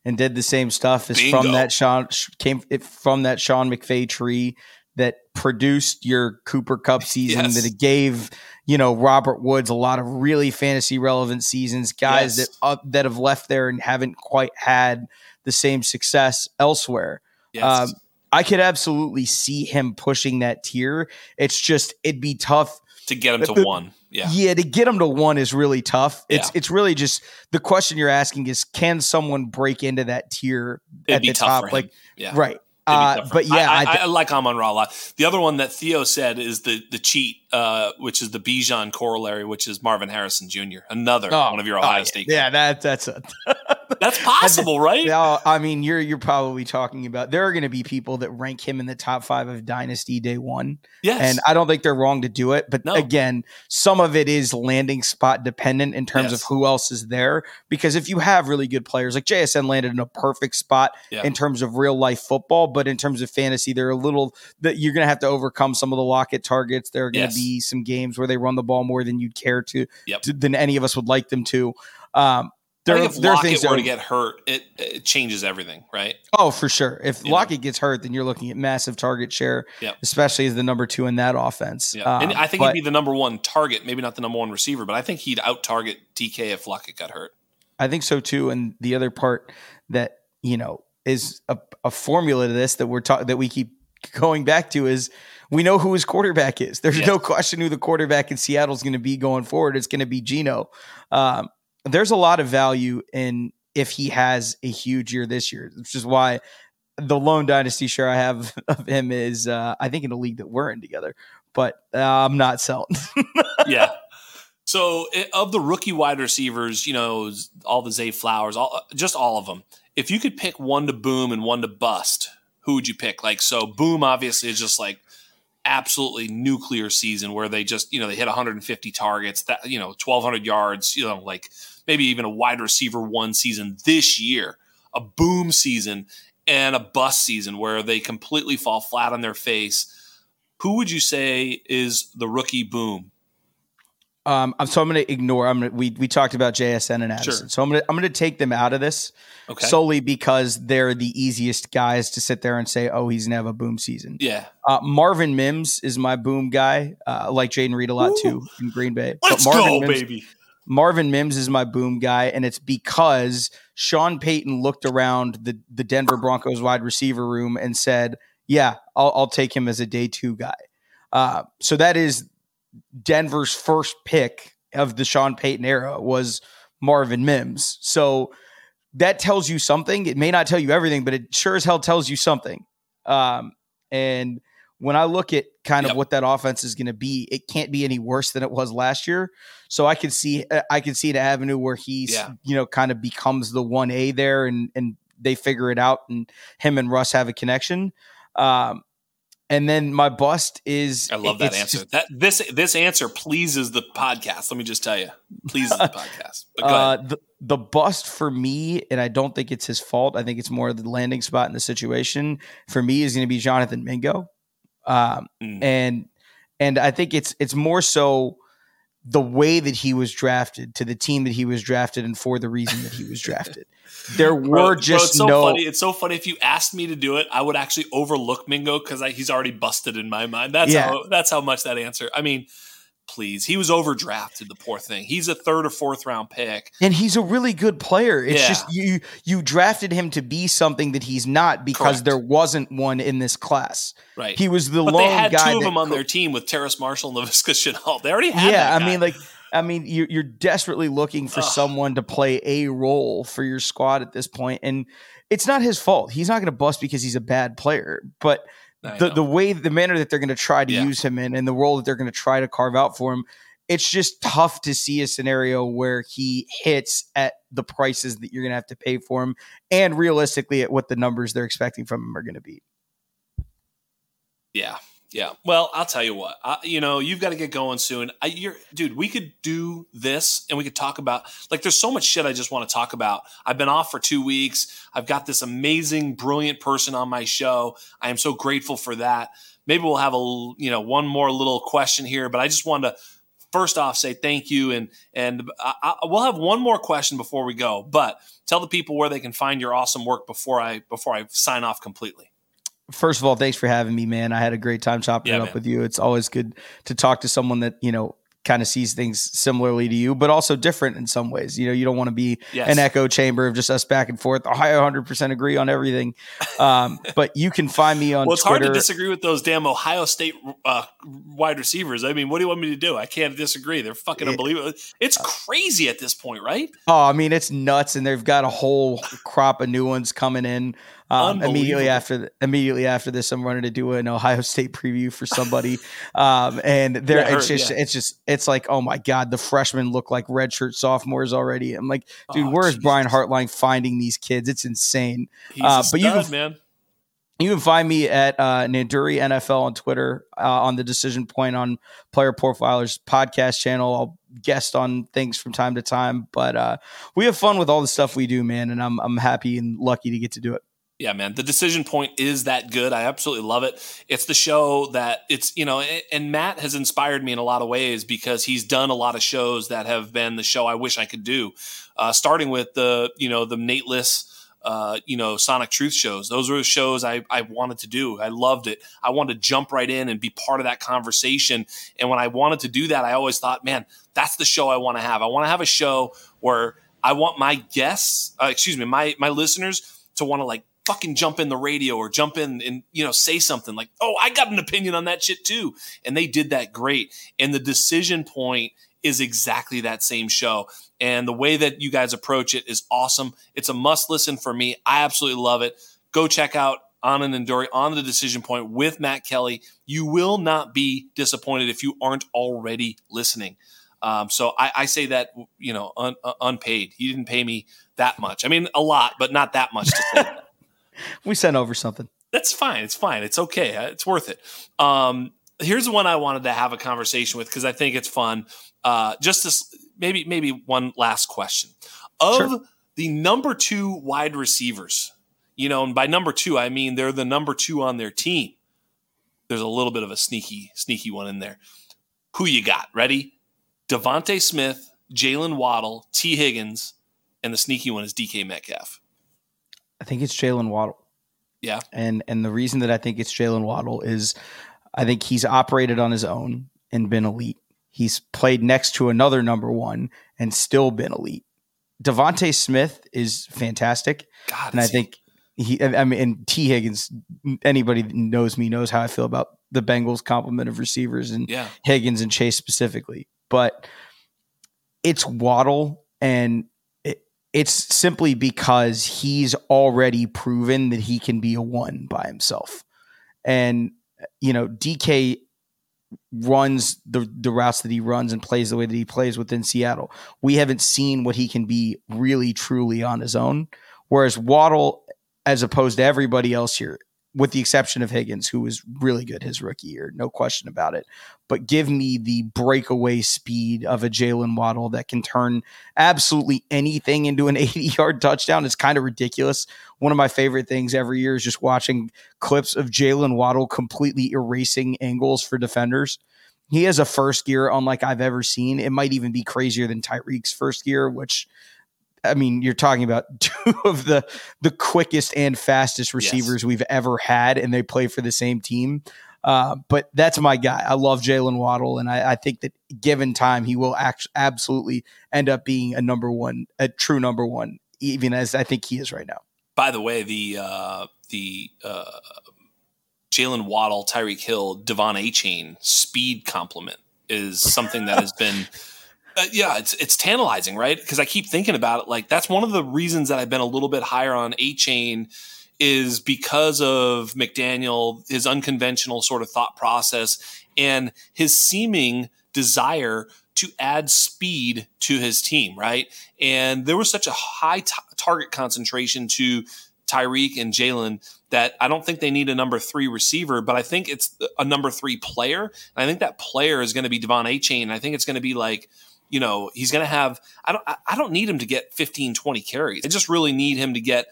and did the same stuff as Bingo. from that Sean came from that Sean McVay tree that produced your Cooper Kupp (laughs) season yes. that it gave you know Robert Woods a lot of really fantasy relevant seasons, guys yes. that uh, that have left there and haven't quite had the same success elsewhere. Yes. Um, I could absolutely see him pushing that tier. It's just it'd be tough to get him to the, one. Yeah, yeah, to get him to one is really tough. It's yeah. it's really just the question you're asking is can someone break into that tier It'd at the top? Like, yeah. right. Uh, but yeah, I, I, I, like Amon Ra a lot. The other one that Theo said is the the cheat, uh, which is the Bijan corollary, which is Marvin Harrison Jr. Another oh, one of your Ohio oh, State. Yeah, that that's a (laughs) (laughs) that's possible, right? Yeah, I mean, you're you're probably talking about there are going to be people that rank him in the top five of Dynasty Day One. Yes, and I don't think they're wrong to do it. But no. again, some of it is landing spot dependent in terms yes. of who else is there. Because if you have really good players like JSN landed in a perfect spot yeah. in terms of real life football, but in terms of fantasy, they're a little that you're going to have to overcome some of the Lockett targets. There are going to yes. be some games where they run the ball more than you'd care to, yep. to than any of us would like them to. Um, there, I think if there Lockett were to get hurt, it, it, changes everything, right? Oh, for sure. If you Lockett know? gets hurt, then you're looking at massive target share, yep. especially as the number two in that offense. Yeah. Um, and I think but, he'd be the number one target, maybe not the number one receiver, but I think he'd out target DK if Lockett got hurt. I think so too. And the other part that you know is a, a formula to this that we're talking that we keep going back to is we know who his quarterback is. There's no question who the quarterback in Seattle is going to be going forward. It's going to be Geno. Um, there's a lot of value in if he has a huge year this year, which is why the lone dynasty share I have (laughs) of him is uh, I think in a league that we're in together, but uh, I'm not selling. (laughs) yeah. So eh, of the rookie wide receivers, you know, all the Zay Flowers, all just all of them. If you could pick one to boom and one to bust, who would you pick? Like so, boom obviously is just like absolutely nuclear season where they just you know they hit 150 targets, that you know 1,200 yards, you know like maybe even a wide receiver one season this year, a boom season and a bust season where they completely fall flat on their face. Who would you say is the rookie boom? Um, so I'm going to ignore. I'm gonna, we we talked about JSN and Addison, sure. so I'm going to I'm going to take them out of this okay. solely because they're the easiest guys to sit there and say, oh, he's to have a boom season. Yeah. Uh, Marvin Mims is my boom guy. Uh, like Jayden Reed a lot Ooh. too in Green Bay. Let's but Marvin go, Mims, baby. Marvin Mims is my boom guy, and it's because Sean Payton looked around the the Denver Broncos wide receiver room and said, "Yeah, I'll, I'll take him as a day two guy." Uh, so that is Denver's first pick of the Sean Payton era was Marvin Mims. So that tells you something. It may not tell you everything, but it sure as hell tells you something. Um, and when I look at kind of yep. what that offense is going to be, it can't be any worse than it was last year. So I can see uh, I can see an avenue where he's yeah. you know kind of becomes the one A there, and and they figure it out, and him and Russ have a connection. Um, and then my bust is I love that answer. Just, that this this answer pleases the podcast. Let me just tell you, pleases the (laughs) podcast. Uh, the the bust for me, and I don't think it's his fault. I think it's more the landing spot in the situation. For me, is going to be Jonathan Mingo, um, mm. and and I think it's it's more so the way that he was drafted to the team that he was drafted and for the reason that he was drafted. (laughs) There were bro, just bro, it's so no. Funny. It's so funny. If you asked me to do it, I would actually overlook Mingo because he's already busted in my mind. That's yeah. how. That's how much that answer. I mean, please, he was overdrafted. The poor thing. He's a third or fourth round pick, and he's a really good player. It's yeah. just you you drafted him to be something that he's not because Correct. there wasn't one in this class. Right. He was the but lone they had guy two of them on co- their team with Terrace Marshall and Laviska Shenault. They already had. Yeah, I mean, like I mean, you're, you're desperately looking for Ugh. someone to play a role for your squad at this point, and it's not his fault. He's not going to bust because he's a bad player, but the the way, the manner that they're going to try to yeah. use him in, and the role that they're going to try to carve out for him, it's just tough to see a scenario where he hits at the prices that you're going to have to pay for him, and realistically at what the numbers they're expecting from him are going to be. Yeah, yeah. Well, I'll tell you what. I, you know, you've got to get going soon. I, you're, dude. We could do this, and we could talk about like. There's so much shit I just want to talk about. I've been off for two weeks. I've got this amazing, brilliant person on my show. I am so grateful for that. Maybe we'll have a you know one more little question here, but I just wanted to first off say thank you, and and I, I, we'll have one more question before we go. But tell the people where they can find your awesome work before I before I sign off completely first of all, thanks for having me, man. I had a great time chopping yeah, it up man. with you. It's always good to talk to someone that, you know, kind of sees things similarly to you, but also different in some ways. You know, you don't want to be yes. an echo chamber of just us back and forth. I 100% agree on everything. Um, (laughs) but you can find me on well, it's Twitter. hard to disagree with those damn Ohio State uh, wide receivers. I mean, what do you want me to do? I can't disagree. They're fucking it, unbelievable. It's crazy at this point, right? Oh, I mean, it's nuts. And they've got a whole crop of new ones coming in. Um, immediately after the, immediately after this, I'm running to do an Ohio State preview for somebody, um, and there yeah, it's just yeah. it's just it's like oh my god, the freshmen look like redshirt sophomores already. I'm like, dude, oh, where is Brian Hartline finding these kids? It's insane. Uh, but stud, you can, man. You can find me at uh, Nanduri NFL on Twitter uh, on the Decision Point on Player Profilers podcast channel. I'll guest on things from time to time, but uh, we have fun with all the stuff we do, man, and I'm I'm happy and lucky to get to do it. Yeah, man. The decision point is that good. I absolutely love it. It's the show that it's, you know, and Matt has inspired me in a lot of ways because he's done a lot of shows that have been the show I wish I could do. Uh, starting with the, you know, the Nateless, uh, you know, Sonic Truth shows. Those were the shows I, I wanted to do. I loved it. I wanted to jump right in and be part of that conversation. And when I wanted to do that, I always thought, man, that's the show I want to have. I want to have a show where I want my guests, uh, excuse me, my my listeners to want to like fucking jump in the radio or jump in and you know say something like, "Oh, I got an opinion on that shit too," and they did that great. And the decision point is exactly that same show. And the way that you guys approach it is awesome. It's a must listen for me. I absolutely love it. Go check out Anand Nanduri on the decision point with Matt Kelly. You will not be disappointed if you aren't already listening. Um, so I, I, say that you know un, uh, unpaid. He didn't pay me that much. I mean, a lot, but not that much to say that. (laughs) we sent over something. That's fine. It's fine. It's okay. Uh, it's worth it. Um, here's the one I wanted to have a conversation with because I think it's fun. Uh, just this, maybe maybe one last question of sure. the number two wide receivers. You know, and by number two I mean they're the number two on their team. There's a little bit of a sneaky sneaky one in there. Who you got? Ready? DeVonta Smith, Jalen Waddle, Tee Higgins, and the sneaky one is DK Metcalf. I think it's Jalen Waddle. Yeah. And and the reason that I think it's Jalen Waddle is I think he's operated on his own and been elite. He's played next to another number one and still been elite. DeVonta Smith is fantastic. God, and I think he I mean and Tee Higgins, anybody that knows me knows how I feel about the Bengals complement of receivers and yeah. Higgins and Chase specifically but it's Waddle and it's simply because he's already proven that he can be a one by himself. And you know, DK runs the the routes that he runs and plays the way that he plays within Seattle. We haven't seen what he can be really truly on his own. Whereas Waddle, as opposed to everybody else here, with the exception of Higgins, who was really good his rookie year, no question about it. But give me the breakaway speed of a Jalen Waddle that can turn absolutely anything into an (laughs) 80 yard touchdown. It's kind of ridiculous. One of my favorite things every year is just watching clips of Jalen Waddle completely erasing angles for defenders. He has a first gear unlike I've ever seen. It might even be crazier than Tyreek's first gear, which I mean, you're talking about (laughs) two of the the quickest and fastest receivers yes. we've ever had, and they play for the same team. Uh, but that's my guy. I love Jalen Waddle, and I, I, think that given time, he will act- absolutely end up being a number one, a true number one, even as I think he is right now. By the way, the uh, the uh, Jalen Waddle, Tyreek Hill, De'Von Achane speed compliment is something that has been (laughs) uh, yeah, it's it's tantalizing, right? Because I keep thinking about it. Like that's one of the reasons that I've been a little bit higher on Achane is because of McDaniel, his unconventional sort of thought process, and his seeming desire to add speed to his team, right? And there was such a high t- target concentration to Tyreek and Jalen that I don't think they need a number three receiver, but I think it's a number three player. And I think that player is going to be De'Von Achane. I think it's going to be like you know, he's going to have, I don't, I don't need him to get 15, 20 carries. I just really need him to get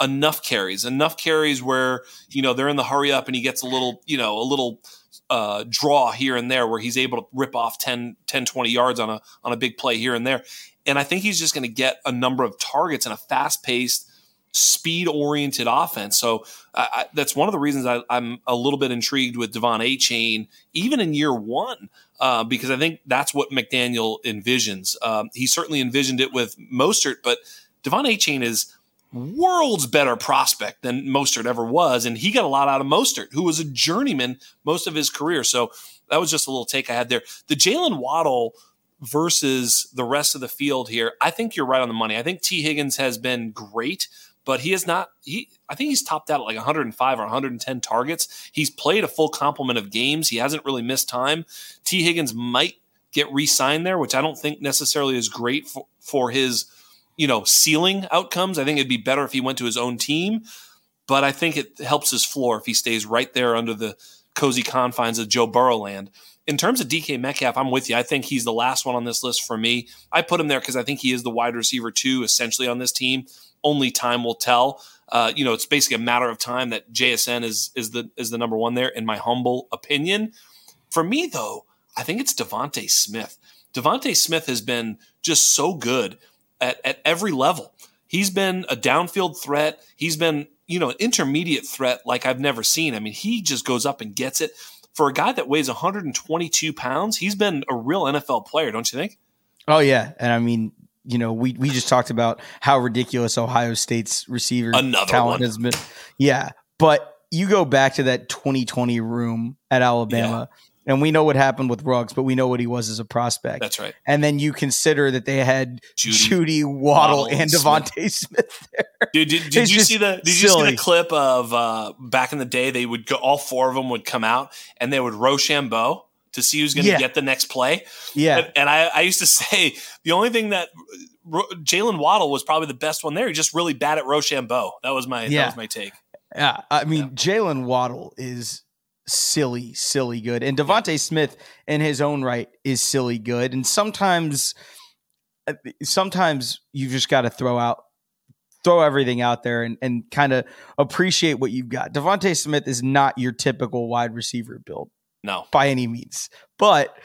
enough carries, enough carries where, you know, they're in the hurry up and he gets a little, you know, a little uh, draw here and there where he's able to rip off 10, 10, 20 yards on a, on a big play here and there. And I think he's just going to get a number of targets in a fast paced, speed oriented offense. So I, that's one of the reasons I, am a little bit intrigued with De'Von Achane, even in year one uh, because I think that's what McDaniel envisions. Um, he certainly envisioned it with Mostert, but De'Von Achane is world's better prospect than Mostert ever was, and he got a lot out of Mostert, who was a journeyman most of his career. So that was just a little take I had there. The Jalen Waddle versus the rest of the field here, I think you're right on the money. I think Tee Higgins has been great but he has not. He I think he's topped out at like 105 or 110 targets. He's played a full complement of games. He hasn't really missed time. Tee Higgins might get re-signed there, which I don't think necessarily is great for, for his you know ceiling outcomes. I think it'd be better if he went to his own team, but I think it helps his floor if he stays right there under the cozy confines of Joe Burrow land. In terms of DK Metcalf, I'm with you. I think he's the last one on this list for me. I put him there because I think he is the wide receiver too, essentially on this team only time will tell. Uh, you know, it's basically a matter of time that JSN is is the is the number one there, in my humble opinion. For me, though, I think it's DeVonta Smith. DeVonta Smith has been just so good at, at every level. He's been a downfield threat. He's been, you know, an intermediate threat like I've never seen. I mean, he just goes up and gets it. For a guy that weighs 122 pounds, he's been a real NFL player, don't you think? Oh yeah, and I mean, you know, we we just talked about how ridiculous Ohio State's receiver Another talent one. has been. Yeah, but you go back to that 2020 room at Alabama, and we know what happened with Ruggs, but we know what he was as a prospect. That's right. and then you consider that they had Jeudy, Jeudy, Waddle, Waddle, and Smith. DeVonta Smith there. Dude, did, did you see the did you see the clip of uh, back in the day? They would go, all four of them would come out and they would Rochambeau to see who's going to Yeah. get the next play. Yeah, And, and I, I used to (laughs) say the only thing that Ro- Jalen Waddle was probably the best one there. He just really bad at Rochambeau. That was my Yeah. that was my take. Yeah, I mean Jalen Waddle is silly, silly good, and DeVonta Smith in his own right is silly good. And sometimes, uh, sometimes you just got to throw out, throw everything out there, and and kind of appreciate what you've got. DeVonta Smith is not your typical wide receiver build No, by any means, but.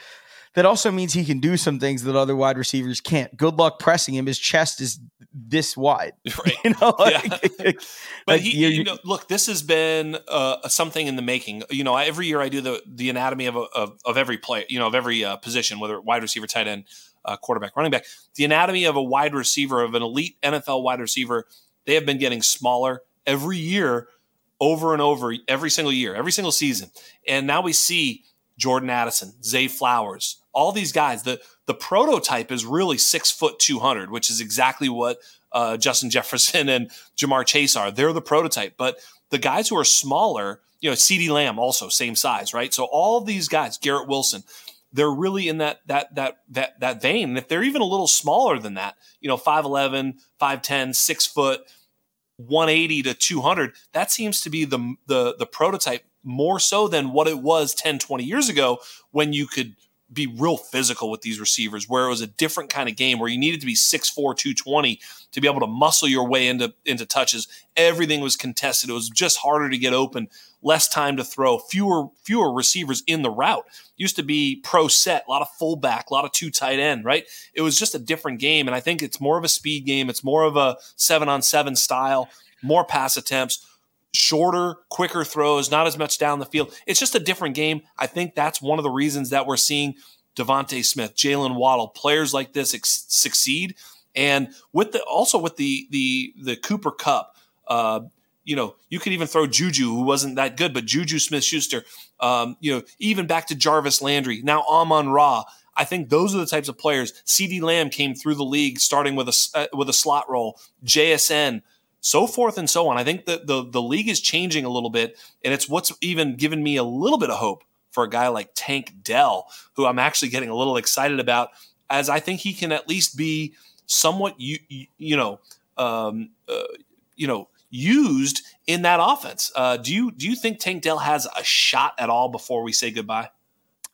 That also means he can do some things that other wide receivers can't. Good luck pressing him. His chest is this wide. (laughs) (laughs) right. You know, Yeah. like- (laughs) But like, he, you- know, look, this has been uh, something in the making. You know, I- every year I do the the anatomy of a, of, of every player, you know, of every uh, position, whether wide receiver, tight end, uh, quarterback, running back. The anatomy of a wide receiver, of an elite NFL wide receiver, they have been getting smaller every year, over and over, every single year, every single season. And now we see Jordan Addison, Zay Flowers, all these guys. The the prototype is really six foot two hundred, which is exactly what uh, Justin Jefferson (laughs) and Ja'Marr Chase are. They're the prototype. But the guys who are smaller, you know, CeeDee Lamb also same size, right? So all these guys, Garrett Wilson, they're really in that that that that that vein. And if they're even a little smaller than that, you know, 5'11, 5'10, 6 foot, 180 to 200, that seems to be the the the prototype more so than what it was 10, 20 years ago when you could be real physical with these receivers, where it was a different kind of game where you needed to be 6'4, 220 to be able to muscle your way into, into touches. Everything was contested. It was just harder to get open, less time to throw, fewer fewer receivers in the route. Used to be pro set, a lot of fullback, a lot of two tight end, right? It was just a different game. And I think it's more of a speed game. It's more of a seven on seven style, more pass attempts, shorter, quicker throws, not as much down the field. It's just a different game. I think that's one of the reasons that we're seeing DeVonta Smith, Jalen Waddle, players like this ex- succeed. And with the also with the the the Cooper Kupp, uh, you know, you could even throw Juju, who wasn't that good, but Juju Smith Schuster, um, you know, even back to Jarvis Landry, now Amon Ra. I think those are the types of players. CeeDee Lamb came through the league starting with a uh, with a slot role. JSN, so forth and so on. I think that the the league is changing a little bit, and it's what's even given me a little bit of hope for a guy like Tank Dell, who I'm actually getting a little excited about, as I think he can at least be somewhat you you, you know um, uh, you know used in that offense. Uh, do you do you think Tank Dell has a shot at all before we say goodbye?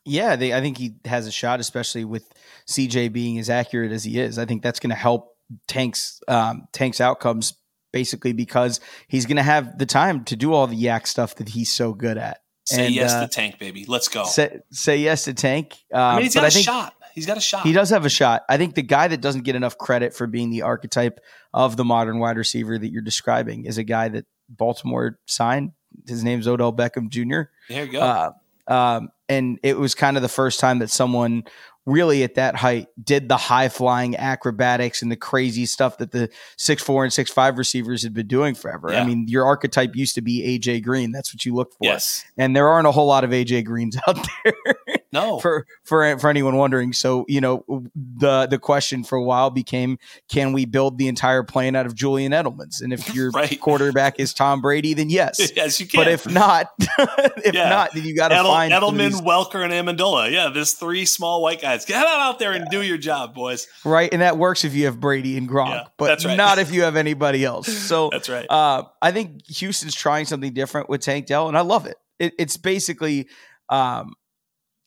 Yeah, they, I think he has a shot, especially with CJ being as accurate as he is. I think that's going to help Tank's um, Tank's outcomes basically because he's going to have the time to do all the YAC stuff that he's so good at. Say And, yes uh, to Tank, baby. Let's go. Say, say yes to Tank. Um, I mean, he's got a think shot. He's got a shot. he does have a shot. I think the guy that doesn't get enough credit for being the archetype of the modern wide receiver that you're describing is a guy that Baltimore signed. His name's Odell Beckham Jr. There you go. Uh, um, and it was kind of the first time that someone really at that height did the high flying acrobatics and the crazy stuff that the six four and six five receivers had been doing forever. Yeah. I mean, your archetype used to be AJ Green. That's what you looked for. yes. And there aren't a whole lot of AJ Greens (laughs) out there No. for for for anyone wondering. So you know the the question for a while became, can we build the entire plane out of Julian Edelman's? And if (laughs) your Right. quarterback is Tom Brady, then yes. (laughs) yes, you can. But if not, (laughs) if Yeah. not, then you got to Edel, find Edelman, these- Welker, and Amendola. Yeah, there's three small white guys. Get out there and do your job, boys. right, and that works if you have Brady and Gronk, Yeah, but right. not if you have anybody else. So That's right. Uh, I think Houston's trying something different with Tank Dell, and I love it. it it's basically um,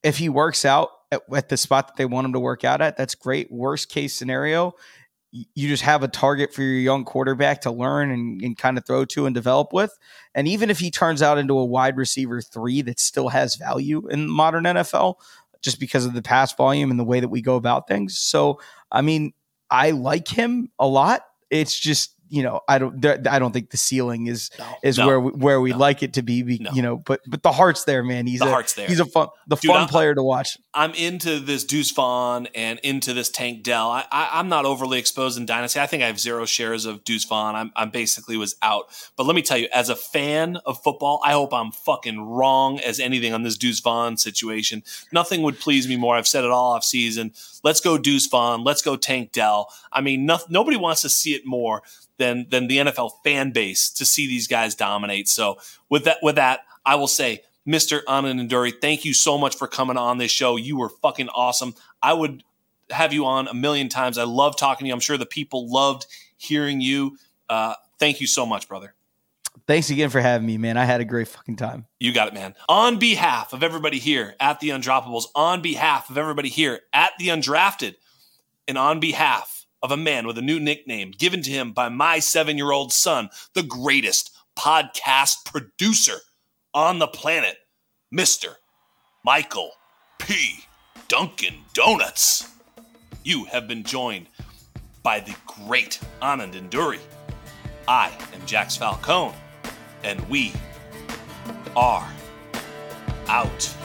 if he works out at, at the spot that they want him to work out at, that's great. Worst case scenario, you just have a target for your young quarterback to learn and, and kind of throw to and develop with. And even if he turns out into a wide receiver three that still has value in modern NFL, just because of the pass volume and the way that we go about things. So, I mean, I like him a lot. It's just you know, I don't, I don't think the ceiling is No, is no, where we, where we no. like it to be. be. You know, but but the heart's there, man. He's The a, heart's there. He's a fun, the Dude, fun I- player to watch. I'm into this Deuce Vaughn and into this Tank Dell. I, I, I'm not overly exposed in Dynasty. I think I have zero shares of Deuce Vaughn. I'm, I'm basically was out. But let me tell you, as a fan of football, I hope I'm fucking wrong as anything on this Deuce Vaughn situation. Nothing would please me more. I've said it all off season. Let's go Deuce Vaughn. Let's go Tank Dell. I mean, no, nobody wants to see it more than than the NFL fan base to see these guys dominate. So with that, with that, I will say, Mr. Anand thank you so much for coming on this show. You were fucking awesome. I would have you on a million times. I love talking to you. I'm sure the people loved hearing you. Uh, thank you so much, brother. Thanks again for having me, man. I had a great fucking time. You got it, man. On behalf of everybody here at the Undroppables, on behalf of everybody here at the Undrafted, and on behalf of a man with a new nickname given to him by my seven year old son, the greatest podcast producer on the planet, Mr. Michael P. Dunkin' Donuts. You have been joined by the great Anand Nanduri. I am Jax Falcone, and we are out.